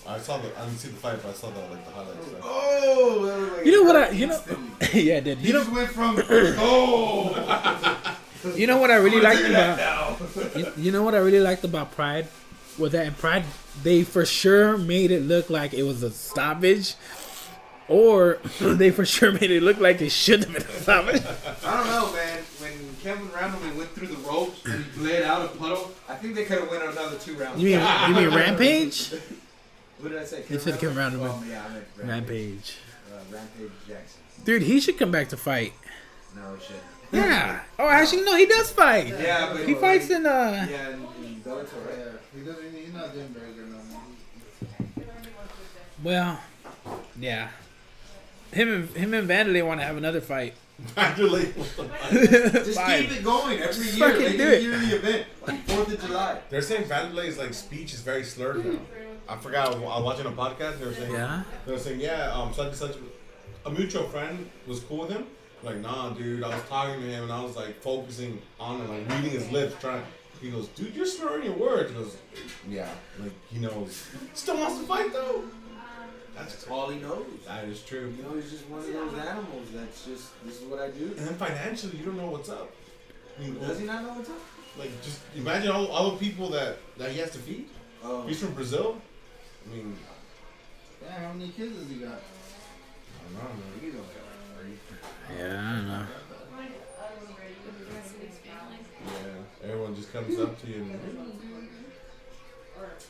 I saw the. I didn't see the fight, but I saw the like the highlights. Stuff. Oh, that was like You know what I you know? yeah, I did. You know just went from oh. you know what I really liked about you, you know what I really liked about Pride was that in Pride they for sure made it look like it was a stoppage. Or they for sure made it look like it should have been a stoppage. I don't know, man. When Kevin Randleman went through the ropes and he bled out a puddle, I think they could have went another two rounds. You mean you mean Rampage? What did I say? You said Kevin Randleman. Oh, yeah, I meant Rampage. Rampage. Uh, Rampage Jackson. Dude, he should come back to fight. No shit. Yeah. Oh, actually, no, he does fight. Yeah, but He fights in uh. Yeah, in, in Bellator, right? Yeah, he doesn't. He's not doing very good no more. Well, yeah. Him and him and Vanderlei want to have another fight. Actually, Just Fine. keep it going every year. Fucking Make do it a it. yearly event, like Fourth of July. they're saying Vanderlei's like speech is very slurred now. I forgot. I was watching a podcast. They were saying. Yeah. They were saying, yeah, um, such and such. A mutual friend was cool with him. Like, nah, dude. I was talking to him and I was like focusing on it, like reading his lips, trying. He goes, dude, you're slurring your words. He goes, yeah, like he knows. Still wants to fight though. That's That's all he knows. that is true. You know, he's just one of those animals that's just, this is what I do. And then financially, you don't know what's up. I mean, Does he not know what's up? Like, just imagine all, all the people that, that he has to feed. Oh, He's from Brazil. I mean, Yeah, how many kids has he got? I don't know, man. he's okay. Yeah, I don't know. Yeah, everyone just comes up to you. And,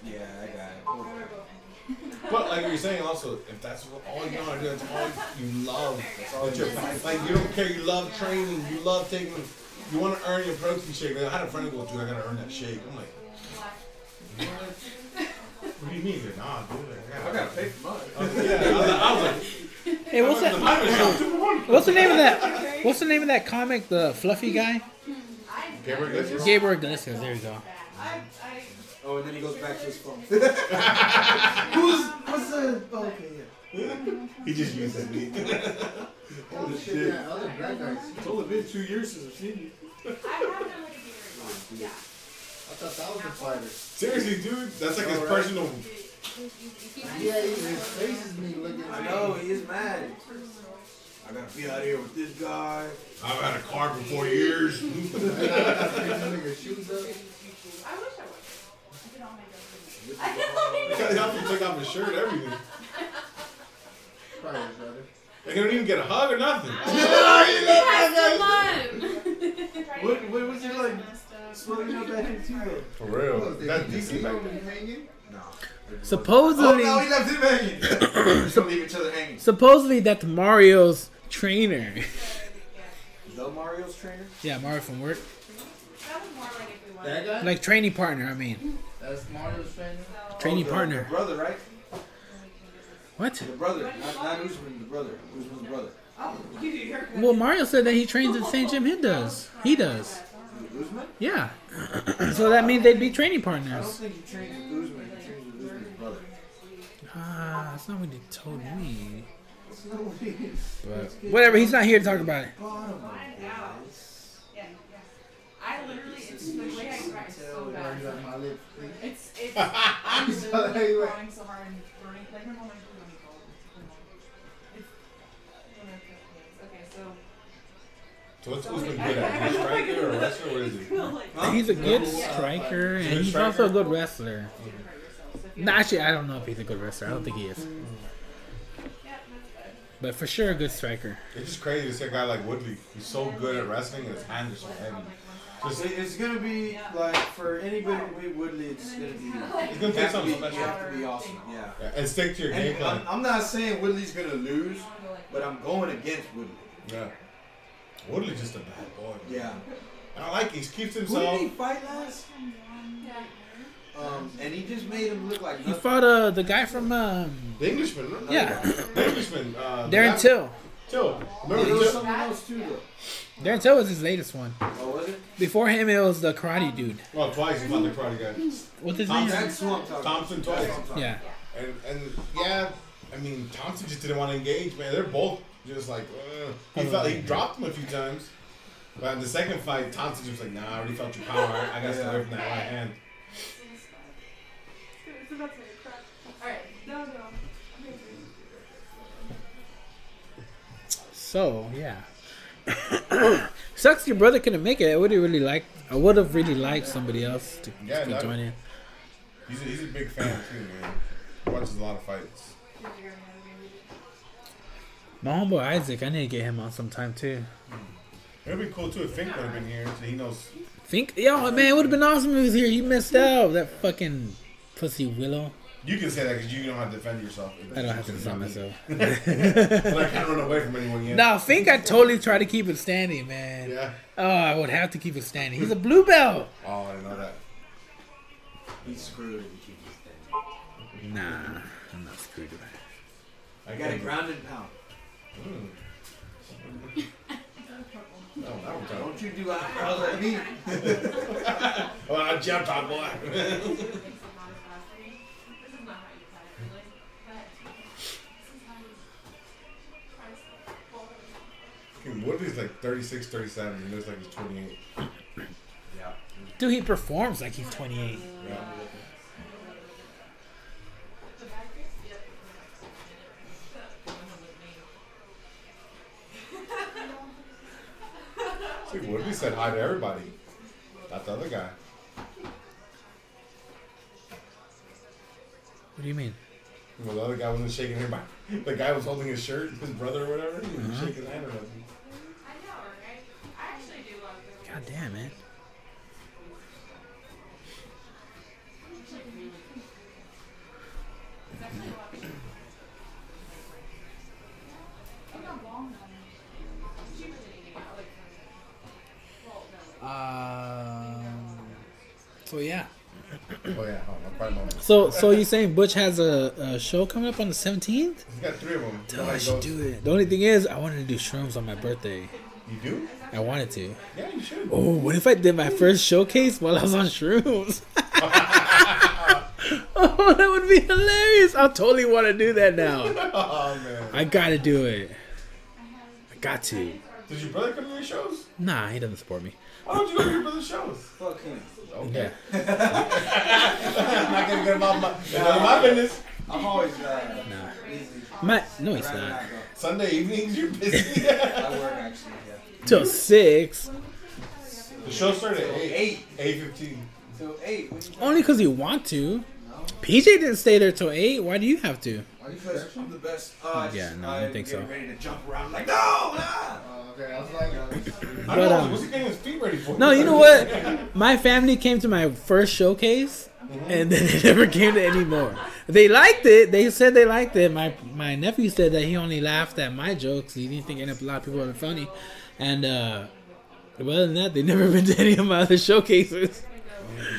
Yeah, I got it. but like you're saying, also, if that's what, all you want to do, that's all you love. That you're, like you don't care. You love training. You love taking. You want to earn your protein shake. Like, I had a friend who goes, "Dude, I gotta earn that shake." I'm like, "What do you mean?" Like, "Nah, dude. Like, I I gotta gotta." pay for mine. I was like, yeah, I was like, I was like Hey, what's the that? Bible shop, super one. What's the name of that? What's the name of that comic? The fluffy guy? Gabriel Iglesias? Gabriel Iglesias. There you go. Oh, and then he goes back to his phone. Who's, what's the, oh, okay, yeah. He just used that beat. Holy shit! Yeah, other black guys. It's only been two years since I've seen you. I oh, thought that was the fighter. Seriously, dude, that's like his Alright. personal. Yeah, he- his face is me looking. I know, he is mad. I gotta be out here with this guy. I've had a car for four years. I got nigga shoes up. He helped him take off his shirt, everything. Probably, brother. They don't even get a hug or nothing. What, what was it like? Swelling up at him too. For real. was it? That's Did you decent see back then. hanging? No. Supposedly, Oh, no, he left him hanging. Just don't leave each other hanging. supposedly that's Mario's trainer. The Mario's trainer? yeah, Mario from work. That guy? Like training partner. I mean, That's Mario's trainer? training Oh, the- partner. The brother, right? What? The brother. Not, not Usman, the brother. Usman's brother. Well, Mario said that he trains at the same gym he does. He does. Usman? Yeah. so that means they'd be training I don't partners. think he trains with Usman. He trains with Usman's brother. Ah, that's not what he told me. It's no way. But whatever, he's not here to talk about it. Bottom of this. I literally, it's the way I cry so bad. you got my lips, please? It's, it's, I'm literally crying so hard and burning, like my mom actually So what's Usman good at? Is he a striker or a wrestler? What is he? He's a good striker and he's also a good wrestler. No, actually, I don't know if he's a good wrestler. I don't think he is. But for sure, a good striker. It's just crazy to see a guy like Woodley. He's so good at wrestling and his hands are so heavy. Just, It- It's gonna be like for anybody to beat Woodley, it's gonna be. it's gonna take something special. you have to be awesome. Yeah. Yeah, and stick to your game plan. I'm, I'm not saying Woodley's gonna lose, but I'm going against Woodley. Yeah. Woodley's just a bad boy. man. Yeah. And I like he keeps himself. Who did himself. he fight last? Um, and he just made him look like He fought uh, the guy from um, The Englishman, no? Yeah. The Englishman. Uh, Darren the- Till. Till. There Remember was Till? someone else too, though. Darren Till was his latest one. Oh, was it? Before him, it was the karate dude. Well, twice he fought the karate guy. What's his Thompson. name? That's who I'm talking. Thompson twice. That's who I'm talking Yeah. And and yeah, I mean Thompson just didn't want to engage, man. They're both just like uh, he felt he dropped him a few times. But in the second fight, Thompson was like, "Nah, I already felt your power. I, got to stay away from that right hand." It's about to make a crack. Alright, no, no. I'm gonna do So yeah. Sucks your brother couldn't make it. I would have really liked. I would have really liked somebody else to, Yeah, to join in. He's a, he's a big fan too, man. He watches a lot of fights. My homeboy Isaac, I need to get him on sometime too. It would be cool too if Fink would have been here, so he knows. Fink, yo, man, it would have been awesome if he was here. He missed out. That fucking pussy willow. You can say that because you don't have to defend yourself. I don't have to defend myself. but I can't run away from anyone yet. No, Fink, I totally try to keep it standing, man. Yeah. Oh, I would have to keep it standing. He's a blue belt. Oh, I know that. He's screwed if he keeps it standing. Nah, I'm not screwed. I I got a ground and pound. Mm. No, that one's. Don't you do eyebrows like me. well, I jumped top boy. Fucking Woodley's like 36, 37. He looks like he's 28. Yeah. Dude, he performs like he's 28. Yeah. See, Woodley said hi to everybody. Not the other guy. What do you mean? Well, the other guy wasn't shaking anybody. The guy was holding his shirt, his brother or whatever. He was Uh-huh. shaking his hand or nothing. I know. I actually do love them. God damn, man. It's Um. So yeah. Oh yeah, oh, my pride moment. So so you saying Butch has a, a show coming up on the 17th? He's got three of them. I should do it. The only thing is, I wanted to do shrooms on my birthday. You do? I wanted to. Yeah, you should. Oh, what if I did my first showcase while I was on shrooms? oh, that would be hilarious. I totally want to do that now. Oh man. I gotta do it. I got to. Did your brother come to your shows? Nah, he doesn't support me. Why don't you go to your brother's shows? Fuck him. Okay. Yeah. I'm not gonna get about my, it's none of my business. I'm always uh, Nah. busy. My, no, he's Rather not. not Sunday evenings, you're busy. go. I work actually, yeah. Till six. the show started at eight. Eight. Eight fifteen. Till eight. Only because you want to. PJ didn't stay there till eight. Why do you have to? Because I'm the best. Uh, Yeah, no, I I'm don't think so. Ready to jump around like no, nah. Oh, okay, I was like, I But, don't know. um, What's he getting his feet ready for? No, you know what? My family came to my first showcase, and then they never came to any more. They liked it. They said they liked it. My my nephew said that he only laughed at my jokes. He didn't think any a lot of people were funny, and uh, other than that, they never been to any of my other showcases.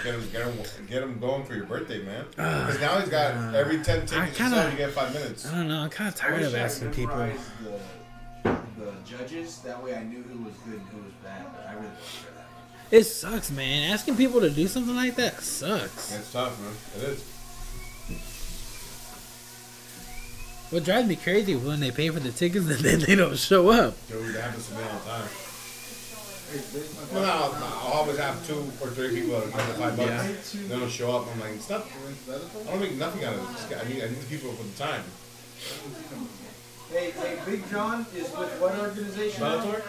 Get him, get, him, get him going for your birthday, man. Ah. Because now he's got ah. every 10 tickets you kinda- sell, you get five minutes. I don't know. I'm kind of tired of asking people. memorized The, the judges. That way, I knew who was good and who was bad. But I really don't care that much. It sucks, man. Asking people to do something like that sucks. It's tough, man. It is. What drives me crazy is when they pay for the tickets and then they don't show up. Dude, that happens to me all the time. Well, no, I'll, I'll always have two or three people that are under five bucks. Yeah. They don't show up. I'm like, it's not. I don't make nothing out of it. Just- I need, I need people for the time. Hey, hey, Big John is with what organization? Bellator?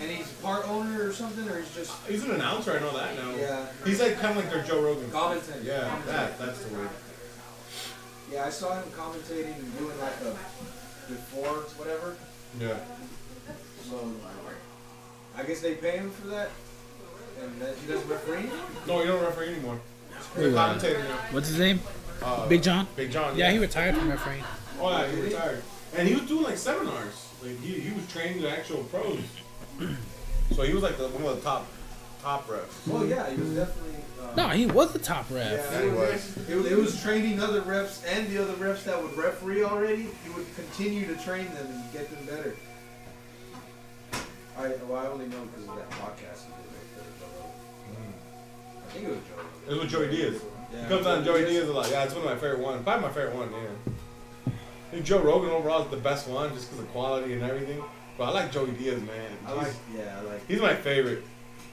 And he's part owner or something, or he's just He's an announcer. I know that now. Yeah. He's like kind of like their Joe Rogan. commentator. Yeah, that that's the word. Yeah, I saw him commentating and doing like a uh, before whatever. Yeah. So I guess they pay him for that, and that he doesn't referee. No, you don't referee anymore. Who, You're uh, now. What's his name? Uh, Big John? Big John. Yeah, he retired from refereeing. Oh, yeah, he retired. And he was doing like seminars. Like he, he was training the actual pros. so he was like the, one of the top top refs. Well, yeah, he was definitely. Uh, No, he was the top ref. Yeah, he it was. was, it, was, it was training other refs and the other refs that would referee already. He would continue to train them and get them better. I, well, I only know because of that podcast he did with Joe Rogan. Hmm. I think it was Joe Rogan. It was with Joey Diaz. Yeah. He comes on Joey Diaz a lot. Yeah, it's one of my favorite ones. Probably my favorite one. Yeah. I think Joe Rogan overall is the best one just because of quality and everything. But I like Joey Diaz, man. I like, yeah, I like. He's my favorite.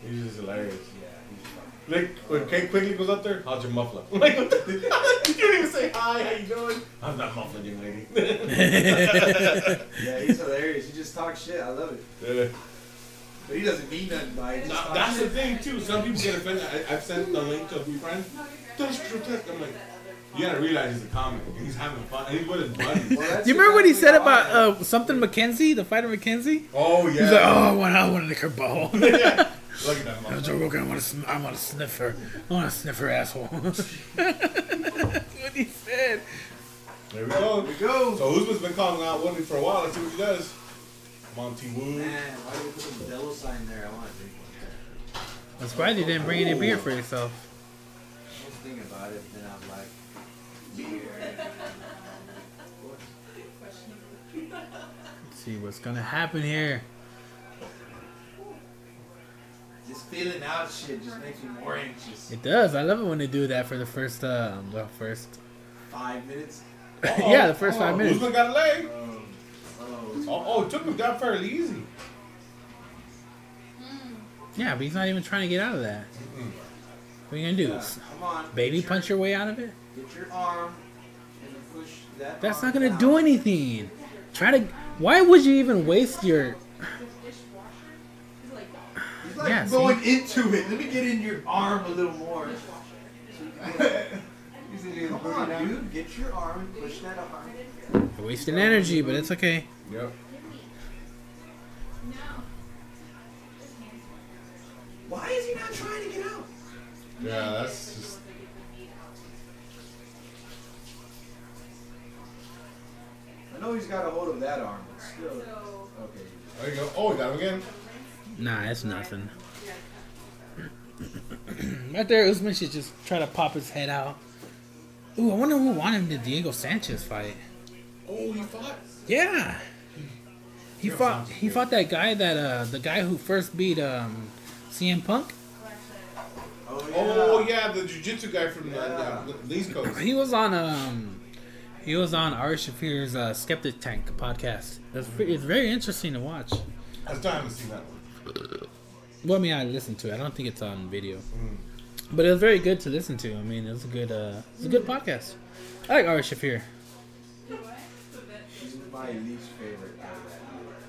He's just hilarious. Yeah, he's. Like when Kate quickly goes up there, how's your muffler? I'm like, what the? you can't even say hi. How you doing? I'm not muffling, young lady? Yeah, he's hilarious. He just talks shit. I love it. Yeah. But he doesn't mean nothing by it. He Now, that's the thing too. Some people get offended. I, I've sent the link to a few friends. That's grotesque. I'm like, you gotta realize he's a comic. He's having fun. And he's with his buddies. Well, Do you remember what he said about how I am. uh, something McKenzie, the fighter McKenzie? oh yeah. He's like, oh, I want, I want to lick her ball. Look at that I'm. Joe Rogan. I want to, sn- I want to sniff her. I want to sniff her asshole. That's what he said. There we go. Here we go. So Usman's been calling out Woodley for a while. Let's see what he does. Monty Wood. Man, why did you put the devil sign there? I want to drink one. I'm surprised you didn't bring any beer for yourself. I was thinking about it, then I'm like, beer. Let's see what's gonna happen here. Just feeling out shit just makes me more anxious. It does. I love it when they do that for the first, uh, the first. Five minutes. yeah, the first five minutes. Usman got a leg. Oh, Oh, it took him down fairly easy. Yeah, but he's not even trying to get out of that. What are you gonna do? yeah. Come on. Baby get your- punch your way out of it? Get your arm and push that. That's arm not gonna down. do anything. Try to. Why would you even waste your? He's like Yeah, see? going into it. Let me get in your arm a little more. Come on, dude. Get your arm and push that arm. You're wasting energy, but it's okay. Yep. Why is he not trying to get out? Yeah, that's just. I know he's got a hold of that arm, but still. Okay. There you go. Oh, he got him again. Nah, it's nothing. right there, Usman should just try to pop his head out. Ooh, I wonder who won him the Diego Sanchez fight. Oh, he fought. Yeah. He fought. He fought that guy that uh the guy who first beat um CM Punk. Oh yeah. Oh yeah, the jiu-jitsu guy from the, Yeah. the, the East Coast. He was on um he was on Ari Shaffir's uh, Skeptic Tank podcast. It's, pre- it's very interesting to watch. I still haven't seen that one. Well, I mean, I listened to it. I don't think it's on video, but it was very good to listen to. I mean, it was a good, uh, it's a good podcast. I like Ari Shaffir. He's my least favorite out of that.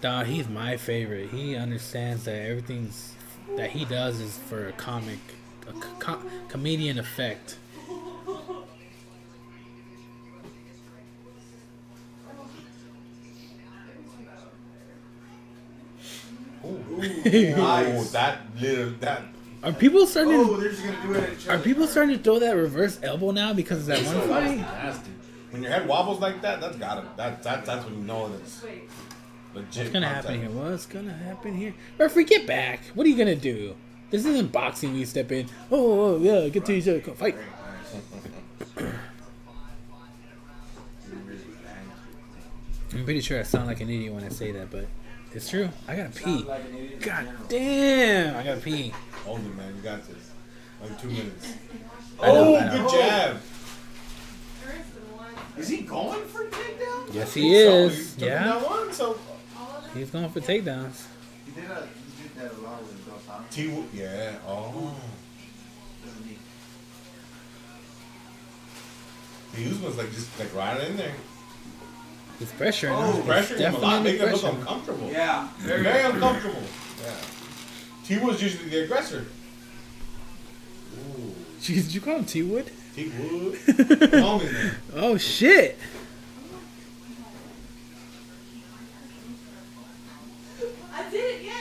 Dog, he's my favorite. He understands that everything's that he does is for a comic, a co- comedian effect. Oh, Nice. that little that. Are people starting? Oh, they're just gonna do it. At Are people starting to throw that reverse elbow now because of that one fight? Nasty. When your head wobbles like that, that's gotta. That, that that's when you know that's legit. What's gonna happen here? What's gonna happen here? Referee, get back! What are you gonna do? This isn't boxing. We step in. Oh, oh, oh yeah, get to each other. Go Fight. I'm pretty sure I sound like an idiot when I say that, but it's true. I gotta pee. Like an idiot in God damn! I gotta pee. Hold it, man. You got this. Like two minutes. Oh, know. good jab. Is he going for a takedown? Yes, he is. he took Yeah, down one, so he's going for takedowns. He did, uh, a, he did that a lot with Dos Santos. T. Wo- Yeah. Oh. doesn't he? The Usman's like just like right in there. He's pressuring. Oh, him. Pressure him a lot, Definitely make him look uncomfortable. Yeah. Very, very uncomfortable. Yeah. T was usually the aggressor. Ooh. Jeez, did you call him T Wood? T Wood. Homie, man. Oh shit! I did it yet.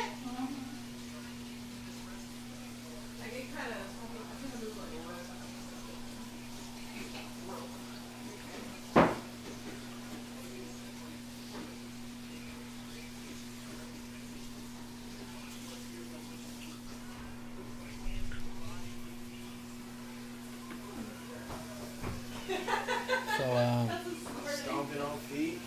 I get kind of. I think I moved like a little. So um. Stomping on feet.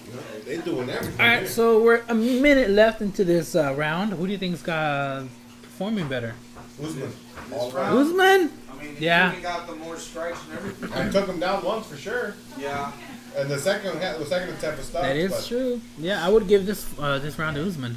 They doing everything. All right, here. So we're a minute left into this uh, round. Who do you think's got performing better? Usman. This All. Usman. I mean, Yeah. he got the more strikes and everything. I took him down once for sure, Yeah. and the second the second attempt was stopped. That is but true. Yeah, I would give this uh, this round to Usman.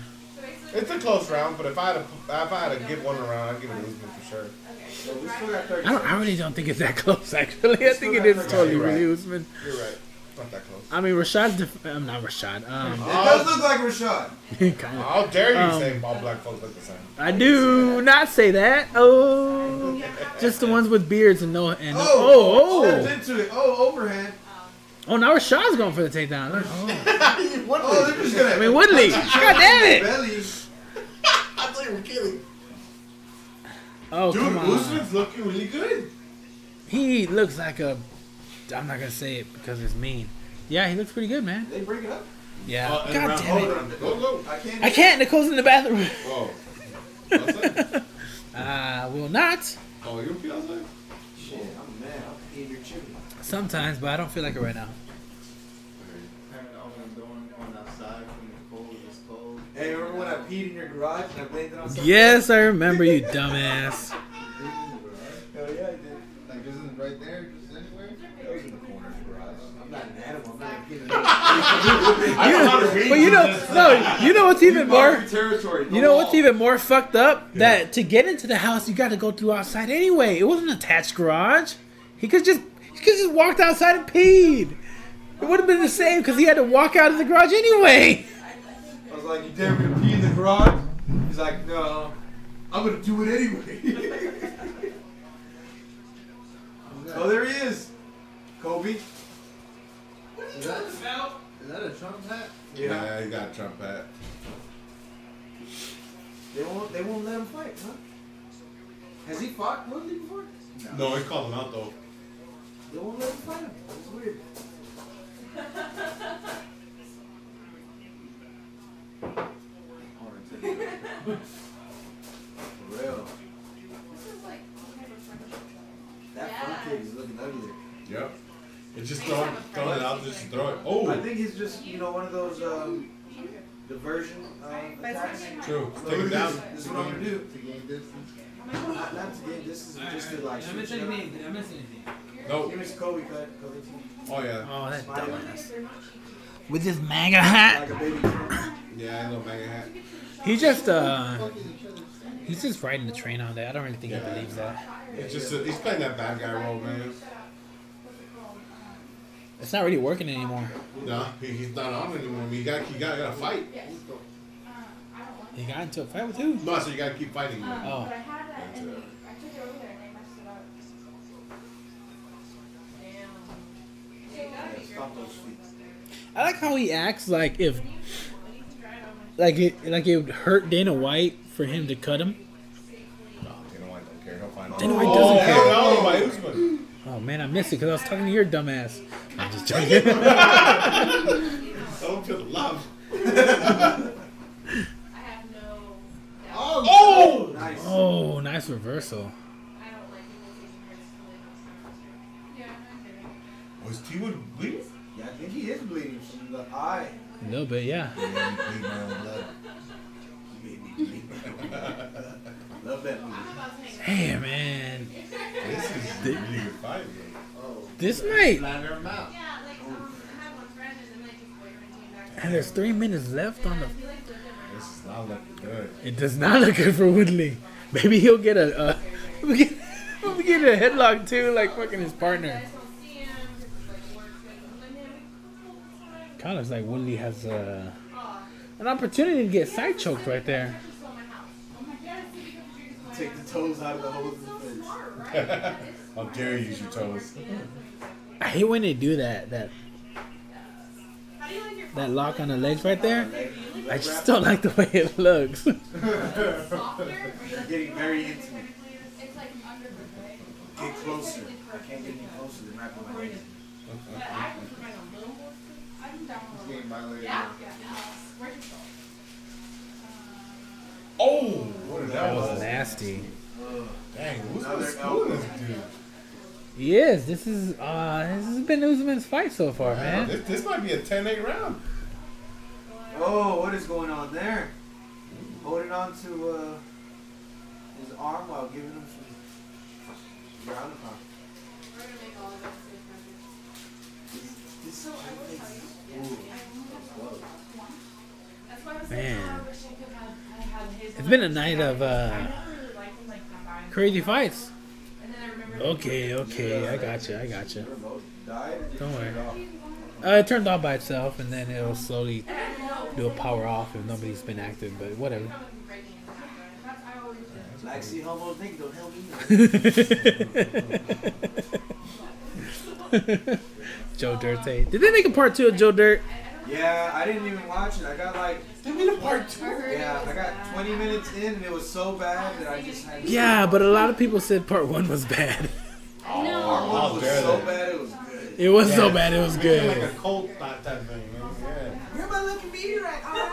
It's a close round, but if I had to, if I had to give one around, I'd give it to Usman for sure. So we still got 30 I, don't, I really don't think it's that close. Actually, I think it is totally you're right. really Usman. You're right. Not that close. I mean, Rashad's. Def- I'm not Rashad. Um, It does look like Rashad. kind of. How dare you Um, say all black folks look the same? I do not say that. Oh, just the ones with beards and no and no, Oh, oh stepped into it. Oh, overhand. oh oh. Now Rashad's going for the takedown. Look, Oh. Oh, they're just gonna. I mean Woodley. God damn it. Belly. I thought you were kidding. Oh Dude, come on. Usman's looking really good. He looks like a. I'm not gonna say it because it's mean. Yeah, he looks pretty good, man. They break it up. Yeah. Uh, God round- damn it. hold on. Go, go. I can't. I can't. Nicole's in the bathroom. Oh. Outside? I will not. Oh, you pee outside? Shit, I'm mad. I'm eating your chicken. Sometimes, but I don't feel like it right now. Having to open the door and going outside from the cold, it's cold. Hey, remember when I peed in your garage and I blamed it on something? Yes, I remember you, dumbass. Hell Hell yeah, I did. Like, this isn't right there, just anywhere? That was in the corner of the garage. I'm not an animal. I'm not a kid. I know how to read. But you know, no, you know what's even more. territory. You know what's even more fucked up? That to get into the house, you got to go through outside anyway. It wasn't an attached garage. He could just he could just walked outside and peed. It would have been the same because he had to walk out of the garage anyway. I was like, you dare me to pee in the garage? He's like, no, I'm gonna do it anyway. oh, there he is, Colby. Is that, is that a Trump hat? Yeah, he got a Trump hat. They won't. They won't let him fight, huh? Has he fought Woodley before? No, he called him out though. They won't let him fight him. It's weird. For real. That front kick is looking ugly. Yep. It's just throwing, throwing it out just throw it. Oh, I think he's just, you know, one of those um, diversion um, attacks. true. So Take look it down. this. This is what I'm gonna do. To gain distance? Not, not to get this is just to like. switch it up. Did I miss anything? Nope. Give me some Colby cut. Colby team. Oh yeah. Oh, that dumbass. With his MAGA hat. Like a baby Trump. Yeah, I know MAGA hat. He just uh he's just riding the train on that. I don't really think he Yeah. believes that. It's just a, he's playing that bad guy role, man. It's not really working anymore. No, he, he's not on anymore. He got he got, got to fight. Uh, he got into a fight with who? No, so you got to keep fighting. Man. Oh. But I had that and they, I took it over there and they messed it up. Damn. Stop those. I like how he acts like if like it like it would hurt Dana White for him to cut him. No, Dana White don't care. He'll find Dana out. White doesn't oh, care. hell no, by Usman. Oh man, I missed it because I was talking to your dumbass. I'm just joking. I don't feel the love. I have no doubt. Oh! oh! Nice. oh, nice reversal. I don't like people taking risks with Yeah, I Was T Wood bleeding? Yeah, I think he is bleeding from the eye. A little bit, yeah. Yeah, he bleed my own blood. He made me bleed. Love that movie. Hey man, This is a really good fight, man. Oh. this might. Flatter him out. Yeah, like um, I had one friend and then like his boyfriend came back. And there's three minutes left on the. He like lived in my This is not looking good. It does not look good for Woodley. Maybe he'll get a. Uh, he'll get, he'll get a headlock too, like fucking his partner. I just don't see him because he's like work schedule. And then we Kind of looks like Woodley has uh, oh, an opportunity to get side choked right there. just sold my house. I'm like, yeah, see, because you're just like, Take the toes out of the holes in the face. How dare you use your toes? I hate when they do that. That how do you like your that lock on the legs right there. I just don't like the way it looks. you like Getting very intimate. It's like under the leg. Get closer. I can't get any closer than wrapping my hands. But I prefer mine a little more. I'm down He's with getting violated. Yeah? Yeah. Where'd you go? Oh! What is That that? was Was? nasty. Dang, who's Another the school this dude? Yes, this is uh, this has been Usman's fight so far, man. This, this might be a 10-8 round. Oh, what is going on there? Holding on to uh, his arm while giving him some ground and pound. We're gonna make all of us This So I will tell you. That's why I was Man. like, oh, I wish I could have, I It's been a night of uh, crazy fights. Okay, okay, I got you, I got you. Don't worry. Uh, it turned off by itself, and then it'll slowly do a power off if nobody's been active. But whatever. Joe Dirt. Did they make a part two of Joe Dirt? Yeah, I didn't even watch it. I got like, They made a part two. yeah, I got 20 minutes in and it was so bad that I just had to. Yeah, but a lot of people said part one was bad. Oh, part No. one was dare so bad it was good. It was so bad, it was Make good. Like a cult type type thing, man. Yeah. You're my lucky meteorite. All right.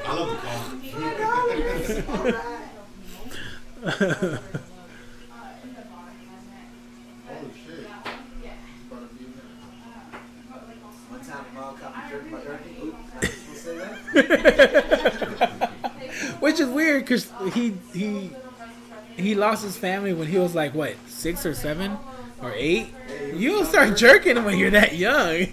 I love the cult. Holy shit. About to be in One time, mom caught me jerking my turkey. Oops, not supposed to say that. Which is weird because he he he lost his family when he was like what six or seven or eight. You don't start jerking when you're that young.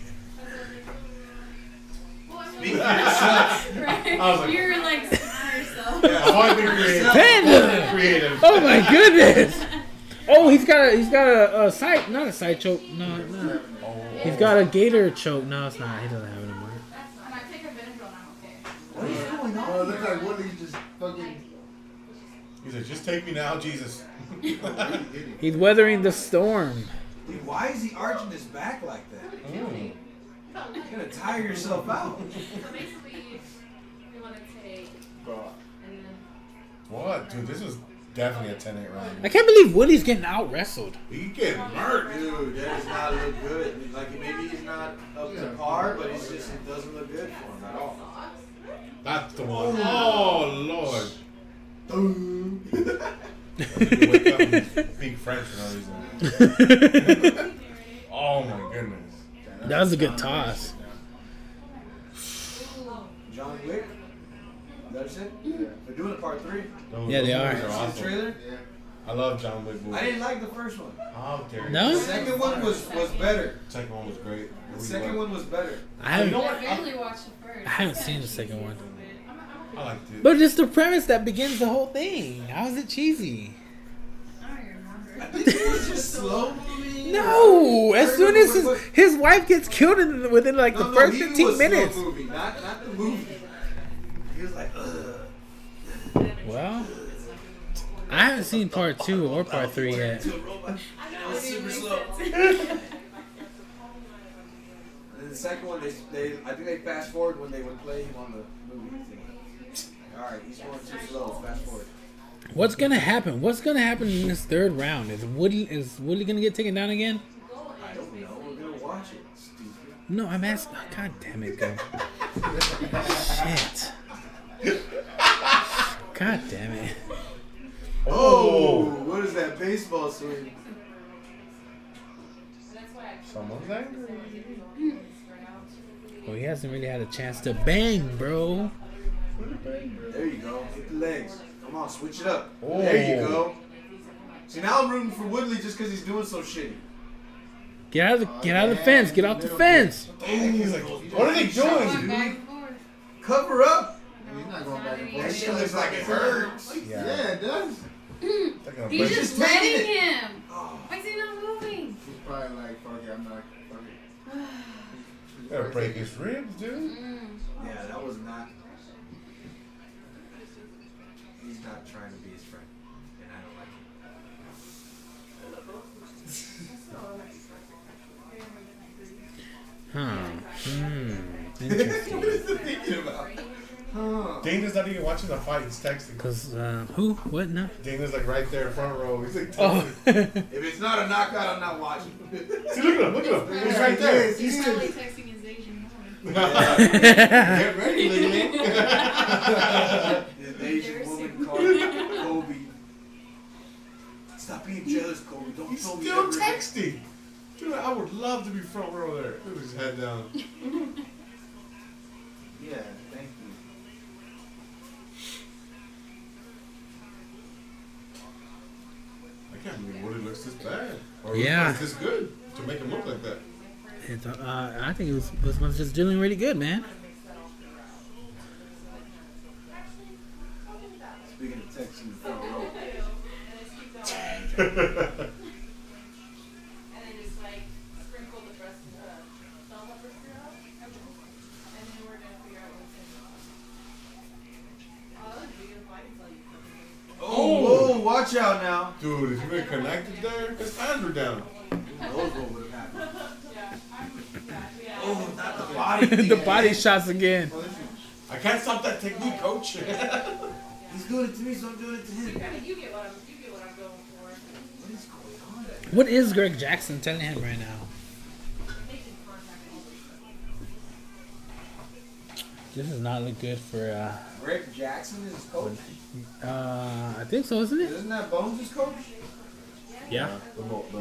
Speak for yourself. Right? I was like- You're like yourself. I've always been creative. Panda! creative. Oh my goodness! Oh, he's got a he's got a, a side not a side choke. No, no. He's got a gator choke. No, it's not. He doesn't have it anymore. And I take a Benadryl and I'm okay. What is it. on? Oh, it looks like Woodley just fucking. He said, just take me now, Jesus. He's weathering the storm. Dude, why is he arching his back like that? Mm. You're gonna tire yourself out. So basically, we want to take Bro, and. What? Dude, this was definitely a 10 8 round. I can't believe Woody's getting out wrestled. He getting murked. Dude, that does not look good. Like maybe he's not up to par, but it's just it doesn't look good for him at all. That's the one. Oh, oh Lord. Wake speak French for no reason. Oh, my goodness. That was a good toss. John Wick. That's it. They're doing a part three. Those- Yeah, they those are. movies See the awesome. trailer? yeah. I love John Wick movies. I didn't like the first one. How dare you. No? The second one was was better. Second one was great. The second one was better. I You know haven't what? I barely watched the first. I haven't seen the second one. I liked it. But it's the premise that begins the whole thing. How is it cheesy? I don't remember. I think it was just slow moving. No, as soon as his, his wife gets killed in, within like the No, no, first he 15 was minutes. Slow moving, not not the movie. He was like, ugh. Well, I haven't seen part two or part three yet. To a robot. It was super slow. The second one, they, they I think they fast forward when they would play him on the movie. All right, he's going too slow. Fast forward. What's gonna happen? What's gonna happen in this third round? Is Woody is Woody gonna get taken down again? I don't know. We're gonna watch it. Stupid. No, I'm asking. oh, God damn it, go. Shit. God damn it. Oh. oh, what is that baseball swing? Someone's angry. Well, he hasn't really had a chance to bang, bro. There you go. Hit the legs. Come on, switch it up. Oh. There you go. Oh. See, now I'm rooting for Woodley just because he's doing so shitty. Get out of the oh, get out of the fence. Get off the fence. Dang, he's like, what are they doing? back and forth. Cover up. He's not going back and That forth. shit looks like it hurts. Yeah. Yeah, it does. Taking He's break. just letting it. him. Why is he not moving? He's probably like, fuck it, I'm not. Fuck it. He's- Gotta break his ribs, dude. Mm. Yeah, that was not. He's not trying to be his friend, and I don't like it. Huh. Hmm. what Interesting. Is he thinking about? Huh. Dana's not even watching the fight. He's texting. Cause uh, who? What? No. Dana's like right there, in front row. He's like, Oh. texting. If it's not a knockout, I'm not watching. See, look at him. Look at him. He's right there. He's He's probably texting his Asian mom. Get ready, Lily. An Asian woman called Kobe. Stop being jealous, Kobe. Don't He's tell me still texting. Dude, I would love to be front row there. With his head down. Yeah, thank you. I can't believe Woody looks this bad. Or Yeah. looks this good to make him look like that. It's, uh, I think it was this one's just doing really good, man. text in the front row. And just keep going. And then just like sprinkle the rest of the bell pepper syrup. And then we're gonna figure out what's in it. Oh, that was beautiful. I can tell you cooking. Oh, whoa, watch out now. Dude, if you been connected there, his hands were down. Who knows what would have happened? Yeah, I'm, yeah, yeah. Oh, not the body. the body shots again. This is- I can't stop that technique, coach. He's doing it to me, so I'm doing it to him. you get what I'm, you get what I'm going for. What is going on? What is Greg Jackson telling him right now? Making contact all this. This does not look good for. uh Greg Jackson is his coach. Uh I think so, isn't it? Isn't that Bones' coach? Yeah. The, Mo- the,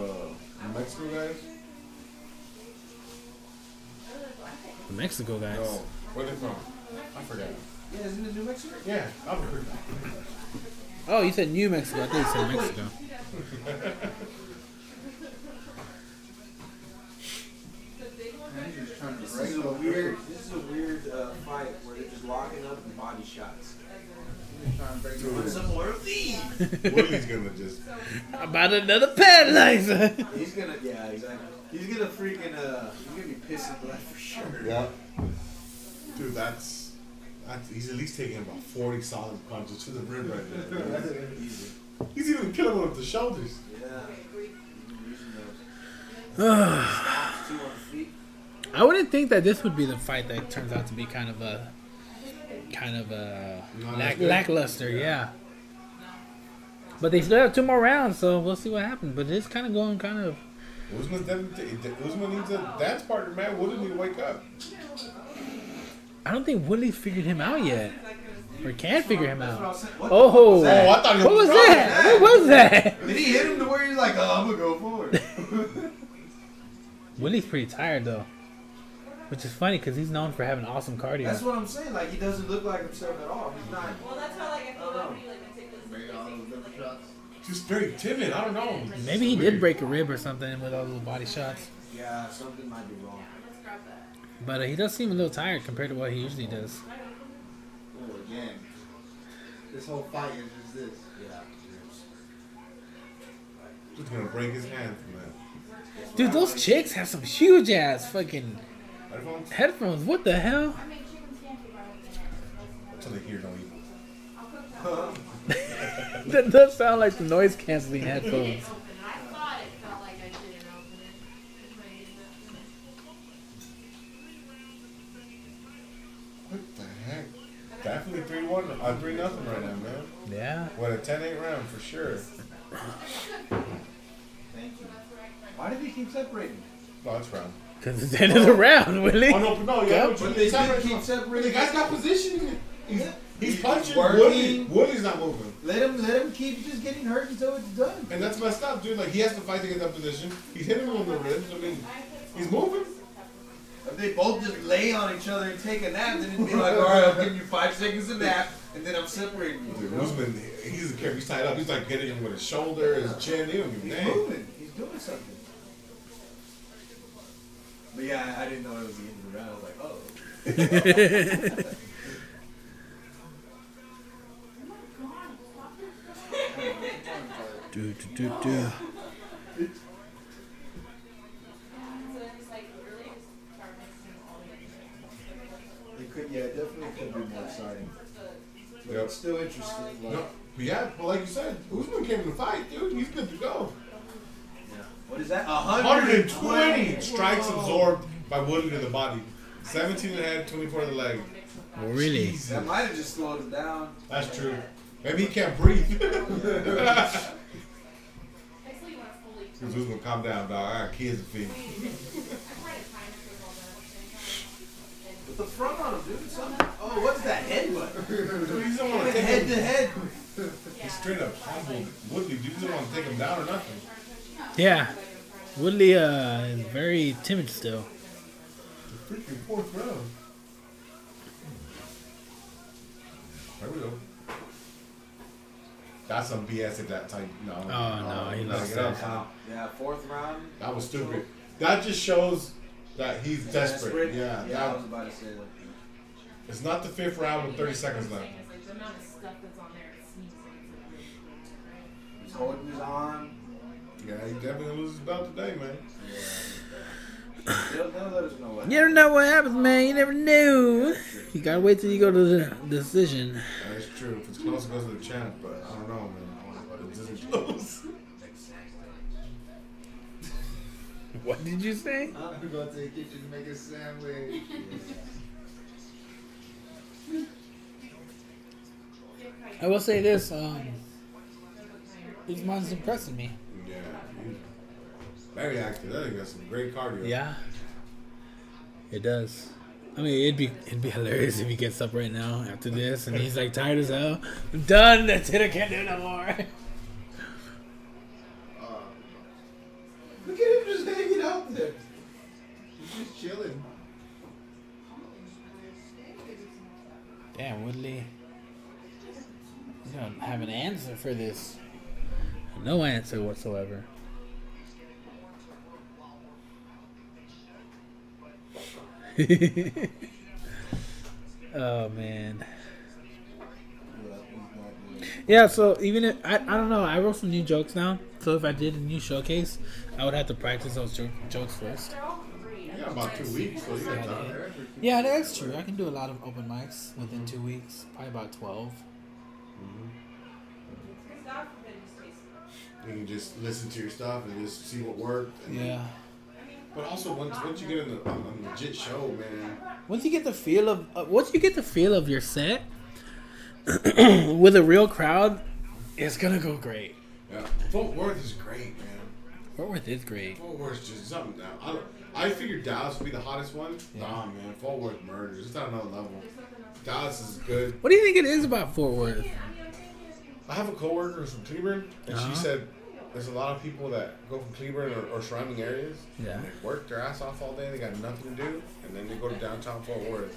the Mexico guys? The Mexico guys. No. Where they from? I forgot. Yeah, isn't it New Mexico? Yeah, I've heard. Oh, you said New Mexico. I think you said Mexico. This is a weird. This is a weird uh, fight where they're just locking up and body shots. Dude, Some more of these. Willie's gonna just. About another paralyzer. He's gonna, yeah, exactly. He's gonna freaking, uh, he's gonna be pissing blood for sure. Yeah. Dude, that's. that's he's at least taking about 40 solid punches to the rib right there. Easy. He's even killing him with the shoulders. Yeah. Using those. Stomps, two on the feet. I wouldn't think that this would be the fight that turns out to be kind of a, kind of uh, a lack, lackluster. Yeah. But they still have two more rounds, so we'll see what happens. But it's kind of going kind of. Usman's definitely. Usman needs a dance partner, man. Woodley need to wake up. I don't think Woodley's figured him out yet, or can't figure him That's what I out. What Oh, was that? Oh, I thought he what was was that? What was that? Did he hit him to where he's like, oh, I'm gonna go for it? Willie's pretty tired though, which is funny because he's known for having awesome cardio. That's what I'm saying. Like, he doesn't look like himself at all. He's not. Well, that's how like I feel no. like we like take this. Maybe all those different. Just very timid. I don't know. Maybe he did break a rib or something with all those body shots. Yeah, something might be wrong. Let's grab that. But uh, he does seem a little tired compared to what he usually does. Oh, again. This whole fight is just this. Yeah. He's gonna break his hand from that. Dude, those chicks have some huge ass fucking Headphones? headphones. What the hell? Until they hear no evil. That does sound like the noise canceling headphones. Open. I thought it felt like I didn't open it. It might be What the heck? Definitely 3 1. Uh, 3 nothing right now, man. Yeah. What a 10 8 round for sure. Thank you. Why did he keep separating? No, that's round. Because it's the end of the oh. round, Willie. Oh, no, no, yeah. But they did keep The guy's got position. He's, he's He's punching. working. Woodley, Woodley's not moving. Let him, let him keep just getting hurt until it's done. And that's messed up, dude. Like, he has to fight to get that position. He's hitting him on the ribs. I mean, he's moving. If they both just lay on each other and take a nap, then it'd be like, all right, I'm giving you five seconds of nap, and then I'm separating you. Dude, Usman, he's a He's tied up. He's like getting him with his shoulder, his chin. He don't give a He's damn. moving. He's doing something. But yeah, I, I didn't know it was the end of the round. I was like, oh. do, do, do, do. So then it's like really just start mixing all the It could, yeah, it definitely could be more exciting. But Yep. it's still interesting. Like, No, yeah, but like you said, Usman came in the fight, dude. He's good to go. Yeah. What is that? 120 strikes absorbed by Woodley to the body. 17 in the head, 24 in the leg. Oh, really? Jesus. That might have just slowed it down. That's true. Maybe he can't breathe. Basically, you want to fully. Because Usman, calm down, dog. I got kids to feed. I'm trying to time it with all that at the same time. With the front on him, dude. Something. Oh, what's that headbutt? Dude, he doesn't want to take head him. to head. He straight up humbled Woodley. Dude, he doesn't want to take him down or nothing. Yeah. Woodley uh, is very timid still. Freaking fourth round. There we go. That's some BS at that time. No. Oh, no, he gotta lost get up, that. Yeah, fourth round. That was stupid. That just shows that he's desperate. Yeah. Yeah, I was about to say that. it's not the fifth round with 30 seconds left. It's like the amount of stuff that's on there is sneezing. holding his arm. Yeah, he definitely gonna lose his belt today, man. They'll, they'll let us know what. You never know what happens, man. You never knew. You gotta wait till you go to the decision. That's true. If it's close, it goes to the champ, but I don't know, man. It isn't close. What did you say? I'm gonna go to the kitchen to make a sandwich. I will say this. Um, this man's impressing me. Yeah, he's very active. That thing got some great cardio. Yeah, it does. I mean, it'd be it'd be hilarious if he gets up right now after this and he's like tired as hell. I'm done. That's it. I can't do no more. Uh, Look at him just hanging out there. he's just chilling. Damn, Woodley. You don't have an answer for this. No answer whatsoever. oh man. Yeah, so even if I, I don't know, I wrote some new jokes now. So if I did a new showcase, I would have to practice those jo- jokes first. Yeah, about two weeks, so you got time. Yeah, that's true. I can do a lot of open mics within two weeks, probably about twelve. God forbid you taste it. You can just listen to your stuff and just see what worked. And Yeah. But also, once once you get in the, a legit show, man, Once you get the feel of uh, once you get the feel of your set with a real crowd, it's gonna go great. yeah, Fort Worth is great, man. Fort Worth is great. Fort Worth's just something now. I, don't- I figured Dallas would be the hottest one. Nah, man, Fort Worth murders. It's on another level. Dallas is good. What do you think it is about Fort Worth? I have a coworker from Cleveland, and Uh-huh. she said there's a lot of people that go from Cleveland or, or surrounding areas. Yeah. And they work their ass off all day. They got nothing to do, and then they go to downtown Fort Worth.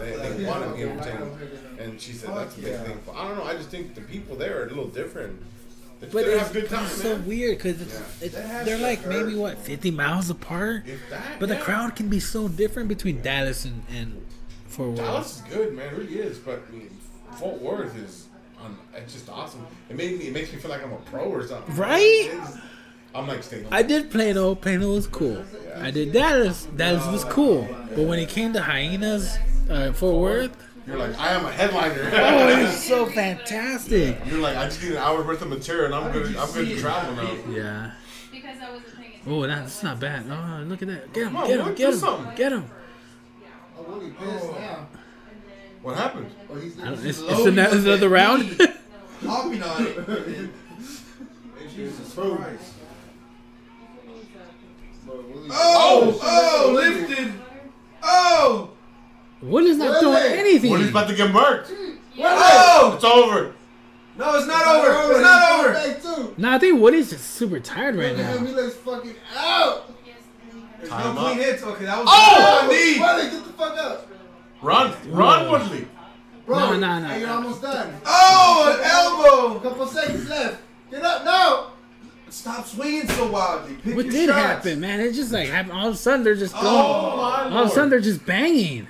They, they Yeah. want to be entertained, and she said that's a big Yeah. thing. But I don't know. I just think the people there are a little different. They But it's, have good time, it's so man. weird because it's, Yeah. it's, they're like hurt. maybe what fifty miles apart, If that, but the crowd can be so different between Dallas and, and Fort Worth. Dallas is good, man. It really is. But I mean, Fort Worth is, it's just awesome. It made me. It makes me feel like I'm a pro or something. Right? It's- I'm like staying. I did Plano. Plano was cool. I did Dallas. Dallas was cool. But when it came to Hyena's, uh, Fort Worth, You're like, I am a headliner. oh, it's so fantastic. You're like, I just need an hour worth of material, and I'm good. I'm good to travel now. Yeah. Because I wasn't paying attention. Oh, that's not bad. Oh, look at that. Get him, Come on, get him, get him, something. get him. Oh, pissed now. What happened? Oh, he's, I he's it's, it's loading another, up another that round. meat, Hopping on it. Jesus Christ. Oh, Oh, oh lifted. Oh, Woody's not doing Willie. anything. Woody's about to get murked. oh. It's over. No, it's not over. It's not over. too. No, I think Woody's just super tired right Look at him, now. he looks fucking out. There's Time no up. clean hits. Okay, that was Oh! on knee. Willie, get the fuck up. Run, run, Woodley. Bro, No, no, no. Hey, you're almost done. Oh, an elbow. couple seconds left. Get up now. Stop swinging so wildly. Pick What your did shots. happen, man? It just like happened. All of a sudden, they're just going. Oh my all of a sudden, they're just banging.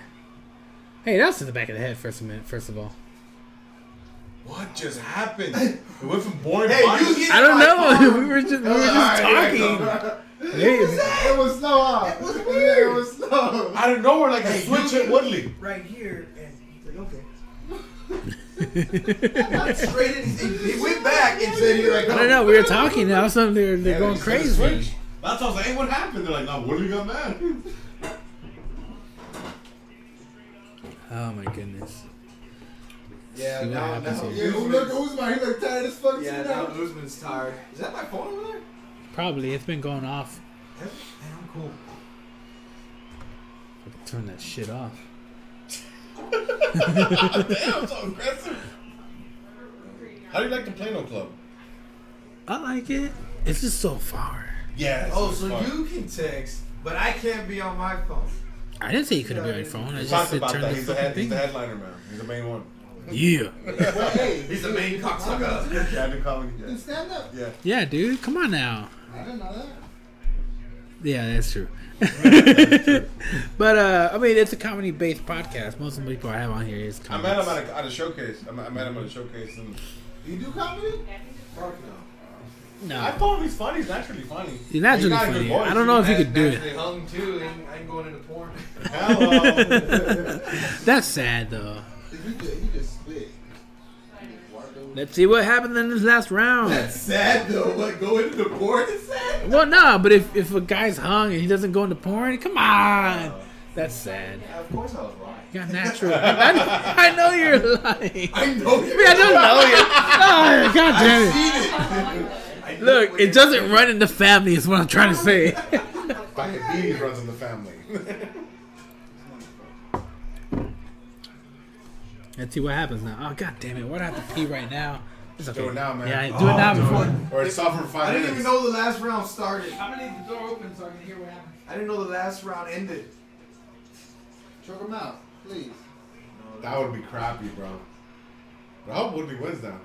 Hey, that was to the back of the head. First of minute, first of all. What just happened? It went from boring Hey, you get I don't know. we were just we were just right, here I talking. Go. Hey, It was so hot. It was weird. It was so. out of nowhere, like a Hey, switch you at Woodley. Right here, and he's like, okay. Straight in, he, he went back and said, "Here I go." I oh. don't know. We were talking. Now All of a sudden, they're they're Yeah, going they just hit the crazy. switch. That's why I was like, hey, what happened? They're like, no, Woodley got mad. Oh my goodness. Yeah, See what now, happens now here. Yeah, look, Usman, he look tired as fuck Yeah, too now now. Usman's tired. Is that my phone over there? Probably it's been going off. Man, I'm cool. I could turn that shit off. Damn, so aggressive. How do you like the Plano Club? I like it. It's just so far. Yeah. Oh, so you can text, but I can't be on my phone. I didn't say you couldn't be on your phone. I just talked said about turn that. the He's the, fucking head, he's the headliner, man. He's the main one. Yeah. Well, hey, He's the main cocksucker. Yeah, I do comedy. You can stand up. Yeah. Yeah, dude. Come on now. I didn't know that. Yeah, that's true. but uh, I mean, it's a comedy-based podcast. Most of the people I have on here is I comedy. met him at a, at a showcase. I met, I met him at a showcase. And You do comedy? Fuck no. I No, told him he's funny. He's naturally funny. he's naturally got a good funny. I don't know if he could do it. hung too. Ain't, I ain't going into porn. Hello. That's sad though. He just, he just spit. Let's see what happened in this last round. That's sad though. What going into porn is sad. Well, no, but if, if a guy's hung and he doesn't go into porn, come on. That's sad. Yeah, of course I was wrong. You got natural. I, know, I know you're lying. I know I mean, I don't know you. Oh, God damn it. It. Look, it doesn't run in the family, is what I'm trying to say. Diabetes runs in the family. Let's see what happens now. Oh, God damn it. Why do I have to pee right now? It's okay. Do it now, man. Yeah, do it now before. or it's off for five I didn't minutes. even know the last round started. I'm going to leave the door open so I can hear what happens. I didn't know the last round ended. Choke him out, please. That would be crappy, bro. But I hope Woodley wins now.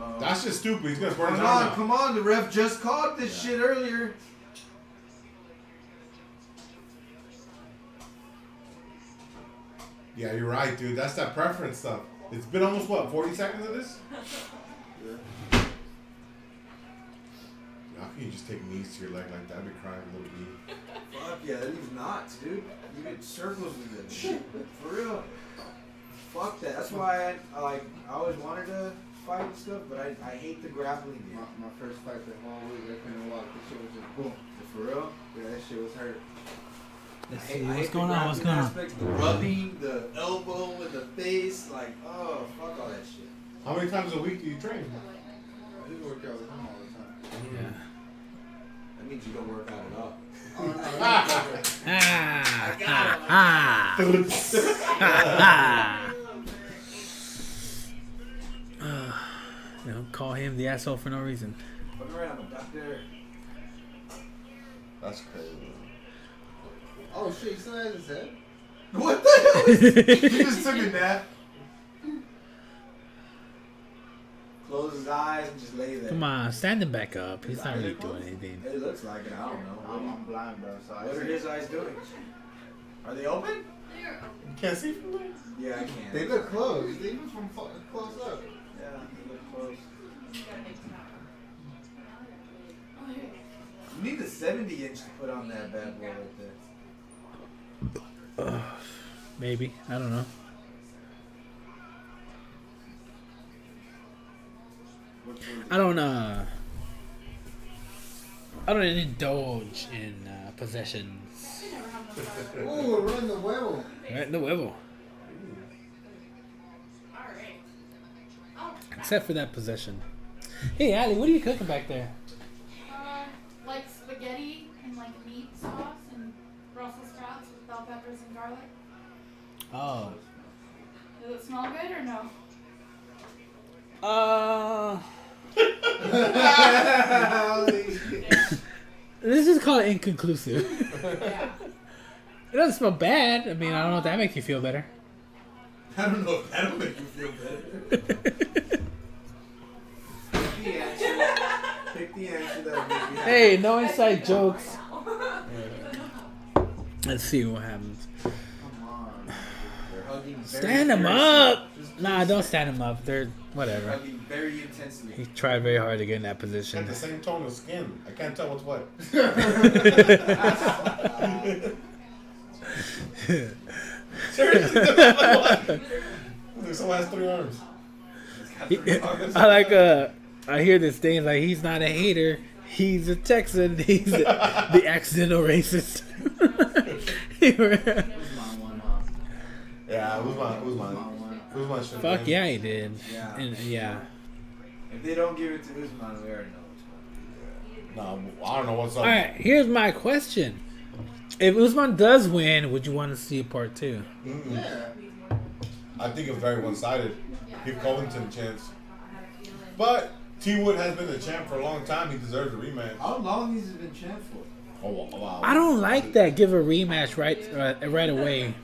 Uh, That's just stupid. He's gonna burn his come arm on, out. come on. The ref just called this shit earlier. Yeah, you're right, dude. That's that preference stuff. It's been almost what, 40 seconds of this? Yeah. How can you just take knees to your leg like that? I'd be crying a little bit. Fuck yeah, that leaves knots, dude. You get circles with that shit. For real. Fuck that. That's why I, I like. I always wanted to fight and stuff, but I, I hate the grappling. My, Game. my first fight the whole week, I couldn't walk. The shit was just boom. For real? Yeah, that shit was hurt. Let's I see. hate, What's hate going on? What's grappling going on? The rubbing, the elbow in the face, like, oh, fuck all that shit. How many times a week do you train? He work out with him all the time. Yeah. That means you don't work out at all. No, Ah, ah, you know, call him the asshole for no reason. Fuck around, I'm a doctor. That's crazy. Oh shit, he still has his head. What the hell? is- he just took a nap. Close his eyes and just lay there. Come on, stand him back up. He's not really doing anything. It looks like it. I don't I'm, know. I'm blind, bro. So I What are see- his eyes doing? Are they open? You can't see from there? Yeah, I can. They look closed. They look from fu- close up. Yeah, they look close. You need a 70 inch to put on that bad boy right there. Maybe. I don't know. I don't uh I don't indulge in uh, possessions. Ooh, run the huevo. Right? No huevo. Except for that possession. Hey Ali, what are you cooking back there? Uh, like spaghetti and like meat sauce and Brussels sprouts with bell peppers and garlic. Oh. Does it smell good or no? Uh This is called inconclusive. Yeah. It doesn't smell bad. I mean, I don't know if that makes you feel better. I don't know if that'll make you feel better. Pick the answer. Pick the answer that'll make you happy. hey, no inside jokes. Let's see what happens. Come on. They're hugging very Stand him fiercely. up. Just Nah, don't stand him up. They're whatever. very intensely. He tried very hard to get in that Got position. the same tone of skin. I can't tell what's what. Seriously, what? Someone has three arms. I like uh I hear this thing like he's not a hater, he's a Texan, he's a, the accidental racist. Who's my one off? Yeah, who's my who's my My one. who's my shit? Fuck man? yeah, he did. Yeah. And, yeah. If they don't give it to Usman, we already know it's No, I don't know what's up. All right, here's my question: If Usman does win, would you want to see a part two? Mm-mm. Yeah. I think it's very one-sided. Give Covington a chance. But T Wood has been the champ for a long time. He deserves a rematch. How long has he been champ for? Oh wow! I don't like that. Give a rematch right uh, right away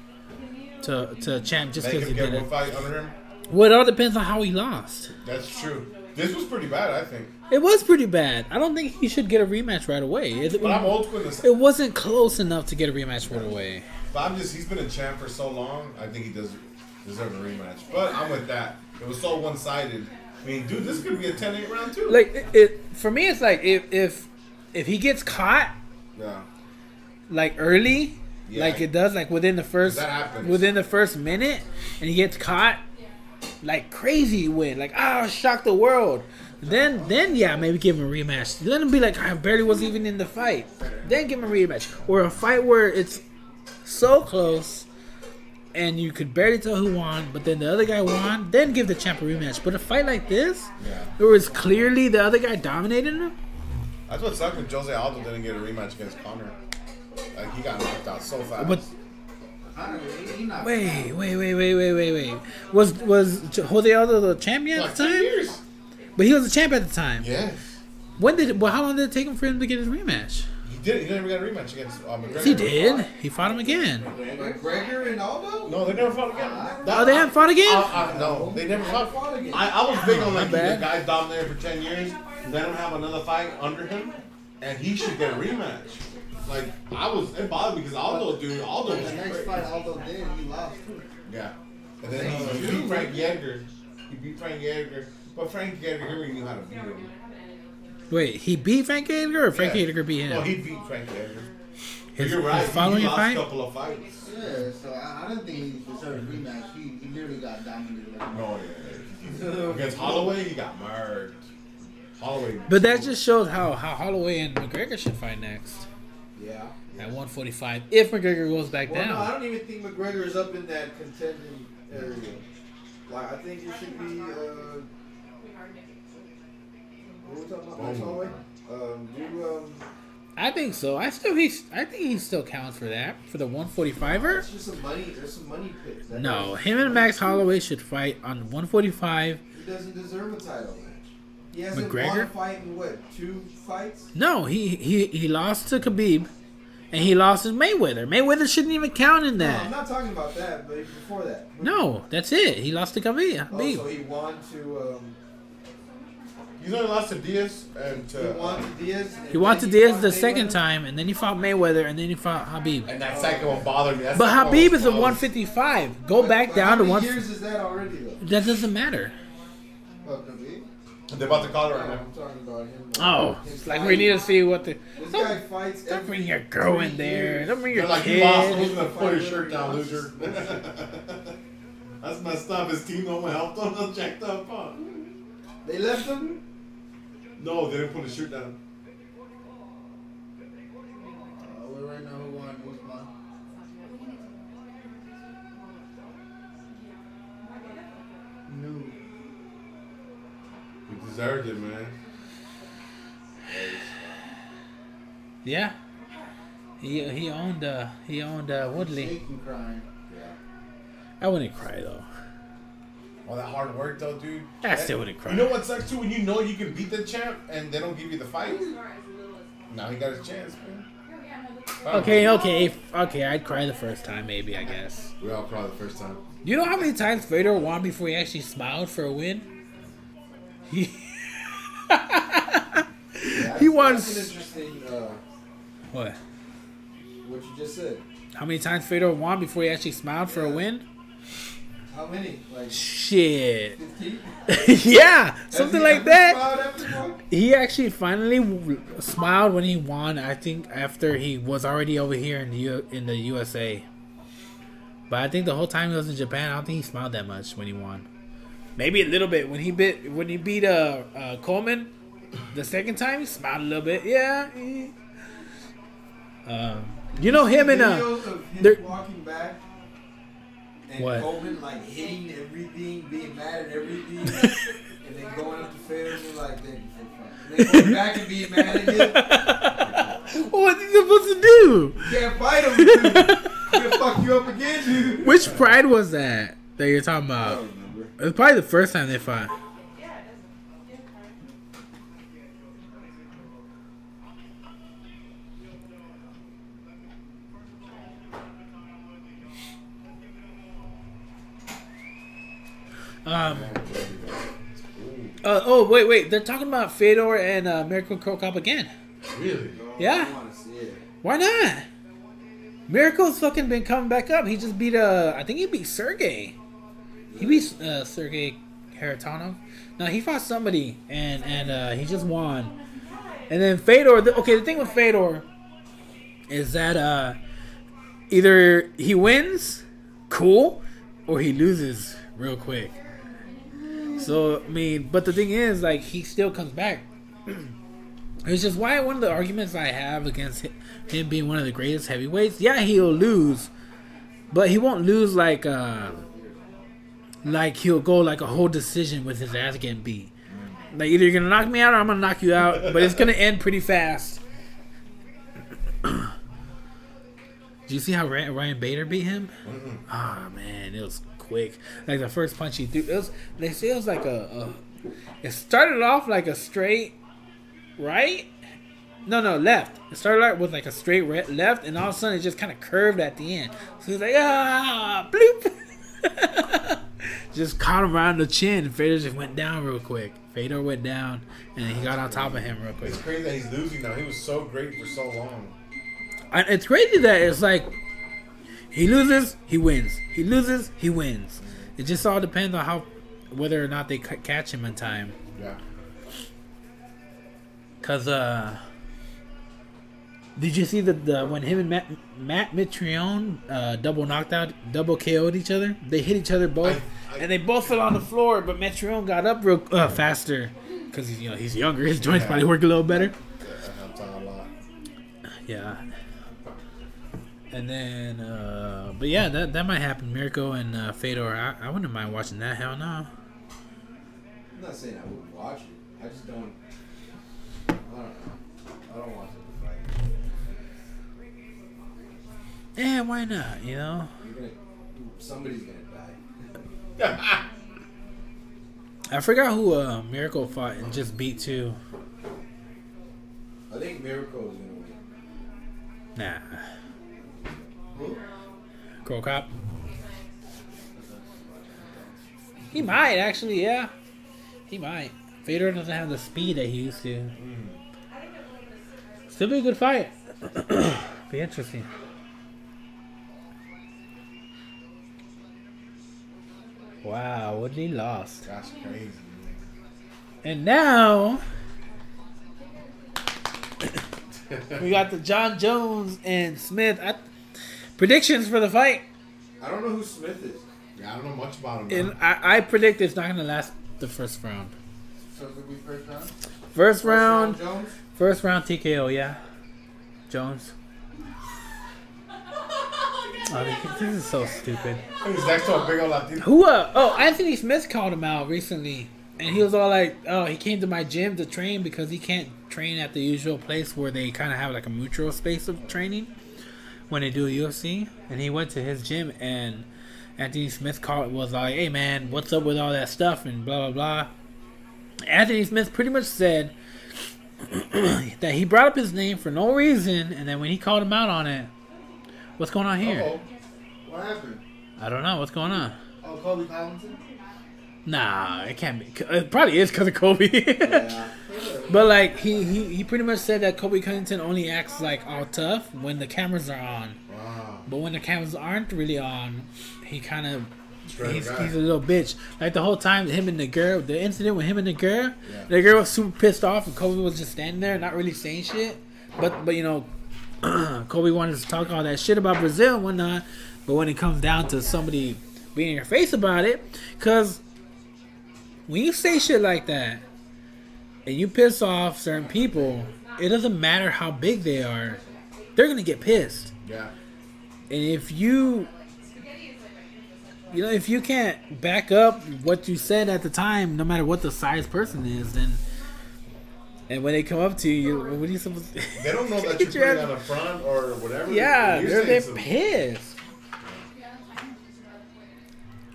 to to champ just because he get did one it. fight under him. Well, it all depends on how he lost. That's true. This was pretty bad, I think. It was pretty bad. I don't think he should get a rematch right away. It, But I'm old school this. it wasn't close enough to get a rematch right away. But I'm just, he's been a champ for so long. I think he does deserve a rematch. But I'm with that. It was so one sided I mean, dude, this could be a 10-8 round too. Like it, it for me, it's like if if if he gets caught yeah. like early, Yeah. like it does, like within the first within the first minute, and he gets caught like crazy win, like ah, shock the world. Then then yeah, maybe give him a rematch. Let him be like I barely was even in the fight. Then give him a rematch or a fight where it's so close. And you could barely tell who won, but then the other guy won. Then give the champ a rematch. But a fight like this, Yeah. where it's clearly the other guy dominated him, That's what sucked when Jose Aldo didn't get a rematch against Conor. Like he got knocked out so fast. but I don't know. He, he not Wait, wait, wait, wait, wait, wait, wait. Was was Jose Aldo the champion like at the time? years. But he was the champ at the time. Yes. When did? Well, how long did it take him for him to get his rematch? He did. He never got a rematch against uh, McGregor. Yes, he did. He fought him again. McGregor and Aldo? No, they never fought again. Oh, they haven't fought again. I, I, no, they never fought. Fought again. I, I was big on like My the bad. guy dominated for ten years, let him have another fight under him, and he should get a rematch. Like I was, it bothered me because Aldo, dude, Aldo But was the next great. fight Aldo did, he lost. Yeah, and then he, he beat Frank Edgar. He beat Frank Edgar, but Frank Edgar really knew how to beat him. Wait, he beat Frank Edgar or Frank Yeah. Edgar beat No, him? he beat Frank Edgar. His, You're right. his he- following he lost fight. a couple of fights. Yeah, so I, I don't think he deserved a rematch. He, he literally got dominated. Like, No, yeah. Against Holloway, he got murdered. Holloway. But that just shows how how Holloway and McGregor should fight next Yeah. at 145 if McGregor goes back Well, no, I don't even think McGregor is up in that contending area. Like, I think it should be. Uh, what we talking about? Max Holloway? Um, um, I think so. I still he I think he still counts for that for the 145er. it's just some money. There's some money picks. That No, him and Max Holloway should fight on 145. He doesn't deserve a title match. He hasn't won McGregor? a fight in what two fights? No, he he he lost to Khabib, and he lost to Mayweather. Mayweather shouldn't even count in that. No, I'm not talking about that, but before that. No, that's it. He lost to Khabib. Oh, so he won to um, He's only lost to Diaz and he to. won to Diaz. He won to Diaz fought the second time, and then he fought Mayweather, and then he fought Khabib. and that second one bothered me. That But Khabib is a 155. Go But- back but down how to many one. years is that already though? That doesn't matter. Fuck Khabib. They're about to call her No, right now. I'm talking about him. Oh, it's like we need to see what the. This Don't, guy fights. don't every bring your girl in there. years. Don't bring They're your like, you lost. kid. Who's gonna put your shirt down, loser? That's messed up. His team don't want help him. They're jacked up, huh? They left him. No, they didn't put the shirt down. Uh, we right now who won, who's won. No. He deserved it, man. Yeah. He he owned uh he owned uh Woodley. Shaking crying. I wouldn't cry though. All that hard work, though, dude. I still wouldn't cry. You know what sucks too? When you know you can beat the champ and they don't give you the fight. Now he got his chance, man. Okay, okay, if- okay. I'd cry the first time, maybe. I guess. We all cried the first time. You know how many times Fedor won before he actually smiled for a win? He he won. Interesting. Uh, What? what you just said. How many times Fedor won before he actually smiled for a win? How many? Like Shit. yeah, something like that. smiled after one? He actually finally w- smiled when he won. I think after he was already over here in the U- in the USA. But I think the whole time he was in Japan, I don't think he smiled that much when he won. Maybe a little bit when he bit when he beat uh, uh Coleman the second time. He smiled a little bit. Yeah. Um, you know him and uh. They're- walking back. And What? Coleman like hitting everything, being mad at everything, and then going up to Fedor and like, thank you for fighting. And then going back and being mad again. What's he supposed to do? You can't fight him. Dude. He'll fuck you up again, dude. Which pride was that that you're talking I about? don't remember. It was probably the first time they fought. Um. Uh, oh wait, wait! They're talking about Fedor and uh, Mirko Cro Cop again. Really? Yeah. I want to see it. Why not? Mirko's fucking been coming back up. He just beat uh, I think he beat Sergey. He beat uh, Sergey Kharitonov. No, he fought somebody and and uh, he just won. And then Fedor. The, okay, the thing with Fedor is that uh, either he wins, cool, or he loses real quick. So I mean, but the thing is, like, he still comes back. It's just why one of the arguments I have against him being one of the greatest heavyweights. Yeah, he'll lose, but he won't lose like uh, like he'll go like a whole decision with his ass getting beat. Like either you're gonna knock me out or I'm gonna knock you out, but it's gonna end pretty fast. Do you see how Ryan, Ryan Bader beat him? Ah man, it was quick. Like the first punch he threw, it was. They say it was like a. a it started off like a straight right. No, no, left. It started out with like a straight re- left, and all of a sudden it just kind of curved at the end. So he's like, ah, bloop. just caught him around the chin, and Fedor just went down real quick. Fedor went down, and he got on top of him real quick. It's crazy that he's losing now. He was so great for so long. And it's crazy that it's like he loses, he wins. He loses, he wins. It just all depends on how whether or not they c- catch him in time. Yeah. Cause uh, did you see the, the when him and Matt Matt Mitrione uh, double knocked out, double KO'd each other? They hit each other both, I- I- and they both fell on the floor. But Mitrione got up real uh, faster because he's you know he's younger. His joints Yeah. probably work a little better. That helps out a lot. Yeah. And then, uh, but yeah, that that might happen. Mirko and uh, Fedor, I, I wouldn't mind watching that. Hell no. I'm not saying I wouldn't watch it. I just don't. I don't know. I don't want them to fight. Yeah, why not? You know. Gonna. Somebody's gonna die. I forgot who uh, Mirko fought and just beat too. I think Mirko is gonna win. Nah? Cro Cop. He might actually, yeah. He might. Fedor doesn't have the speed that he used to. Mm. Still be a good fight. be interesting. Wow, Woodley lost. That's crazy. And now we got the Jon Jones and Smith I, predictions for the fight. I don't know who Smith is. Yeah, I don't know much about him. And man. I, I predict it's not gonna last the first round. So it'll be first round. First round, Jones. first round TKO, yeah. Jones. Oh, this is so stupid. He's next to a big old Latino. Who? Uh, oh, Anthony Smith called him out recently, and he was all like, "Oh, he came to my gym to train because he can't train at the usual place where they kind of have like a mutual space of training when they do UFC." And he went to his gym, and Anthony Smith called was like, "Hey man, what's up with all that stuff?" and blah blah blah. Anthony Smith pretty much said that he brought up his name for no reason, and then when he called him out on it, what's going on here? Uh-oh. What happened? I don't know what's going on. Oh, Colby Covington. Nah, it can't be. It probably is because of Colby. Yeah. but like he, he he pretty much said that Colby Covington only acts like all tough when the cameras are on, Wow. but when the cameras aren't really on, he kind of he's, he's a little bitch. Like the whole time, him and the girl, the incident with him and the girl, Yeah. the girl was super pissed off, and Colby was just standing there, not really saying shit. But but you know, Colby wanted to talk all that shit about Brazil and whatnot. But when it comes down to somebody being in your face about it, because when you say shit like that and you piss off certain people, it doesn't matter how big they are, they're gonna get pissed. Yeah. And if you, you know, if you can't back up what you said at the time, no matter what the size person is, then, and when they come up to you, what are you supposed? to They don't know that you're your putting on the front or whatever. Yeah, they're, they're pissed.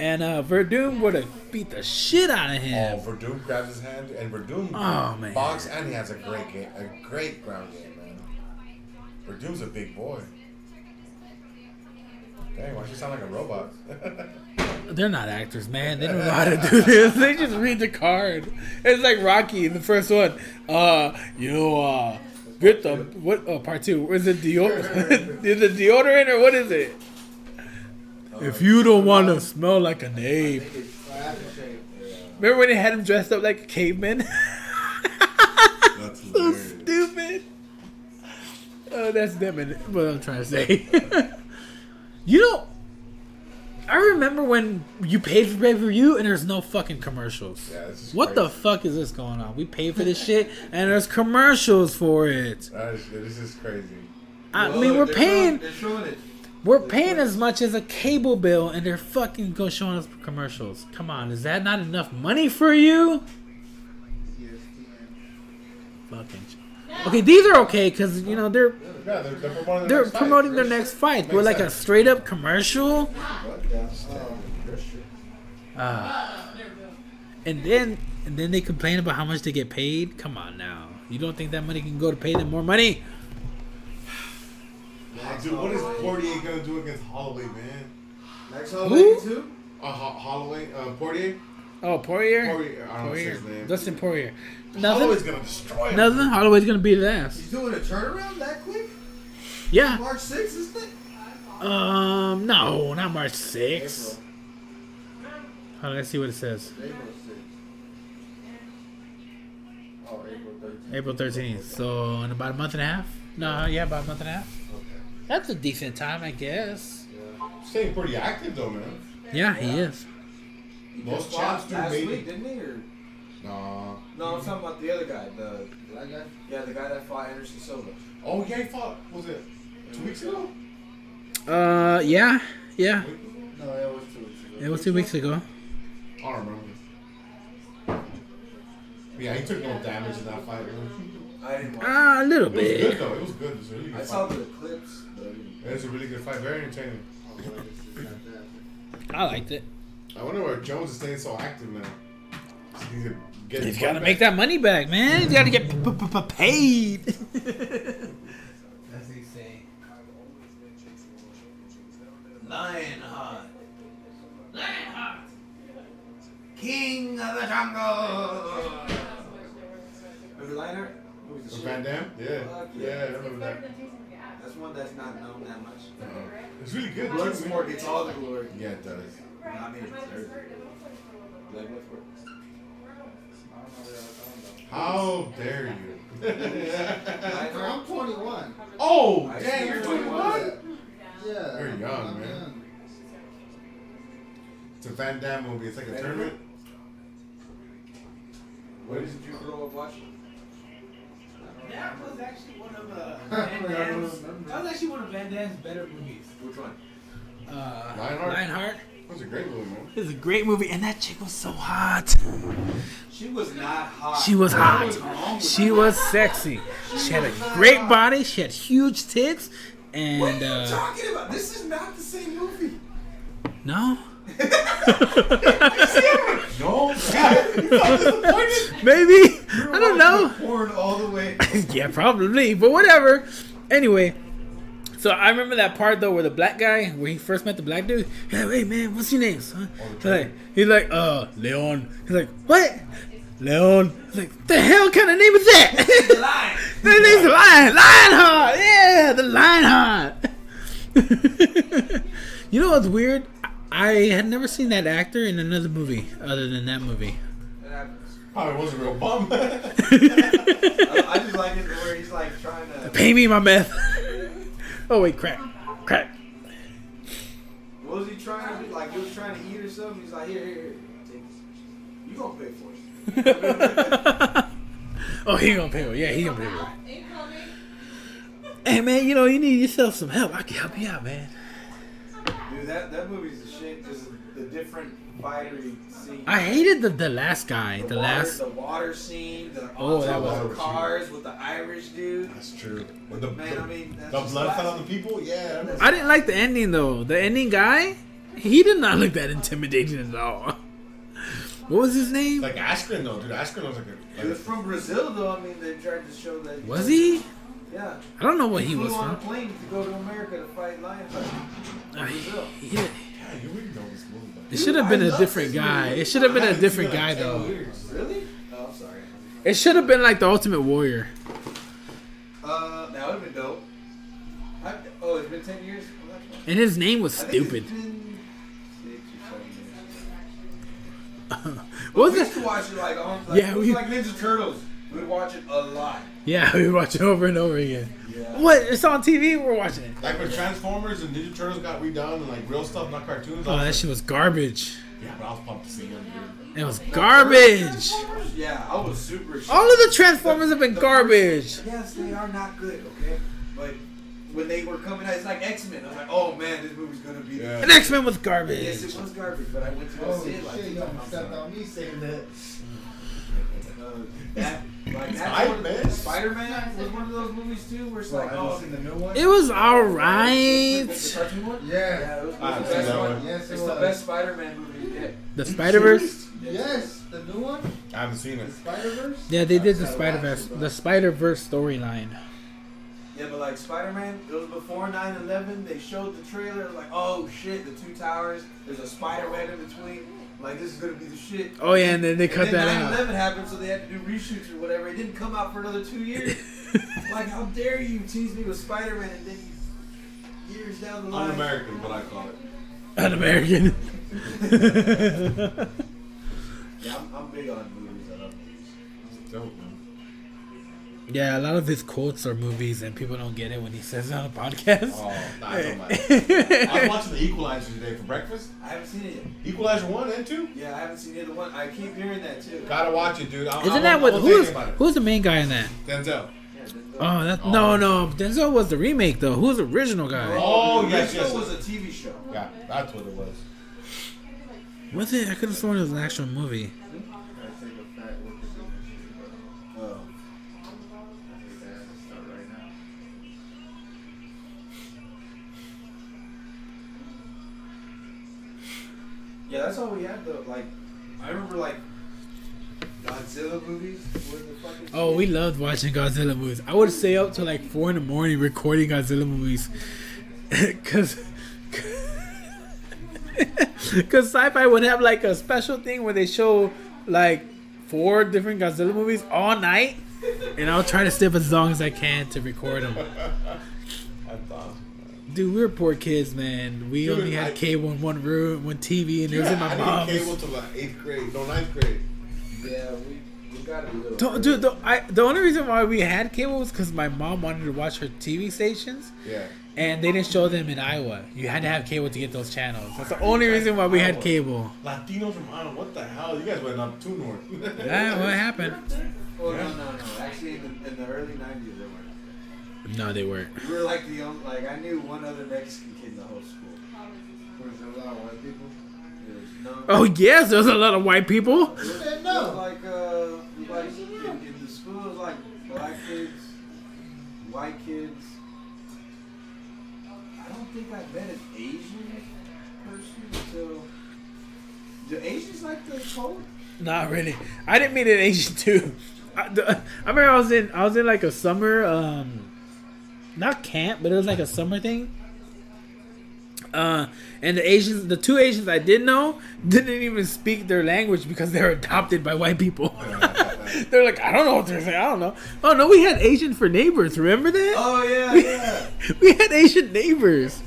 Yeah, I know. And uh, Werdum would have beat the shit out of him. Oh. Werdum grabs his hand, and Werdum Oh, man. box, and he has a great game, a great ground game, man. Werdum's a big boy. Dang, why she sound like a robot? They're not actors, man. They don't know how to do this. They just read the card. It's like Rocky in the first one. Uh, you know, uh, get the what? Oh, part two. Is it deodorant? is it deodorant or what is it? If you don't want to smell like an ape, Remember when they had him dressed up like a caveman? That's so stupid. Oh, that's them and what I'm trying to say. you know, I remember when you paid for pay per view and there's no fucking commercials. Yeah, this is What the fuck is this going on? We paid for this shit and there's commercials for it. That is, this is crazy. I Well, mean, we're they're paying, Showing, they're showing it. We're paying as much as a cable bill, and they're fucking go showing us commercials. Come on, is that not enough money for you? Fucking. Okay, these are okay because you know they're Yeah, they're, they're promoting. they're their next fight. promoting their next fight, but like a straight up commercial. What the hell? Uh, and then and then they complain about how much they get paid. Come on now, you don't think that money can go to pay them more money? Yeah, dude, what is Portier gonna do against Holloway, man? Next Who? Holloway too. Uh, Ho- Holloway, uh, Portier. Oh, Poirier, Poirier, I don't know his name. Dustin Poirier. Holloway's gonna destroy him. nothing. Holloway's gonna beat his ass. He's doing a turnaround that quick. Yeah. March 6th, isn't it? Um, no, not March 6th. April. Hold on, let's see what it says. April 6th. Oh, April 13th. April 13th. So in about a month and a half. No, yeah, about a month and a half. Okay. That's a decent time, I guess. Yeah. Staying pretty active though, man. Yeah, he is. Most Just champs do last week, didn't he? Or Nah. no, I'm talking about the other guy. The Black guy? yeah, the guy that fought Anderson Silva. Oh yeah, he fought. Was it two weeks ago? Uh, yeah, yeah. No, it was two weeks ago. It was two weeks ago. I don't remember. Yeah, he took no damage in that fight. Man. I didn't watch. Ah, a little It was good though. It was good. It was really good I saw the clips. But It was a really good fight. Very entertaining. I liked it. I wonder why Jones is staying so active now. He's, gonna get He's his got to make that money back, man. He's got to get p- p- p- paid. That's what he's saying. Lionheart. Lionheart. King of the jungle. Remember Lionheart? Movie's a Van Damme? Yeah. Yeah, yeah. I remember that. That's one that's not known that much. It's really good. too, Bloodsport man. gets all the glory. Yeah, it does. I mean, it deserves it. How dare you? I'm 21. oh, I damn, you're you're 21? Yeah. You're young, I'm man. young. It's a Van Damme movie. It's like a Van tournament. What did you grow up watching? That was actually one of uh, I Van don't Damme's. That was actually one of Van Damme's better movies. Which one? Uh, Lionheart? Lionheart. It was a great movie, man. It was a great movie, and that chick was so hot. She was not hot. She was What was hot. wrong She her? was sexy. She had a great body. She had huge tits, And What and are you uh, talking about? This is not the same movie. no, No, maybe I don't know. Porn all the way. yeah, probably, but whatever. Anyway, so I remember that part though where the black guy, where he first met the black dude. He's like, "Hey man, what's your name, son?" He's like, he's like, "Uh, Leon." He's like, "What?" Leon. He's like, "The hell kind of name is that?" The line. That name's Lion. Lionheart. Yeah, the Lionheart. you know what's weird? I had never seen that actor in another movie other than that movie. Oh, Probably was a real bum. I, I just like it where he's like trying to. Pay me my meth. oh wait, crack, crack. What was he trying to do? Like he was trying to eat or something. He's like, here, here, here. Take. You gonna pay for it? oh, he gonna pay me. Yeah, he gonna pay me. Hey man, you know you need yourself some help. I can help you out, man. Dude, that that movie's a shit. Just the different fiery scenes. I hated the the last guy. the, The water, last. the water scene. The Oh, that on top of was- the cars with the Irish dude. That's true. When the, Man, the, I mean, that's the blood fell on the people? Yeah. that was- I didn't like the ending though. The ending guy, he did not look that intimidating at all. What was his name? Like Askren, though, dude. Askren was like a. He was from Brazil, though. I mean, they tried to show that. Was he? Yeah. I don't know what he flew was on from. a plane to go to America to fight Lionheart. Uh, he- yeah, you really know this movie. It should have been I a love different guy. movie. It should have been a different guy though. years. Really? Oh, I'm sorry. It should have been like the Ultimate Warrior. Uh, that would have been dope. I, oh, it's been 10 years? Well. And his name was I think stupid. It's been six or seven years. What was we used it? to watch it like on like, Yeah, it was we- like Ninja Turtles. We'd watch it a lot. Yeah, we watch it over and over again. Yeah. What? It's on TV. We're watching it. Like when Transformers and Ninja Turtles got redone and like real stuff, not cartoons. Oh, that like, shit was garbage. yeah, but I was pumped to see them. It was garbage. Yeah, I was super excited. All of the Transformers have been garbage. first- yes, they are not good, okay? But when they were coming out, it's like X Men. I was like, oh man, this movie's gonna be. Yeah. And X Men was garbage. Yes, it was garbage, but I went to go Oh see it like shit, you times. almost stepped on me saying that. Uh, that, like, that's Spider-Man? Spider Man was one of those movies too, where it's So, like, have you oh, seen the new one? It was the alright. cartoon one. Yeah. Yeah, it was, it I was haven't the seen best that one. one. Yes, it It's the best Spider Man movie yet. The Spider Verse. Yes, the new one? I haven't seen The it. Spider Verse? Yeah, they did the Spider Verse. The Spider Verse storyline. Yeah, but like Spider Man, it was before 9 11. They showed the trailer, like, oh shit, the two towers, there's a spider web in between. Like, this is gonna be the shit. Oh yeah, and then they cut and then that 9 out. 11 happened, so they had to do reshoots or whatever. It didn't come out for another two years. like, how dare you tease me with Spider Man and then years down the line. Un-American, what I call it. Un American. Yeah, I'm, I'm big on movies. I love movies. It's dope, man. Yeah, a lot of his quotes are movies, and people don't get it when he says it on a podcast. Oh, nah, it don't matter. I was watching the Equalizer today for breakfast. I haven't seen it yet. Equalizer one and two. Yeah, I haven't seen either one. I keep hearing that too. Gotta watch it, dude. I, I Isn't won't- that I what? Who's anything about it. who's the main guy in that? Denzel. Yeah, the- Oh, that Oh. no, no. Denzel was the remake though. Who's the original guy? Oh, oh the yes, yes. was a TV show. Yeah, that's what it was. Was it? I could have sworn it was an actual movie. Yeah, that's all we had though. Like, I remember like Godzilla movies the. Oh, we loved watching Godzilla movies. I would stay up till like four in the morning recording Godzilla movies, cause. Cause sci-fi would have like a special thing where they show like four different Godzilla movies all night, and I'll try to stay up as long as I can to record them. That's awesome. man. Dude, we were poor kids, man. We Dude, only had I- cable in one room, one TV, and it was in Yeah, my I mom's. didn't cable till like eighth grade, no ninth grade. Yeah, we we got a little. Don't- Dude, the, I, the only reason why we had cable was because my mom wanted to watch her TV stations, Yeah. and they didn't show them in Iowa. You had to have cable to get those channels. That's the only reason why we had cable. Latinos from Iowa, what the hell? You guys went up too north. Yeah, what happened? Oh no no no! Actually, in the, in the early '90s, they weren't. No, they weren't. We were like the only, like I knew one other Mexican kid in the whole school. Was there a lot of white people? There was no. Oh yes, there's a lot of white people. Said no? like uh, like in, in the school, it was like black kids, white kids. I don't think I met an Asian person until. Do Asians like the cold? Not really. I didn't meet an Asian too. I, the, I remember I was in I was in like a summer um not camp, but it was like a summer thing. Uh, and the Asians, the two Asians I did know, didn't even speak their language because they were adopted by white people. they're like, I don't know what they're saying. I don't know. Oh no, we had Asian for neighbors. Remember that? Oh yeah, yeah. we had Asian neighbors.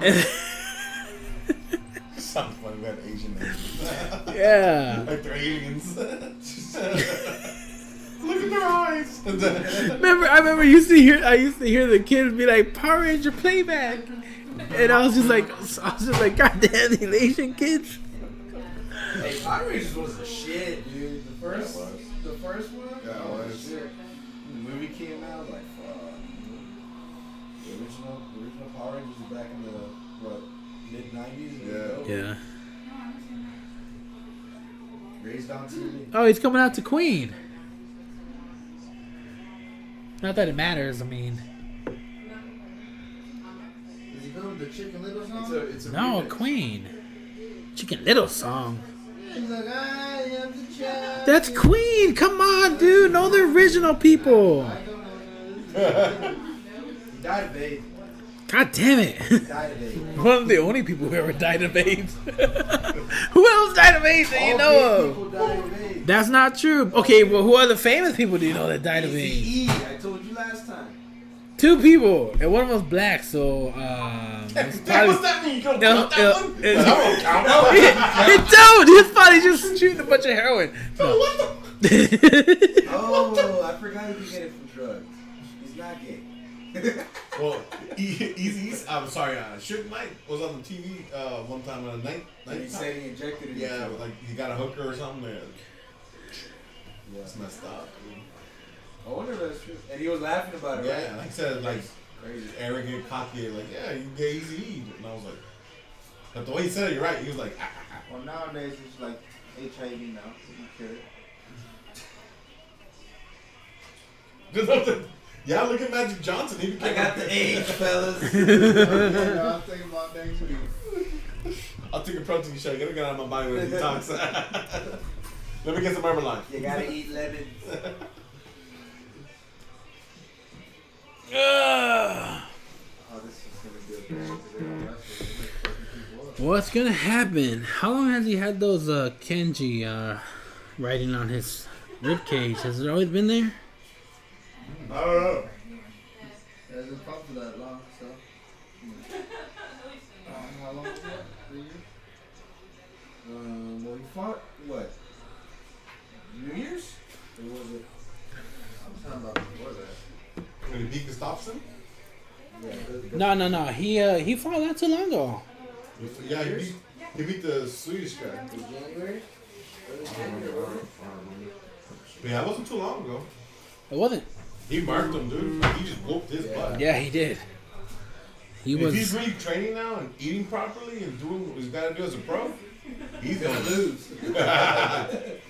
And- Sounds funny, we had Asian names. yeah. like they're aliens. Look their eyes. Remember, I remember used to hear I used to hear the kids be like Power Ranger playback, and I was just like I was just like God damn these Asian kids. Hey, Power Rangers was the shit, dude. The first, Yeah, was. the first one. Yeah, it oh, was. shit. When the movie came out, like, fuck. The original, the original Power Rangers was back in the what mid '90s. Yeah. Yeah. Raised on TV. Oh, he's coming out to Queen. Not that it matters. I mean, Is he going to the Chicken Little It's a, it's a no remix. Queen. Chicken Little song. He's like, I am the child. That's Queen. Come on, dude. Know the original people. I don't know. He died of AIDS. God damn it. He died of AIDS. One of the only people who ever died of AIDS. who else died of AIDS that you All know of? Died of AIDS. That's not true. Okay, well, who are the famous people do you know that died of AIDS? Eazy-E, I told you last time. Two people, and one of them was black. So um, it's probably- what's that mean? You don't count that uh, one? it's- I count It don't. He's probably just shooting a bunch of heroin. one. What the? Oh, I forgot he could get it from drugs. He's not gay. Well, E- East, I'm sorry, uh, Suge Knight was on the TV uh, one time on a night. And he said he injected it. yeah, like he got a hooker or something. There. Yeah. That's messed up. I wonder if that's true. And he was laughing about it, Yeah, right? like I said, like Crazy. arrogant, cocky, like yeah, you gay Easy and I was like, but the way he said it, you're right. He was like, ah, ah, Well, nowadays it's like HIV now. You cure it. yeah, look at Magic Johnson. He I became. got the AIDS, fellas. yeah, I'm thinking about next week. I'll take a protein shake. Get it out of my body when it detox. Let me get some Everline. You gotta eat lemons. Ugh. Oh, this is gonna be a bad because they don't wrestle. They're fucking people up. What's gonna happen? How long has he had those uh, kanji uh, writing on his rib cage? Has it always been there? I don't know. It hasn't fought for that long, so. Um, how long was that? Three years? Um, well, he fought, what? New Year's? Or was it? I'm talking about before that. When he beat Gustafsson? Yeah, the- No, no, no. He uh, he fought not too long ago. Yeah, he beat, he beat the Swedish guy. the January? Early I don't remember. January? I don't remember. But yeah, it wasn't too long ago. It wasn't. He marked him, dude. He just whooped his Yeah. butt. Yeah, he did. He if he's was. really training now and eating properly and doing what he's got to do as a pro, he's He's gonna gonna lose.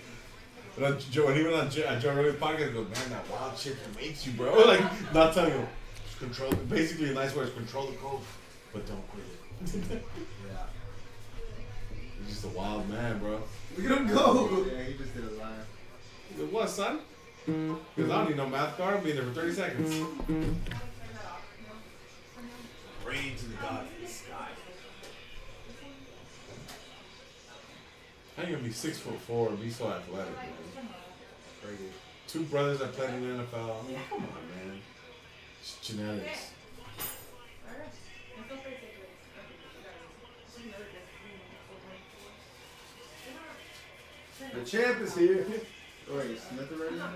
But on Joe, when he went on Joe, on Joe Rogan's podcast, he goes, man, that wild shit makes you, bro. Like, not telling you, control, basically, in nice words, control the cold, but don't quit it. Yeah. He's just a wild man, bro. Look at him go. Yeah, he just did a line. He what, son? Because I don't need no math card. I'll be in there for 30 seconds. Pray to the God of the sky. How you gonna be six foot four and be so athletic, man? Crazy. Two brothers that played in the NFL. I mean, come on, man. It's genetics. The champ is here. Wait, Smith already in there?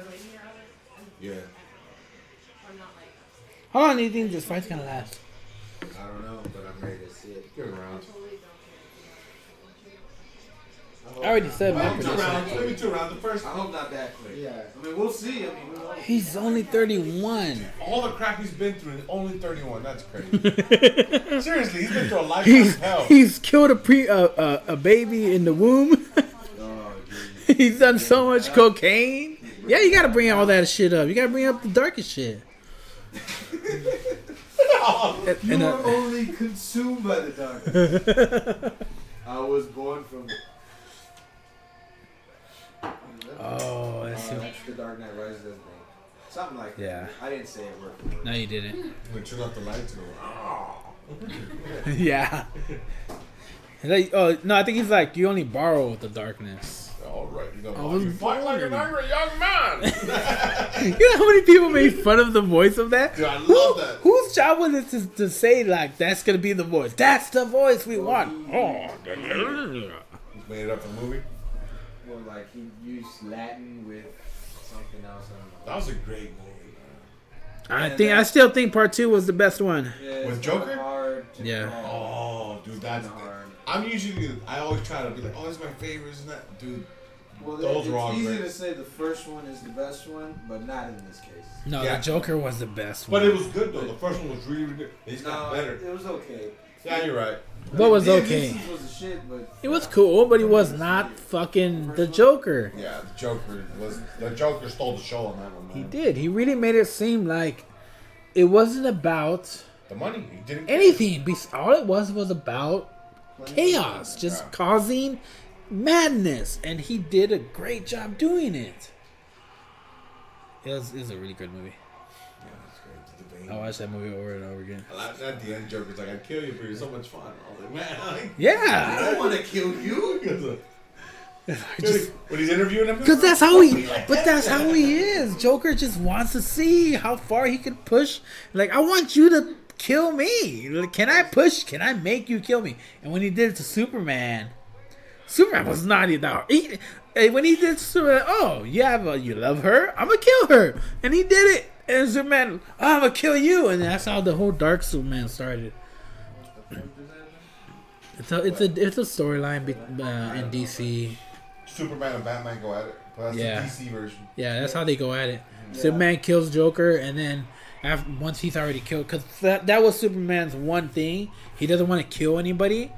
Yeah. How long do you think this fight's gonna last? I don't know, but I'm ready to see it. Give it around. I already said my Maybe two prediction. rounds. Maybe two rounds. The first, I hope not that quick. Yeah. I mean, we'll see. I mean, we won't. He's only 31. all the crap he's been through, and only 31. That's crazy. Seriously, he's been through a lifetime He's of hell. he's killed a pre uh, uh, a baby in the womb. Dude. he's done so much cocaine. Yeah, you gotta bring all that shit up. You gotta bring up the darkest shit. And- You and, are uh, only consumed by the darkness. I was born from. oh, that's Uh, that's the Dark Knight Rises, isn't it? Something like that. Yeah. I didn't say it word for word. No, you didn't. We turn off the lights and yeah. Like, oh no, I think he's like you only borrow the darkness. All right, you go, I was you fight like an angry young man. You know how many people made fun of the voice of that? Dude, I love Who- that. Whose job was it to, to say like that's gonna be the voice? That's the voice we want. Oh, Made it up in the movie. Or like he used Latin with something else. I don't know. That was a great movie. I think I still think part two was the best one. Yeah, With Joker? Hard Yeah. call. Oh, dude, that's. Hard. I'm usually. I always try to be like, oh, it's my favorite, isn't that, dude? Well, Those it's are all easy great. to say the first one is the best one, but not in this case. No, Yeah. the Joker was the best one. But it was good though. The first one was really, really good. They just got No, better. it was okay. Yeah, you're right. What was Liam okay? Was a shit, but It was cool, but he was not fucking the Joker. Yeah, the Joker was. The Joker stole the show on that one. Man. He did. He really made it seem like it wasn't about The money. He didn't. anything. Bes- All it was was about chaos, just Yeah. causing madness, and he did a great job doing it. It was, it was a really good movie. Yeah, that's great. To the vein. I watched that movie over and over again. I like that the end Joker's like, I'd kill you, but you're so much fun. I was like, man, I I don't want to kill you. Just- when he's interviewing him, Cause that's how he, but that's how he is. Joker just wants to see how far he can push. Like, I want you to kill me. Like, can I push? Can I make you kill me? And when he did it to Superman, Superman was not even that. He, and when he did Superman, oh, you have a, you love her? I'm gonna kill her, and he did it. And Superman, oh, I'm gonna kill you, and that's how the whole Dark Superman started. It's a it's a it's a storyline uh, in DC. Superman and Batman go at it. But that's Yeah. the DC version. Yeah, that's how they go at it. Superman kills Joker, and then after, once he's already killed, because that that was Superman's one thing. He doesn't want to kill anybody,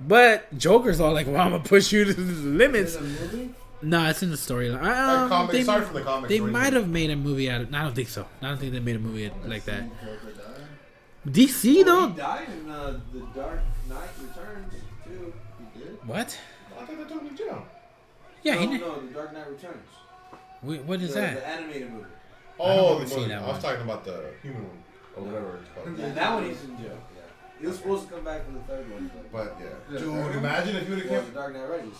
but Joker's all like, "Well, I'm gonna push you to the limits." Is it a movie? No, it's in the storyline. Like Um, comics, they sorry for the comics. they might have made a movie out of. I don't think so. I don't think they made a movie like that. Joker died. DC though. he died in uh, the Dark Knight Returns too. He did. What? I thought they took him to jail. Yeah, no, he. did- no, the Dark Knight Returns. Wait, what is the, that? The animated movie. Oh, remember the seeing one- that I was one. talking about the human one or whatever it's called. Yeah, that one he's in jail. Yeah. He was supposed to come back for the third one, but But yeah, Yeah, dude, that imagine if you would have well, kept. the Dark Knight Rises.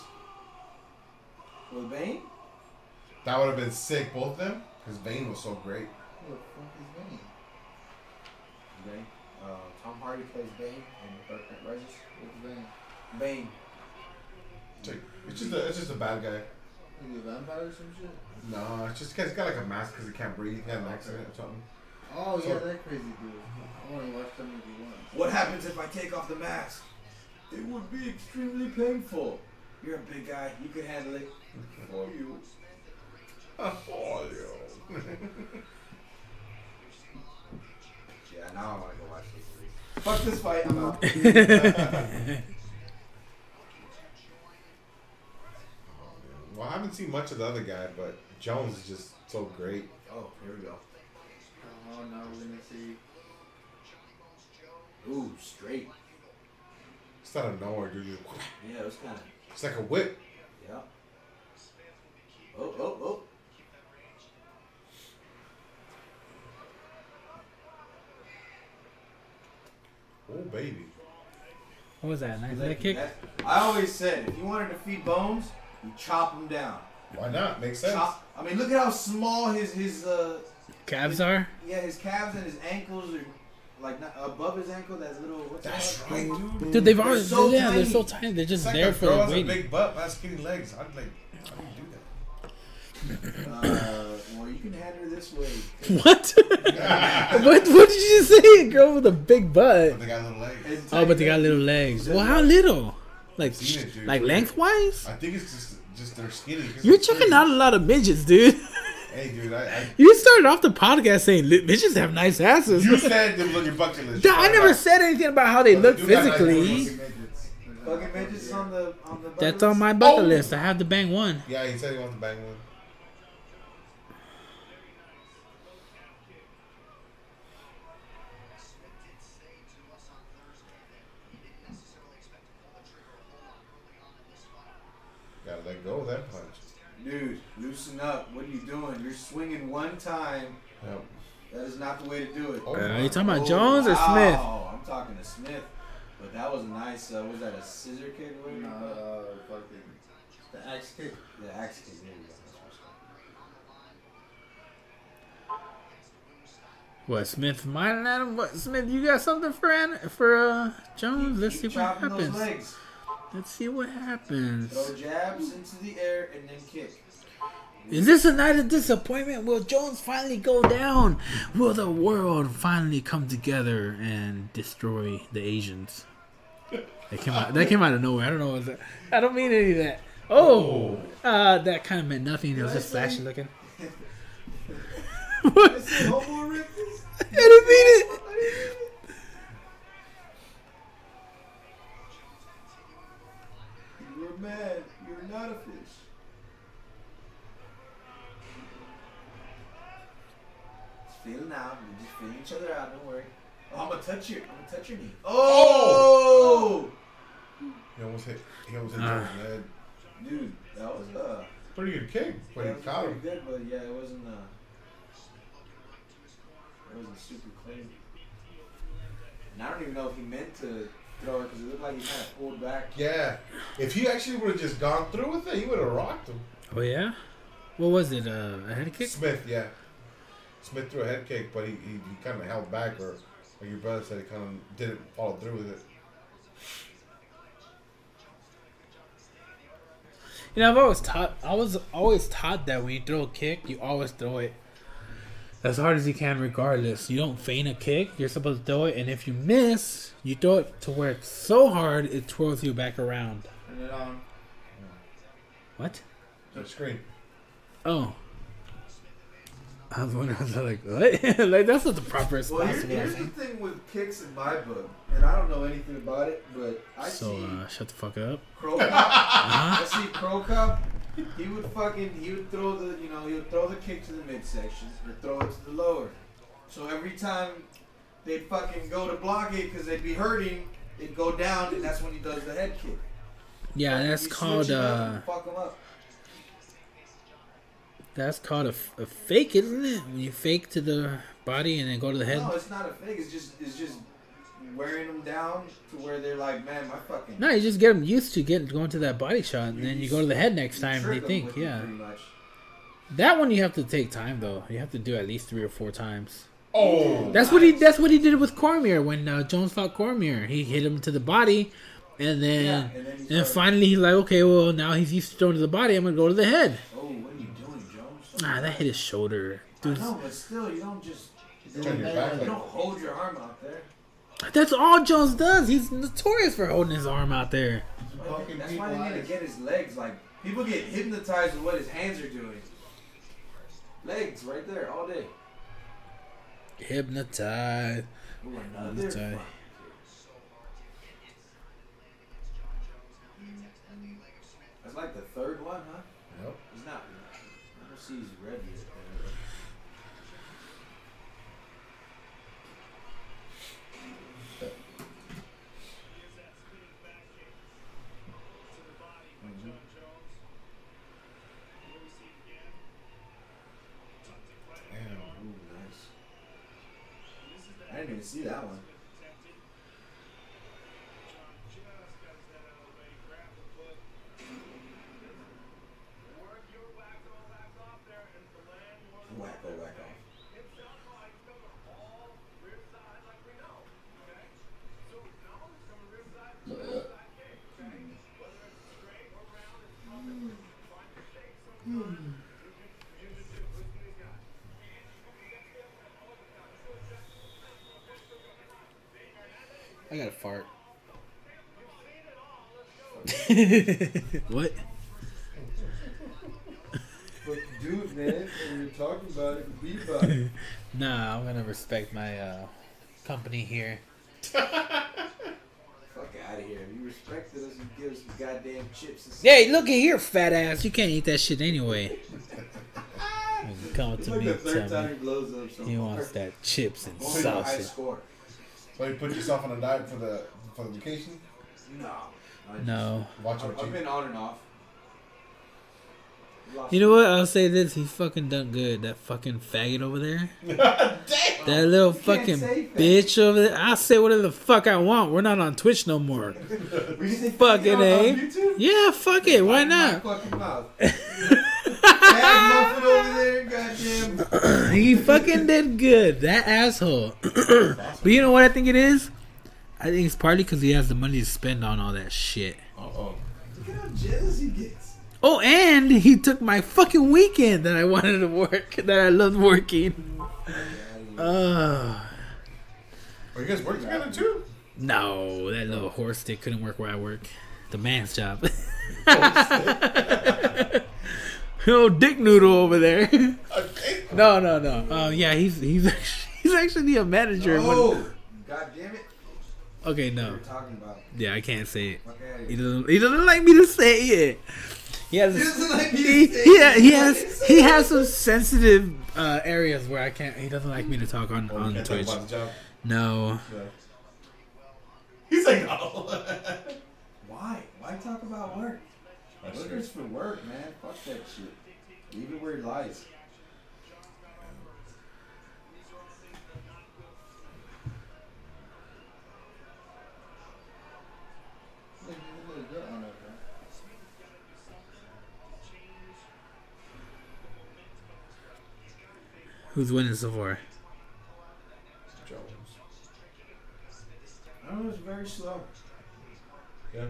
With Bane? That would have been sick, both of them. Because Bane was so great. Who the fuck is Bane? Bane. Uh, Tom Hardy plays Bane in the Dark Knight Rises. What's Bane? Bane. It's, just a, it's just a bad guy. Is he a vampire or some shit? No, it's just 'cause he's got like a mask because he can't breathe. He had an accident or something. Oh So- yeah, that crazy dude. I want to watch that movie once. What happens if I take off the mask? It would be extremely painful. You're a big guy. You can handle it. For you. oh, yo. Yeah, now I want to go watch this movie. Fuck this fight. I'm out. well, I haven't seen much of the other guy, but Jones is just so great. Oh, here we go. Oh, now we're gonna see. Ooh, straight. It's out of nowhere, dude. Just- Yeah, it was kind of. It's like a whip. Yeah. Oh, oh, oh. Oh, baby. What was that? Nice That- leg kick. I always said, if you wanted to feed Bones, you chop him down. Why not? Makes sense. Chop. I mean, look at how small his his uh Calves are. yeah his calves and his ankles are like not above his ankle. That little. What's That's called? right, dude. Dude, they've They're so yeah, they're so tiny. They're just It's like there a for girl the has a big butt, but has skinny legs. I'd like, how do you do that? Uh, well, you can hand her this way. What? what? What did you say? A girl with a big butt. but they got little legs. It's Oh, but they got little legs. Well, how little? Like, it, dude. like lengthwise? I think it's just just they're skinny. 'cause You're checking crazy. out a lot of midgets, dude. Hey, dude, I, I You started off the podcast saying "Li- midgets have nice asses. you said them looking bucket list. Duh, I never said anything about how they But look they do nice physically. booties. Midgets. Fucking midgets on the on the. That's bucket on my bucket Oh. list. I have to bang one. Yeah, he said he wants to bang one. Gotta let go of that punch. Dude, loosen up. What are you doing? You're swinging one time. Yep. That is not the way to do it. Oh, Uh, you talking about Oh, Jones or wow. Smith? Oh, I'm talking to Smith. But that was nice. Uh, was that a scissor kick? What do you Nah, call it? uh, fucking. The axe kick. The axe kick. There you go. That's what What Smith? Mine Adam. What Smith? You got something for An- for uh Jones? Let's see what chopping those happens. Let's see what happens. Throw jabs into the air and then kick. Is this a night of disappointment? Will Jones finally go down? Will the world finally come together and destroy the Asians? That came out. That came out of nowhere. I don't know. What that, I don't mean any of that. Oh, uh, that kind of meant nothing. It was just flashy looking. what? I said homo erectus. I didn't mean it. You were mad. You're not a fish. Just feeling out. We're just feeling each other out. Don't worry. Oh, I'm gonna touch you. I'm gonna touch your knee. Oh, He almost hit. He almost hit head. dude, that was uh. Pretty good kick, but he caught pretty him. good, but yeah, it wasn't uh. It wasn't super clean. And I don't even know if he meant to thrower because it looked like he kind of pulled back. Yeah. If he actually would have just gone through with it, he would have rocked him. Oh yeah. What was it? Uh, a head kick? Smith, yeah. Smith threw a head kick, but he, he, he kind of held back, or like your brother said, he kind of didn't follow through with it. You know, I've always taught. I was always taught that when you throw a kick, you always throw it as hard as you can, regardless. You don't feign a kick. You're supposed to throw it, and if you miss, you throw it to where it's so hard it twirls you back around. Turn it on. What? The screen. Oh. I was wondering, I was like, what? like, that's not the proper Well, response. here, to here's the thing with kicks in my book, and I don't know anything about it, but I So, see uh, shut the fuck up. Cro Cop. Uh-huh. I see Cro Cop. He would fucking he would throw the you know he would throw the kick to the midsection or throw it to the lower. So every time they'd fucking go to block it because they'd be hurting, it'd go down, and that's when he does the head kick. Yeah, that's called, uh, that's called a, a fake, isn't it? When you fake to the body and then go to the head. No, it's not a fake. It's just it's just wearing them down to where they're like, man, my fucking. No, you just get them used to getting going to that body shot, and then you go to the head next time. trick They 'em think, yeah, that one you have to take time though. You have to do at least three or four times. Oh, That's what he. That's what he did with Cormier when uh, Jones fought Cormier. He hit him to the body, and then Yeah, and then he and started- finally he's like, okay, well now he's used to throwing to the body. I'm gonna go to the head. Oh, what are you doing, Jones? Ah, that hit his shoulder, I dude. know, but still, you don't just Turn your back you don't hold your arm out there. That's all Jones does. He's notorious for holding his arm out there. That's why they need to get his legs. Like people get hypnotized with what his hands are doing. Legs right there all day. Hypnotized. Ooh, Hypnotized. That's like the third one, huh? Yep. He's not. I don't see he's red yet. Mhm. Damn. Ooh, nice. I didn't even see that one. Wacko, wacko. I got a fart. What? But dude, man, when you're talking about it, be about it. Nah, I'm gonna respect my uh, company here. Fuck out of here. You respected us and give us some goddamn chips and Hey, look at here, fat ass. You can't eat that shit anyway. You Come It's to like me, the third tell time me he blows up so he wants that chips and Only the high sausage. score. So you put yourself on a diet for the for the vacation? No. I No. Watch I've, what I've you. been on and off. Lost You know what? I'll say this. He's fucking done good. That fucking faggot over there. Damn. That little You fucking say faggot. bitch over there. I'll say whatever the fuck I want. We're not on Twitch no more. Were you say Fucking on, A. Yeah, fuck it. Why not? fucking mouth. Bad muffin over there, goddamn. He fucking did good. That asshole. but you know what I think it is? I think it's partly because he has the money to spend on all that shit. Uh oh. Look at how jealous he gets. Oh, and he took my fucking weekend that I wanted to work, that I loved working. Uh, Are you guys work together too? no, that little horse stick couldn't work where I work. The man's job. oh, dick noodle over there. No, no, no. Uh, yeah, he's he's actually, he's actually a manager. in one- Oh, god damn it. Okay, no. are you talking about? Yeah, I can't say it. Fuck He doesn't. He doesn't like me to say it. He has. He doesn't like me to he, say he, it. he has. He has some sensitive uh, areas where I can't. He doesn't like me to talk on Oh, on can't talk Twitch. about the job. No. Yeah. He's like, no. Why? Why talk about work? That's Work true. is for work, man. Fuck that shit. Leave it where it lies. Who's winning so far? Jones. I know, it's very slow. Yeah.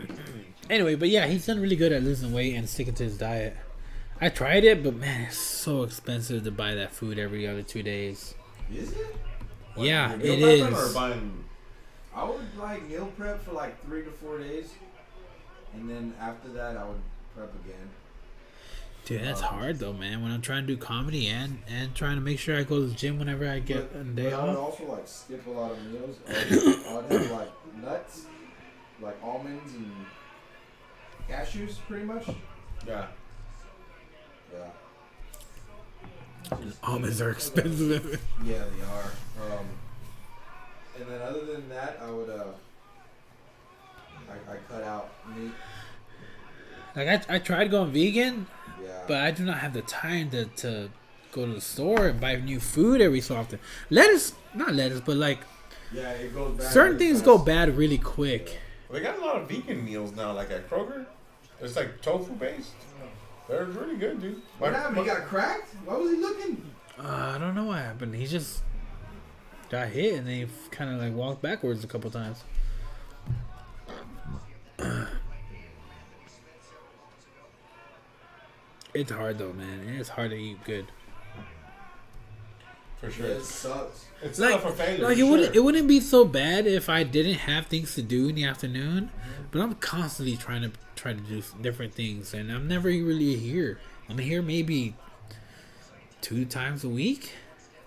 anyway, but yeah, he's done really good at losing weight and sticking to his diet. I tried it, but man, it's so expensive to buy that food every other two days. Is it? Yeah, Meal it prepping Or is. buying. I would like meal prep for like three to four days, and then after that I would prep again. Dude, that's uh, hard though, man. When I'm trying to do comedy and and trying to make sure I go to the gym whenever I get But- a day but I would off. also like skip a lot of meals. I would, I would have like nuts, like almonds and cashews, pretty much. Yeah. Yeah. Almonds are expensive. Yeah, they are. Um, and then other than that, I would uh, I, I cut out meat. like I, I tried going vegan, Yeah. but I do not have the time to, to go to the store and buy new food every so often. Lettuce, not lettuce, but like yeah, it goes back. certain things fast. go bad really quick. They got a lot of vegan meals now, like at Kroger. It's like tofu based. They're really good, dude. What happened? He got cracked? Why was he looking? Uh, I don't know what happened. He just got hit and then he kind of like walked backwards a couple times. It's hard though, man. It's hard to eat good. for sure. Yeah, it sucks. It's Like- not for failure. Like for it wouldn't it wouldn't be so bad if I didn't have things to do in the afternoon, but I'm constantly trying to try to do different things, and I'm never really here. I'm here maybe two times a week,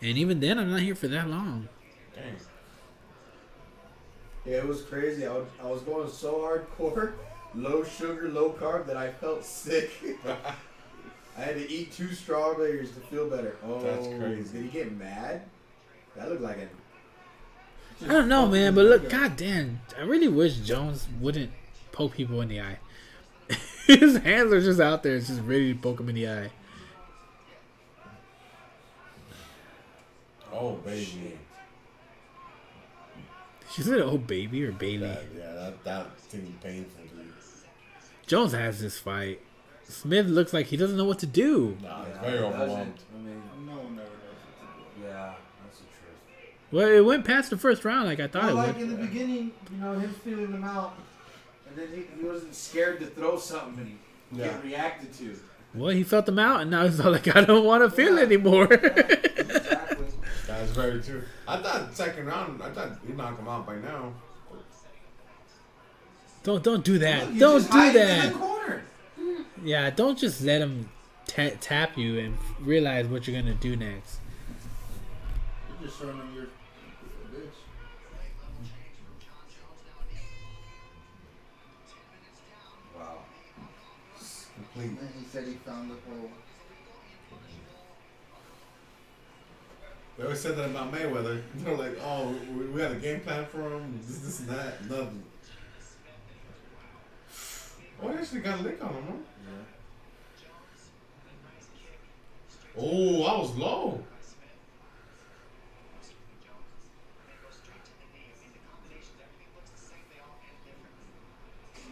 and even then, I'm not here for that long. Dang. Yeah, it was crazy. I was, I was going so hardcore, low sugar, low carb, that I felt sick. I had to eat two strawberries to feel better. Oh, That's crazy. Did he get mad? That looked like a. I don't know, man, but look, goddamn, I really wish Jones wouldn't poke people in the eye. His hands are just out there, It's just ready to poke him in the eye. Oh baby. She said, "Oh, baby" or "baby." That, yeah, that that thing painful, dude. Jones has this fight. Smith looks like he doesn't know what to do. Nah, it's Yeah, very it overwhelmed. I mean, No one ever knows what to do. yeah, that's the truth. Well, it went past the first round like I thought Well, it like would. in the beginning, you know, him feeling them out, and then he, he wasn't scared to throw something and Yeah. get reacted to. Well, he felt them out, and now he's like, "I don't want to feel Yeah. anymore." Exactly. That's very true. I thought second round. I thought he'd knock him out by now. don't don't do that. You don't just do hide in that. the. Yeah, don't just let him ta- tap you and realize what you're gonna do next. You're just showing them Complete. And then he said he found the hole. They always said that about Mayweather. They're like, oh, we, we had a game plan for him. This, this, and that. Nothing. Oh, he actually got a lick on him, huh? Oh, I was low.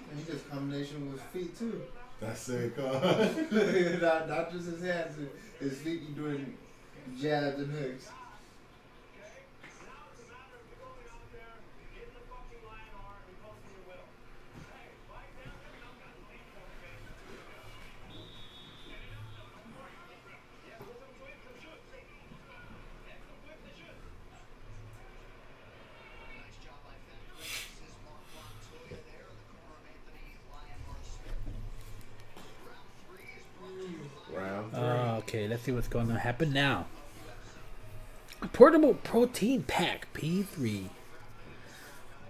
And he does combination with feet too. That's it, cuz. not, just his hands, his feet. He doing jabs and hooks. Let's see what's going to happen now. A portable protein pack P3.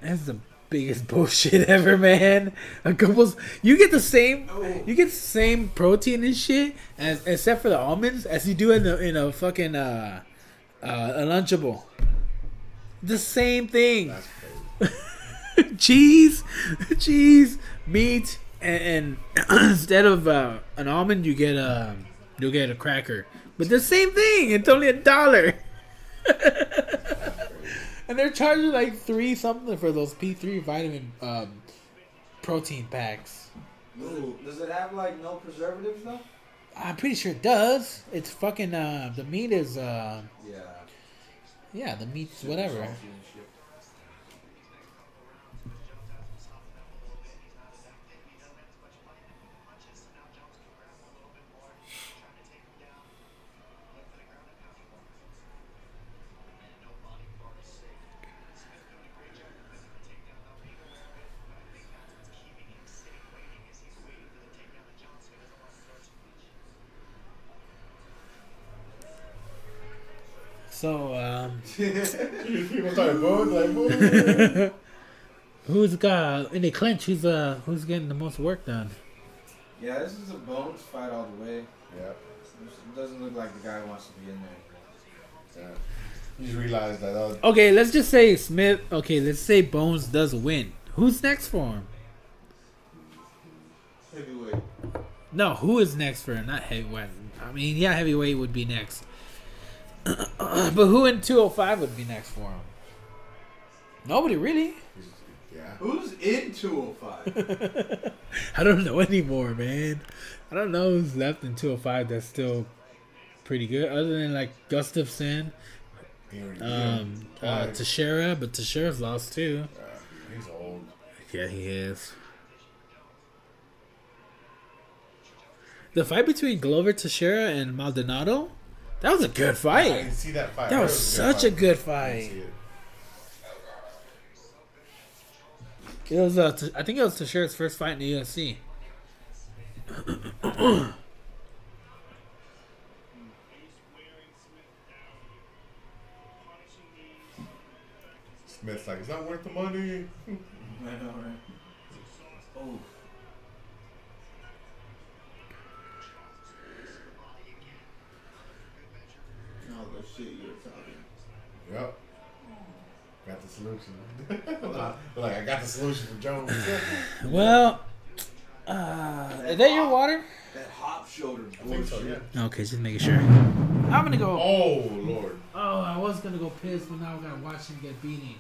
That's the biggest bullshit ever, man. A couple, you get the same, you get the same protein and shit, as except for the almonds, as you do in the in a fucking uh, uh a lunchable. The same thing. Cheese, cheese, meat, and, and instead of uh, an almond, you get a you get a cracker. But the same thing. It's only a dollar. and they're charging like three something for those P three vitamin um, protein packs. Does it, does it have like no preservatives though? I'm pretty sure it does. It's fucking uh the meat is uh Yeah. yeah the meat's whatever. Salty and shit. So um People start booing like boo. who's got in the clinch? Who's uh who's getting the most work done? Yeah, this is a bones fight all the way. Yeah. It doesn't look like the guy wants to be in there. yeah. You just realize that. Uh, Okay, let's just say Smith. Okay, let's say Bones does win. Who's next for him? Heavyweight. No, who is next for him? Not heavyweight. I mean, yeah, heavyweight would be next. but who in 205 would be next for him? Nobody really. yeah. Who's in 205? I don't know anymore, man. I don't know who's left in 205 that's still pretty good, other than like Gustafsson, He already- um, uh, Twice. Teixeira, but Teixeira's lost too. Yeah, he's old. Yeah, he is. The fight between Glover Teixeira and Maldonado, that was a good fight. I fight. didn't see that fight. That I was heard such a fight. good I didn't fight. see it. It was, uh, Te- I think it was Teixeira's first fight in the UFC. Smith's like, it's not worth the money. I know, right? Oh. No, the shit you're talking. Yep. Got the solution. like, I got the solution for Jones. Well, uh, is that your water? That hop shoulder I think so, yeah. Okay, just making sure. I'm gonna go. Oh, Lord. Oh, I was gonna go piss, but now I gotta watch him get beaten.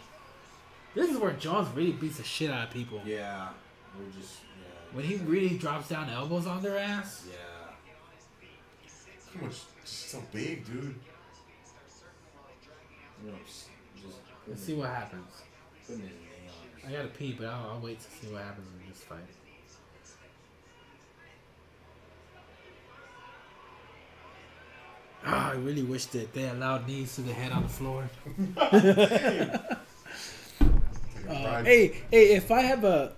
This is where Jones really beats the shit out of people. Yeah. We're just, yeah. When he really drops down elbows on their ass. Yeah. How much? So big, dude. You know, just, Let's see what happens. putting his name on I gotta pee, but I'll, I'll wait to see what happens in this fight. Ah, I really wish that they allowed knees to the head on the floor. Uh, hey, hey, if I have a,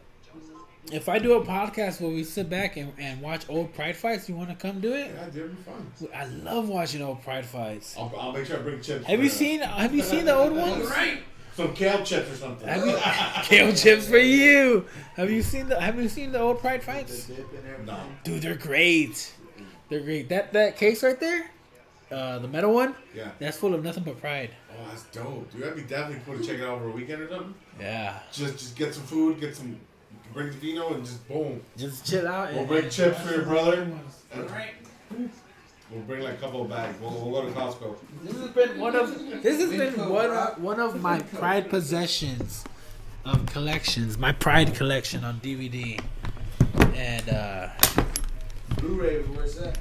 if I do a podcast where we sit back and, and watch old Pride fights, you want to come do it? Yeah, it'd be fun. I love watching old Pride fights. I'll, I'll make sure I bring chips. Have you that. seen? Have you seen the old ones? Right. Some kale chips or something. Have you, kale chips for you. Have you seen the Have you seen the old Pride fights? dip. No. Dude, they're great. They're great. That that case right there, uh, the metal one, Yeah. that's full of nothing but pride. Oh, that's dope, dude. I'd be definitely cool to check it out over a weekend or something. Yeah, Just, just get some food, get some, bring the vino, and just boom. just chill out. We'll and- bring chips for your brother. Alright. We'll bring like a couple of bags. We'll, we'll go to Costco. This has been one of this has been one of, one of my pride possessions of collections. My pride collection on DVD, and uh, Blu-ray, where's that?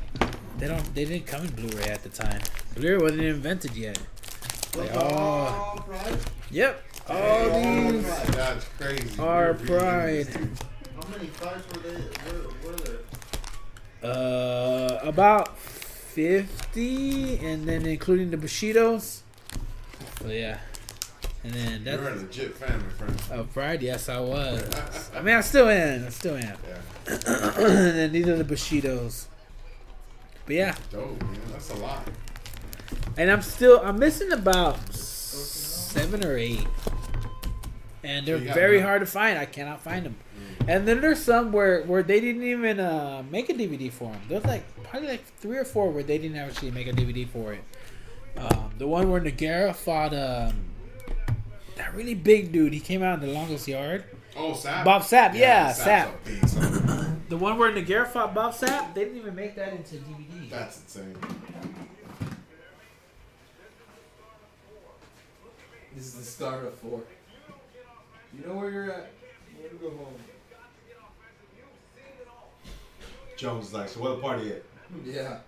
they don't they didn't come in Blu-ray at the time. Blu-ray wasn't invented yet. Like, oh, pride. yep. All Oh, these. That's crazy. are pride. How many fights were they? Were, were there? Uh, about fifty, and then including the Bushidos. So yeah, and then You're a that's legit fan, my friend. of Pride. Yes, I was. I mean, I still am. I still am. Yeah. and then these are the Bushidos. But yeah, Dope, man. That's a lot. and I'm still I'm missing about seven or eight, and they're So very hard to find. I cannot find them. And then there's some where where they didn't even uh, make a DVD for them. There's like probably like three or four where they didn't actually make a DVD for it. Um, the one where Nogueira fought um, that really big dude. He came out in the longest yard. Oh, Sapp? Bob Sapp, yeah, Sapp's Sapp. a big son of a- The one where Nogueira fought Bob Sapp. They didn't even make that into DVD. That's insane. This is the start of four. You know where you're at? You want to go home. Jones is like, so where the party at? Yeah.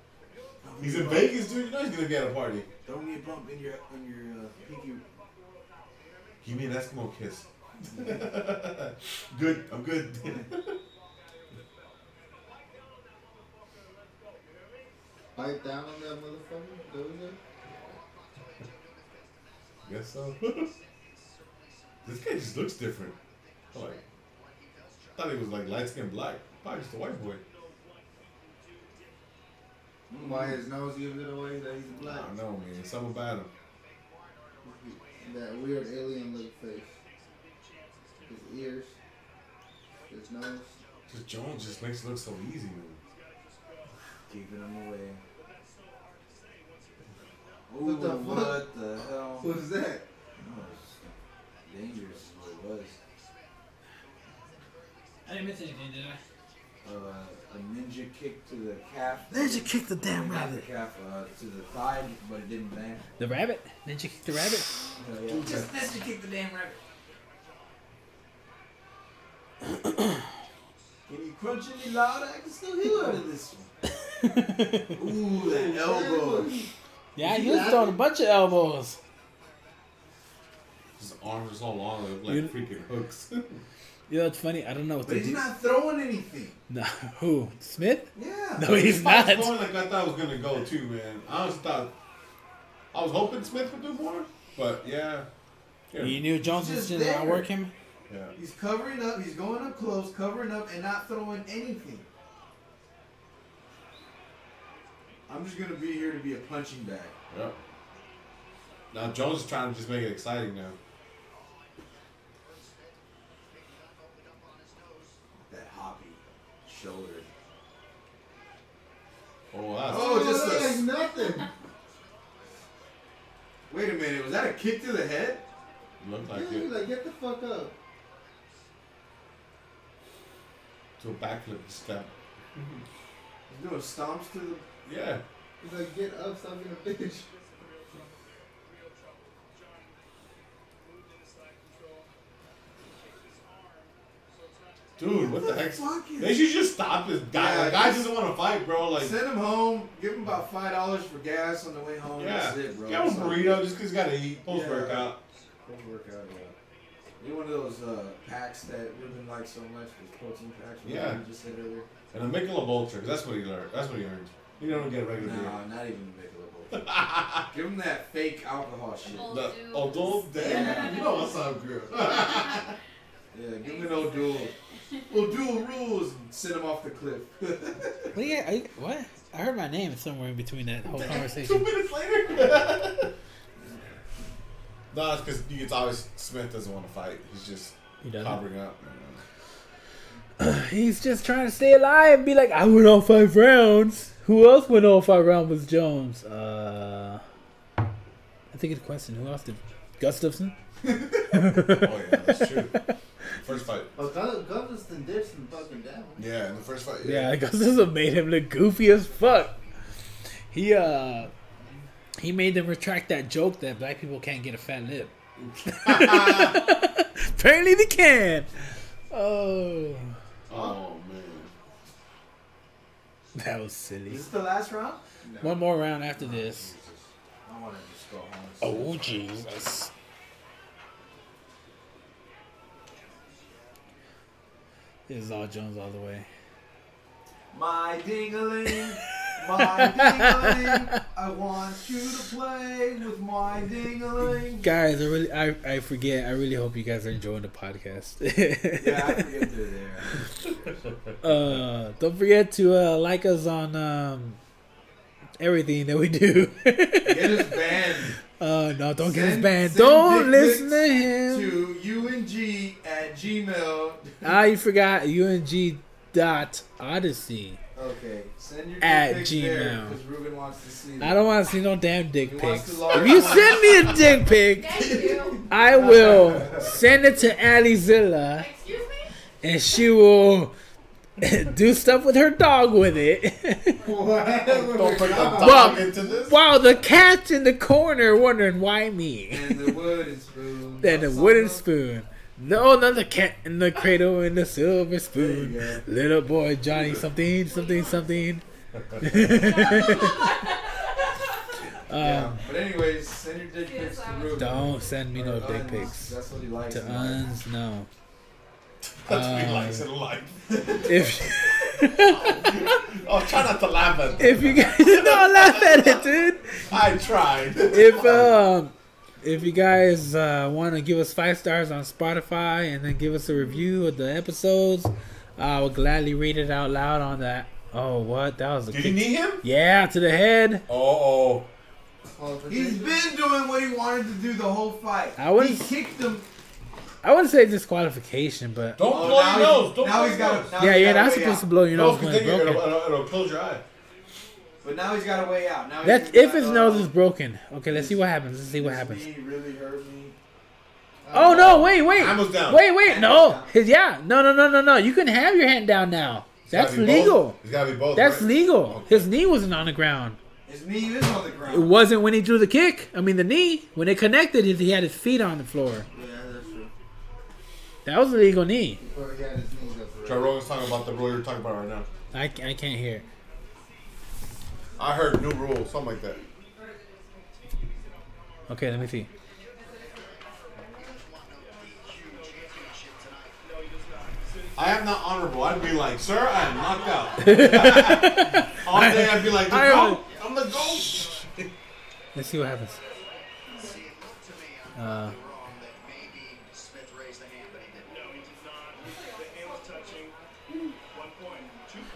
He's in Vegas, dude. You know he's gonna be at a party. Throw me a bump in your in your uh, pinky. Give me an Eskimo kiss. good. I'm good. Bite down on that motherfucker. That was it. Guess so. this guy just looks different. Like, I thought he was like light skinned black. Probably just a white boy. Why his nose gives it away that he's black? I don't know, man. Something about him. That weird alien look face. His ears. His nose. Just Jones just makes it look so easy, man. Keeping him away. What Ooh, the fuck? what the hell? Who's that? No, it's dangerous is what it was. I didn't miss anything, did I? Uh, a ninja kick to the calf. Ninja kick the damn Not the rabbit. calf, uh, to the thigh, but it didn't land. The rabbit? Ninja kick the rabbit? Uh, yeah, just ninja kick the damn rabbit. Can you crunch any louder? I can still hear out of this one. Ooh, that elbow. Yeah, he was throwing a bunch of elbows. His arms are so long, they look like You- freaking hooks. You know what's funny? I don't know what But to he's do. not throwing anything. No, who? Smith? Yeah. No, he's Spike's not. going like I thought it was gonna go too, man. I was thought I was hoping Smith would do more, but yeah. Here. You knew Jones was Just going to outwork him? Yeah. He's covering up. He's going up close, covering up, and not throwing anything. I'm just gonna be here to be a punching bag. Yep. Now Jones is trying to just make it exciting now. That hoppy shoulder. Oh, that's oh, oh, just that a- nothing. Wait a minute. Was that a kick to the head? looked like he's it. like, get the fuck up. To a backflip step. He's doing stomps to the. Yeah. He's like, get up, stop being a bitch. Dude, what the heck? fuck is- They should just stop this guy. Yeah, the guy just- doesn't want to fight, bro. Like, Send him home. Give him about five dollars for gas on the way home. yeah. That's it, bro. Get him a burrito just because he's got to eat post Yeah. workout. Post workout, yeah. Need one of those uh, packs that Ruben likes so much, those protein packs. Yeah. You just said earlier. And a Michelob Ultra, because that's what he learned. That's what he earned. He don't get a regular beer. No, not even Michelob. Give him that fake alcohol shit. Old The dude. Damn, Yeah. you know what's up, girl. Yeah, give him an O'Doul. O'Doul rules and send him off the cliff. What? you, are you, what? I heard my name somewhere in between that whole conversation. Two minutes later. no, it's because it's always Smith doesn't want to fight. He's just He doesn't. covering up. He's just trying to stay alive and be like, I went all five rounds. Who else went all five rounds was Jones? Uh, I think it's a question. Who else did? Gustafsson? Oh yeah, that's true. First fight. Oh, Gun- Gunston did some fucking damage. Yeah, in the first fight. Yeah, Gustafsson made him look goofy as fuck. He uh, he made them retract that joke that black people can't get a fat lip. Apparently they can. Oh, Oh man. that was silly. Is this the last round? One more round after this. I want to just go home. Oh Jesus. This is all Jones all the way. My dingaling, my dingaling. I want you to play with my dingaling. Guys, I really, I, I forget. I really hope you guys are enjoying the podcast. Yeah, I forget they're there. uh, don't forget to uh, like us on um, everything that we do. Get us banned uh, no, don't get us banned. Don't listen to him. to UNG at Gmail. Ah, you forgot UNG dot Odyssey. Okay, send your At dick pics there Gmail. because Ruben wants to see. I don't want to see no damn dick He pics. If you send me a dick pic, Thank you. I will send it to Alizilla. Excuse me? and she will do stuff with her dog with it. Don't bring the dog Well, into this. While the cat's in the corner wondering why me. And the wooden spoon. Then the wooden spoon. No, not the cat in the cradle and the silver spoon. Little boy Johnny something, something, something. Yeah. Um, But anyways, send your dick pics to Ruben. don't send me no dick uns. pics. That's what he likes. To uns, no. That's what he Uh, likes in life. If Oh, try not to laugh at that. if you guys don't laugh at it, dude. I tried. If um if you guys uh, want to give us five stars on Spotify and then give us a review of the episodes, I will gladly read it out loud on that. Oh, what? That was a Did you kick- need him? Yeah, to the head. Oh, oh. He's been doing what he wanted to do the whole fight. I wouldn't- He kicked him. I wouldn't say disqualification, but Don't Oh, blow now your nose. Don't now blow he's your got nose. to. yeah, you're not supposed to blow your No, nose when because it's you- broken. it'll, it'll, it'll close your eye. But now he's got a way out. Now That's if his nose oh, is broken. Okay, let's see what happens. Let's see what happens. knee really hurt me. Oh uh, no! Wait, wait, Hammer's down. wait, wait! No, his yeah, no, no, no, no, no. You can have your hand down now. It's gotta That's legal. Both. It's gotta be both. That's right? legal. Okay. His knee wasn't on the ground. His knee is on the ground. It wasn't when he drew the kick. I mean, the knee. When it connected, he had his feet on the floor. Yeah, that's true. That was a legal knee. Well, he had his up for Joe Rogan's talking about the rule you're talking about right now. I, I can't hear. I heard new rule, something like that. Okay, let me see. I am not honorable. I'd be like, sir, I am knocked out. All day I'd be like, the I- goat. I'm the goat. Let's see what happens. Uh,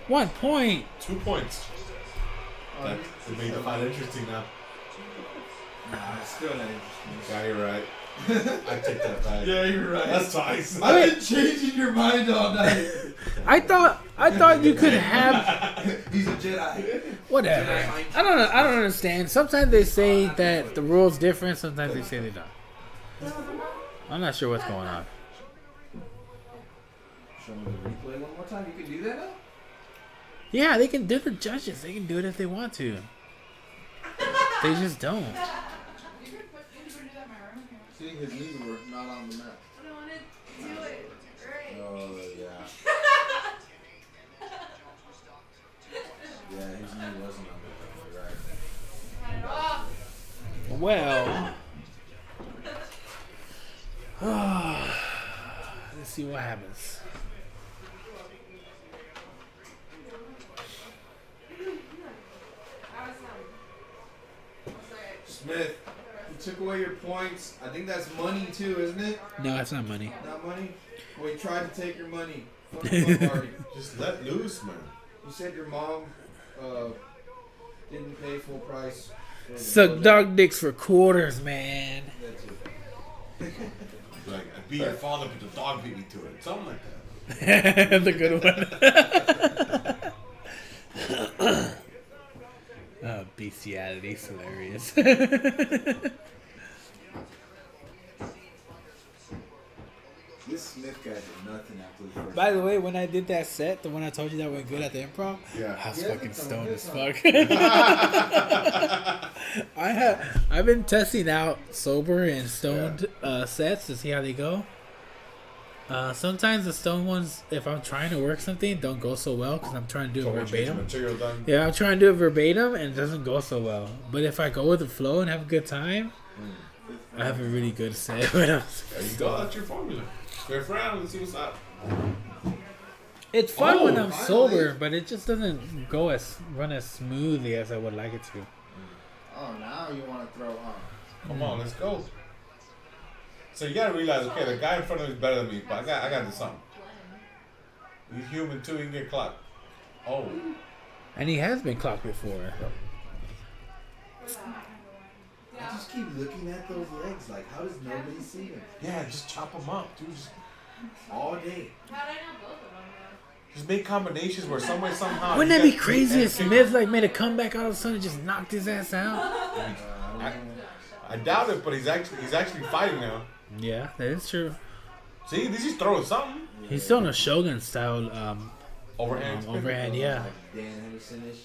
one point. Two points. That would make the fight interesting now. Nah, it's still not interesting. Yeah, you're right. I take that back. Yeah, you're right. That's twice. I've been changing your mind all night. I thought I thought you could have He's a Jedi. whatever. I don't know. I don't understand. Sometimes they say that the rules different. Sometimes they say they don't. I'm not sure what's going on. Show me the replay one more time. You can do that now? Yeah, they can. They're the judges. They can do it if they want to. They just don't. You could put, you could do that in my room if you want. See, his knees were not on the mat. I don't to do it. Right. Oh, yeah. Yeah, his knee wasn't on the ground. Right. Well, let's see what happens. I was, um, I was like, Smith, you took away your points. I think that's money too, isn't it? No, it's not money. Not money? Well, you tried to take your money. Fuck the fun party. Just let loose, man. You said your mom uh, didn't pay full price. for Suck dog dicks for quarters, man. That's it. Like, I beat your father, but the dog beat me to it. Something like that. That's a good one. oh, bestiality is hilarious. This Smith guy did nothing after the first. By the way, when I did that set, the one I told you that went good at the improv, Yeah. I was yeah, fucking stoned as fuck. I have I've been testing out sober and stoned uh, sets to see how they go. Uh, sometimes the stone ones, if I'm trying to work something, don't go so well because I'm trying to do So it we'll change the verbatim. material done. Yeah, I'm trying to do it verbatim and it doesn't go so well. But if I go with the flow and have a good time, I have a really good set. when I'm There you go. That's your formula. Fifth round. Let's see what's up. It's fun when Oh, I'm finally. sober, but it just doesn't go as run as smoothly as I would like it to. Oh, now you want to throw on. Come on, let's go. So you gotta realize, okay, the guy in front of me is better than me, but I got, I got to do something. He's human too. He can get clocked. Oh, And he has been clocked before. I just keep looking at those legs. Like, how does nobody see them yeah. Just chop him up, dude. Just, all day? how'd I know both of them just make combinations where some way somehow. Wouldn't you that be crazy if Smith like made a comeback all of a sudden and just knocked his ass out? I, I doubt it, but he's actually he's actually fighting now. Yeah, that is true. See, this is he's throwing something. He's still in a Shogun style um, Overhand. um, spin. overhand, yeah. Like Dan Henderson-ish.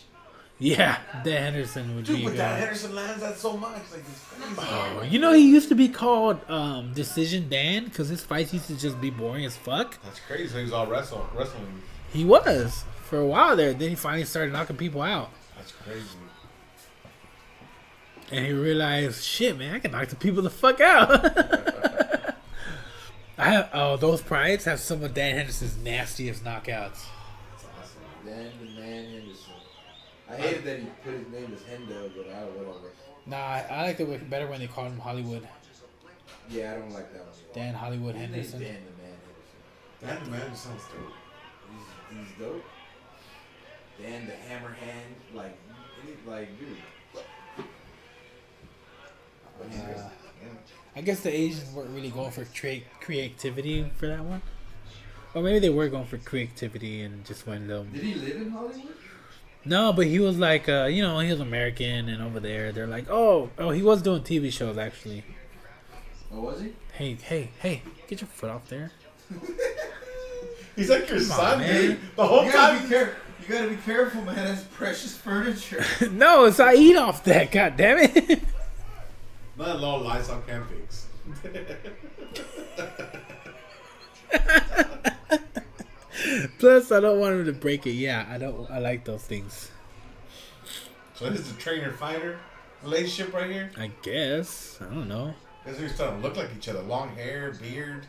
Yeah, Dan Henderson would Dude, be but Dan Henderson lands that so much, like it's crazy. Oh, you know he used to be called um, Decision Dan because his fights used to just be boring as fuck. That's crazy. He was all wrestle, wrestling. He was for a while there. Then he finally started knocking people out, That's crazy. And he realized, shit, man, I can knock the people the fuck out. I have, oh, those prides have some of Dan Henderson's nastiest knockouts. That's awesome. Dan the Man Henderson. I hated that he put his name as Hendo, but I don't whatever. Nah, I, I like it better when they call him Hollywood. Yeah, I don't like that one. Dan Hollywood His Henderson. Dan the Man Henderson. Dan the man sounds dope. He's, he's dope. Dan the Hammerhand, like, like, dude. But he's good. Uh, I guess the Asians weren't really going for crea- creativity for that one. Or maybe they were going for creativity and just went them. Did he live in Hollywood? No, but he was like, uh, you know, he was American, and over there they're like, oh, oh, he was doing TV shows actually. Or was he? Hey, hey, hey, get your foot off there. He's like your Come on, son, man. dude. The whole You gotta be time. careful. You gotta be careful, man. That's precious furniture. no, it's I eat off that. God damn it. Not low Lysol on fix. Plus, I don't want him to break it. Yeah, I don't. I like those things. So this is the trainer fighter relationship right here. I guess. I don't know. Guess who's starting to look like each other. Long hair, beard.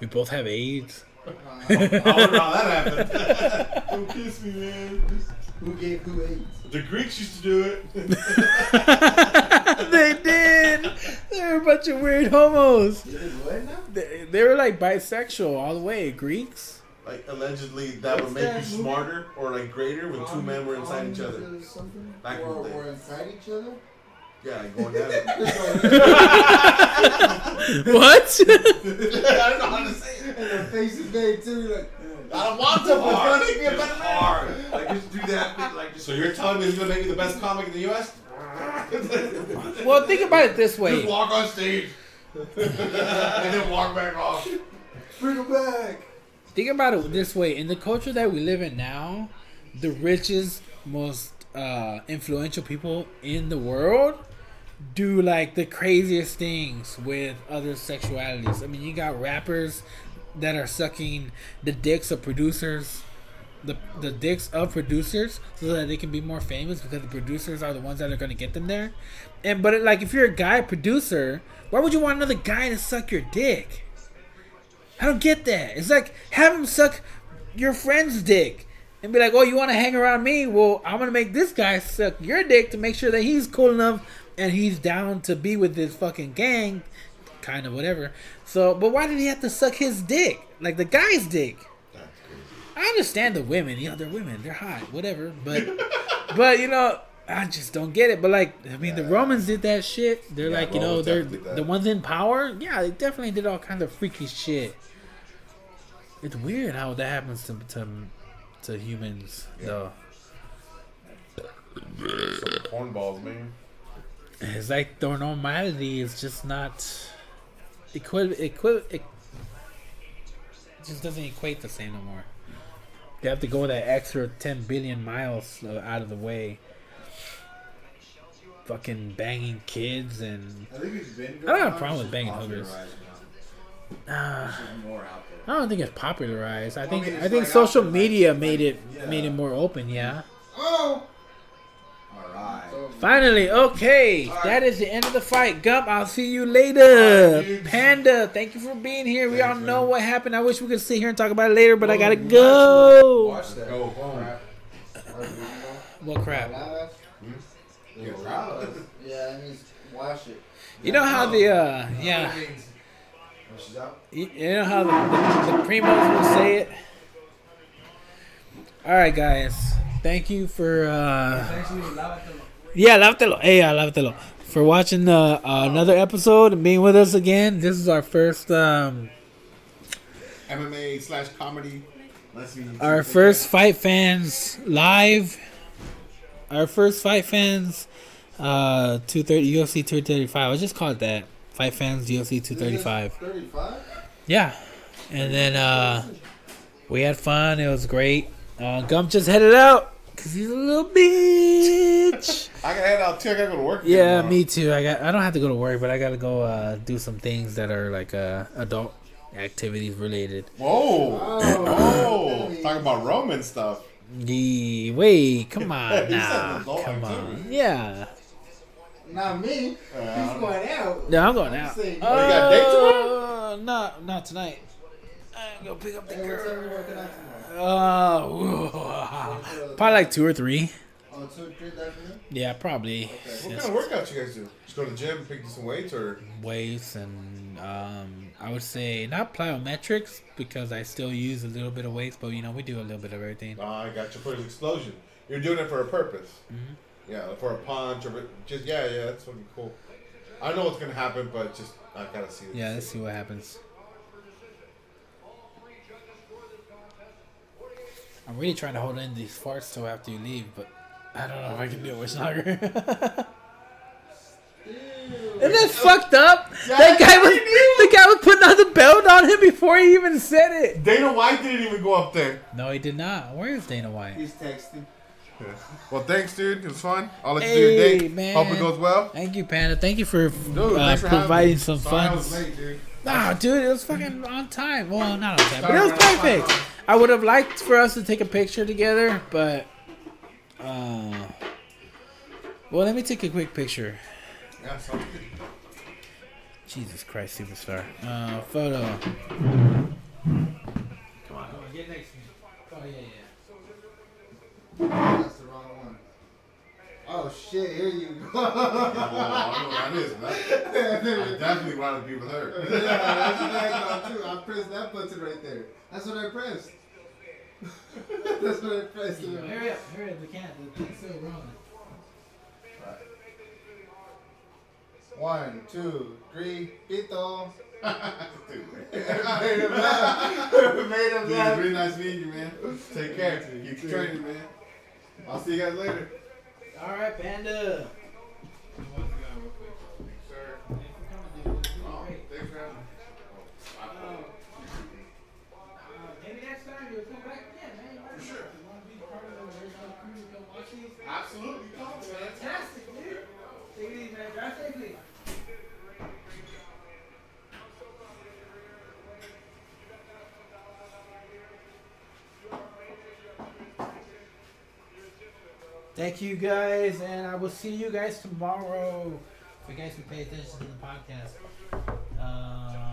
We both have AIDS. I wonder how that happened. Don't kiss me, man. Who gave who AIDS? The Greeks used to do it. they did. They're a bunch of weird homos. Did what now? They, they were like bisexual all the way. Greeks. like allegedly, that would make that you movie? smarter or like greater when two men were inside each other. Or? Back in or, the day. or inside each other? Yeah, like going at it. What? I don't know how to say it. and their faces made too, like. I don't want to. That. Like So you're telling me he's gonna make me the best comic in the U.S.? well, think about it this way. just walk on stage and then walk back off. Bring him back! Think about it this way. In the culture that we live in now, the richest, most uh, influential people in the world do like the craziest things with other sexualities. I mean, you got rappers that are sucking the dicks of producers. The, the dicks of producers so that they can be more famous because the producers are the ones that are going to get them there and but like if you're a guy producer why would you want another guy to suck your dick I don't get that. It's like have him suck your friend's dick and be like, "Oh, you want to hang around me? Well, I'm gonna make this guy suck your dick to make sure that he's cool enough and he's down to be with this fucking gang, kind of whatever." So, but why did he have to suck his dick, like the guy's dick? I understand the women. You know, they're women. They're hot. Whatever. But, but you know, I just don't get it. But like, I mean, the Romans did that shit. They're Yeah, like, you know, they're the ones in power. Yeah, they definitely did all kinds of freaky shit. It's weird how that happens to to, to humans, though. Some cornballs, man. It's like their normality is just not equi equi it just doesn't equate the same no more. They have to go that extra ten billion miles uh, out of the way. Fucking banging kids and I think it's been. I don't have a problem with banging hookers. uh, It's just more out there. I don't think it's popularized. I think mean, I think like social media made it yeah. made it more open. Yeah. Oh! Alright. Finally, okay, All right. that is the end of the fight. Gump, I'll see you later. All right, dudes. Panda, thank you for being here. we all Thanks, know man. what happened. I wish we could sit here and talk about it later, but I gotta go. Watch that. Go home. crap. Or, you know, What crap? Bravas? Yeah, Bravas. Yeah, that means wash it. You know how the uh yeah, That means- Oh, she's out? you, you know how the, the, the primos will say it. All right, guys, thank you for uh yeah, lávatelo. Hey, yeah, lávatelo. For watching uh, another episode and being with us again. This is our first um MMA slash comedy. Our first fight fans live our first fight fans uh 230 UFC 235 I just call it that fight fans UFC 235 35? yeah and then uh we had fun it was great uh Gump just headed out cuz he's a little bitch I gotta head out too. I gotta go to work. yeah tomorrow. me too I got I don't have to go to work but I got to go uh do some things that are like uh adult activities related. Whoa. Oh. Oh. Talking about Roman stuff. The wait, come on now, adult come on, activity. yeah. Not me. Uh, He's going out. No, I'm going out. saying- Oh, you got a date tomorrow? Uh, Not, not tonight. I'm gonna pick up the Hey, what time girl. Working out tomorrow? Uh, probably like two or three. Oh, two, three, that afternoon? Yeah, probably. What kind of workouts you guys do? Just go to the gym, pick some weights, or weights and um, I would say not plyometrics because I still use a little bit of weights, but you know we do a little bit of everything. oh, I got you for explosion. You're doing it for a purpose. Mhm. Yeah, for a punch or just yeah, yeah. That's fucking cool. I know what's gonna happen, but just I gotta see it. Yeah, let's see what happens. I'm really trying to hold in these farts till after you leave, but I don't know if I can do it with Snugger. Isn't that fucked up? that guy was the guy was putting on the belt on him before he even said it. Dana White didn't even go up there. No, he did not. Where is Dana White? He's texting. Well, thanks, dude. It was fun. I'll let you do your Hey, date. man. Hope it goes well. Thank you, Panda. Thank you for Dude, uh, for providing some Sorry I was dude. Nah, dude, it was fucking on time. Well, not on time, but it was man, I'm fine. perfect. I would have liked for us to take a picture together, but uh, well, let me take a quick picture. Yeah. Jesus Christ, superstar. Uh, photo. Come on, come on, get next to me. Oh yeah, yeah. That's the wrong one. Oh shit, here you go. Oh, I know what that is, man. I definitely want to be with her. yeah, that's what I got too. I pressed that button right there. That's what I pressed. that's what I pressed. Hurry up, hurry up, we can't. The thing's still rolling. One, two, three, pito. Dude, Made him laugh. Made him it's laugh. really nice meeting you, man. Take care. Keep training, man. I'll see you guys later. All right, Panda. Thank you guys, and I will see you guys tomorrow. If you guys can pay attention to the podcast. Uh,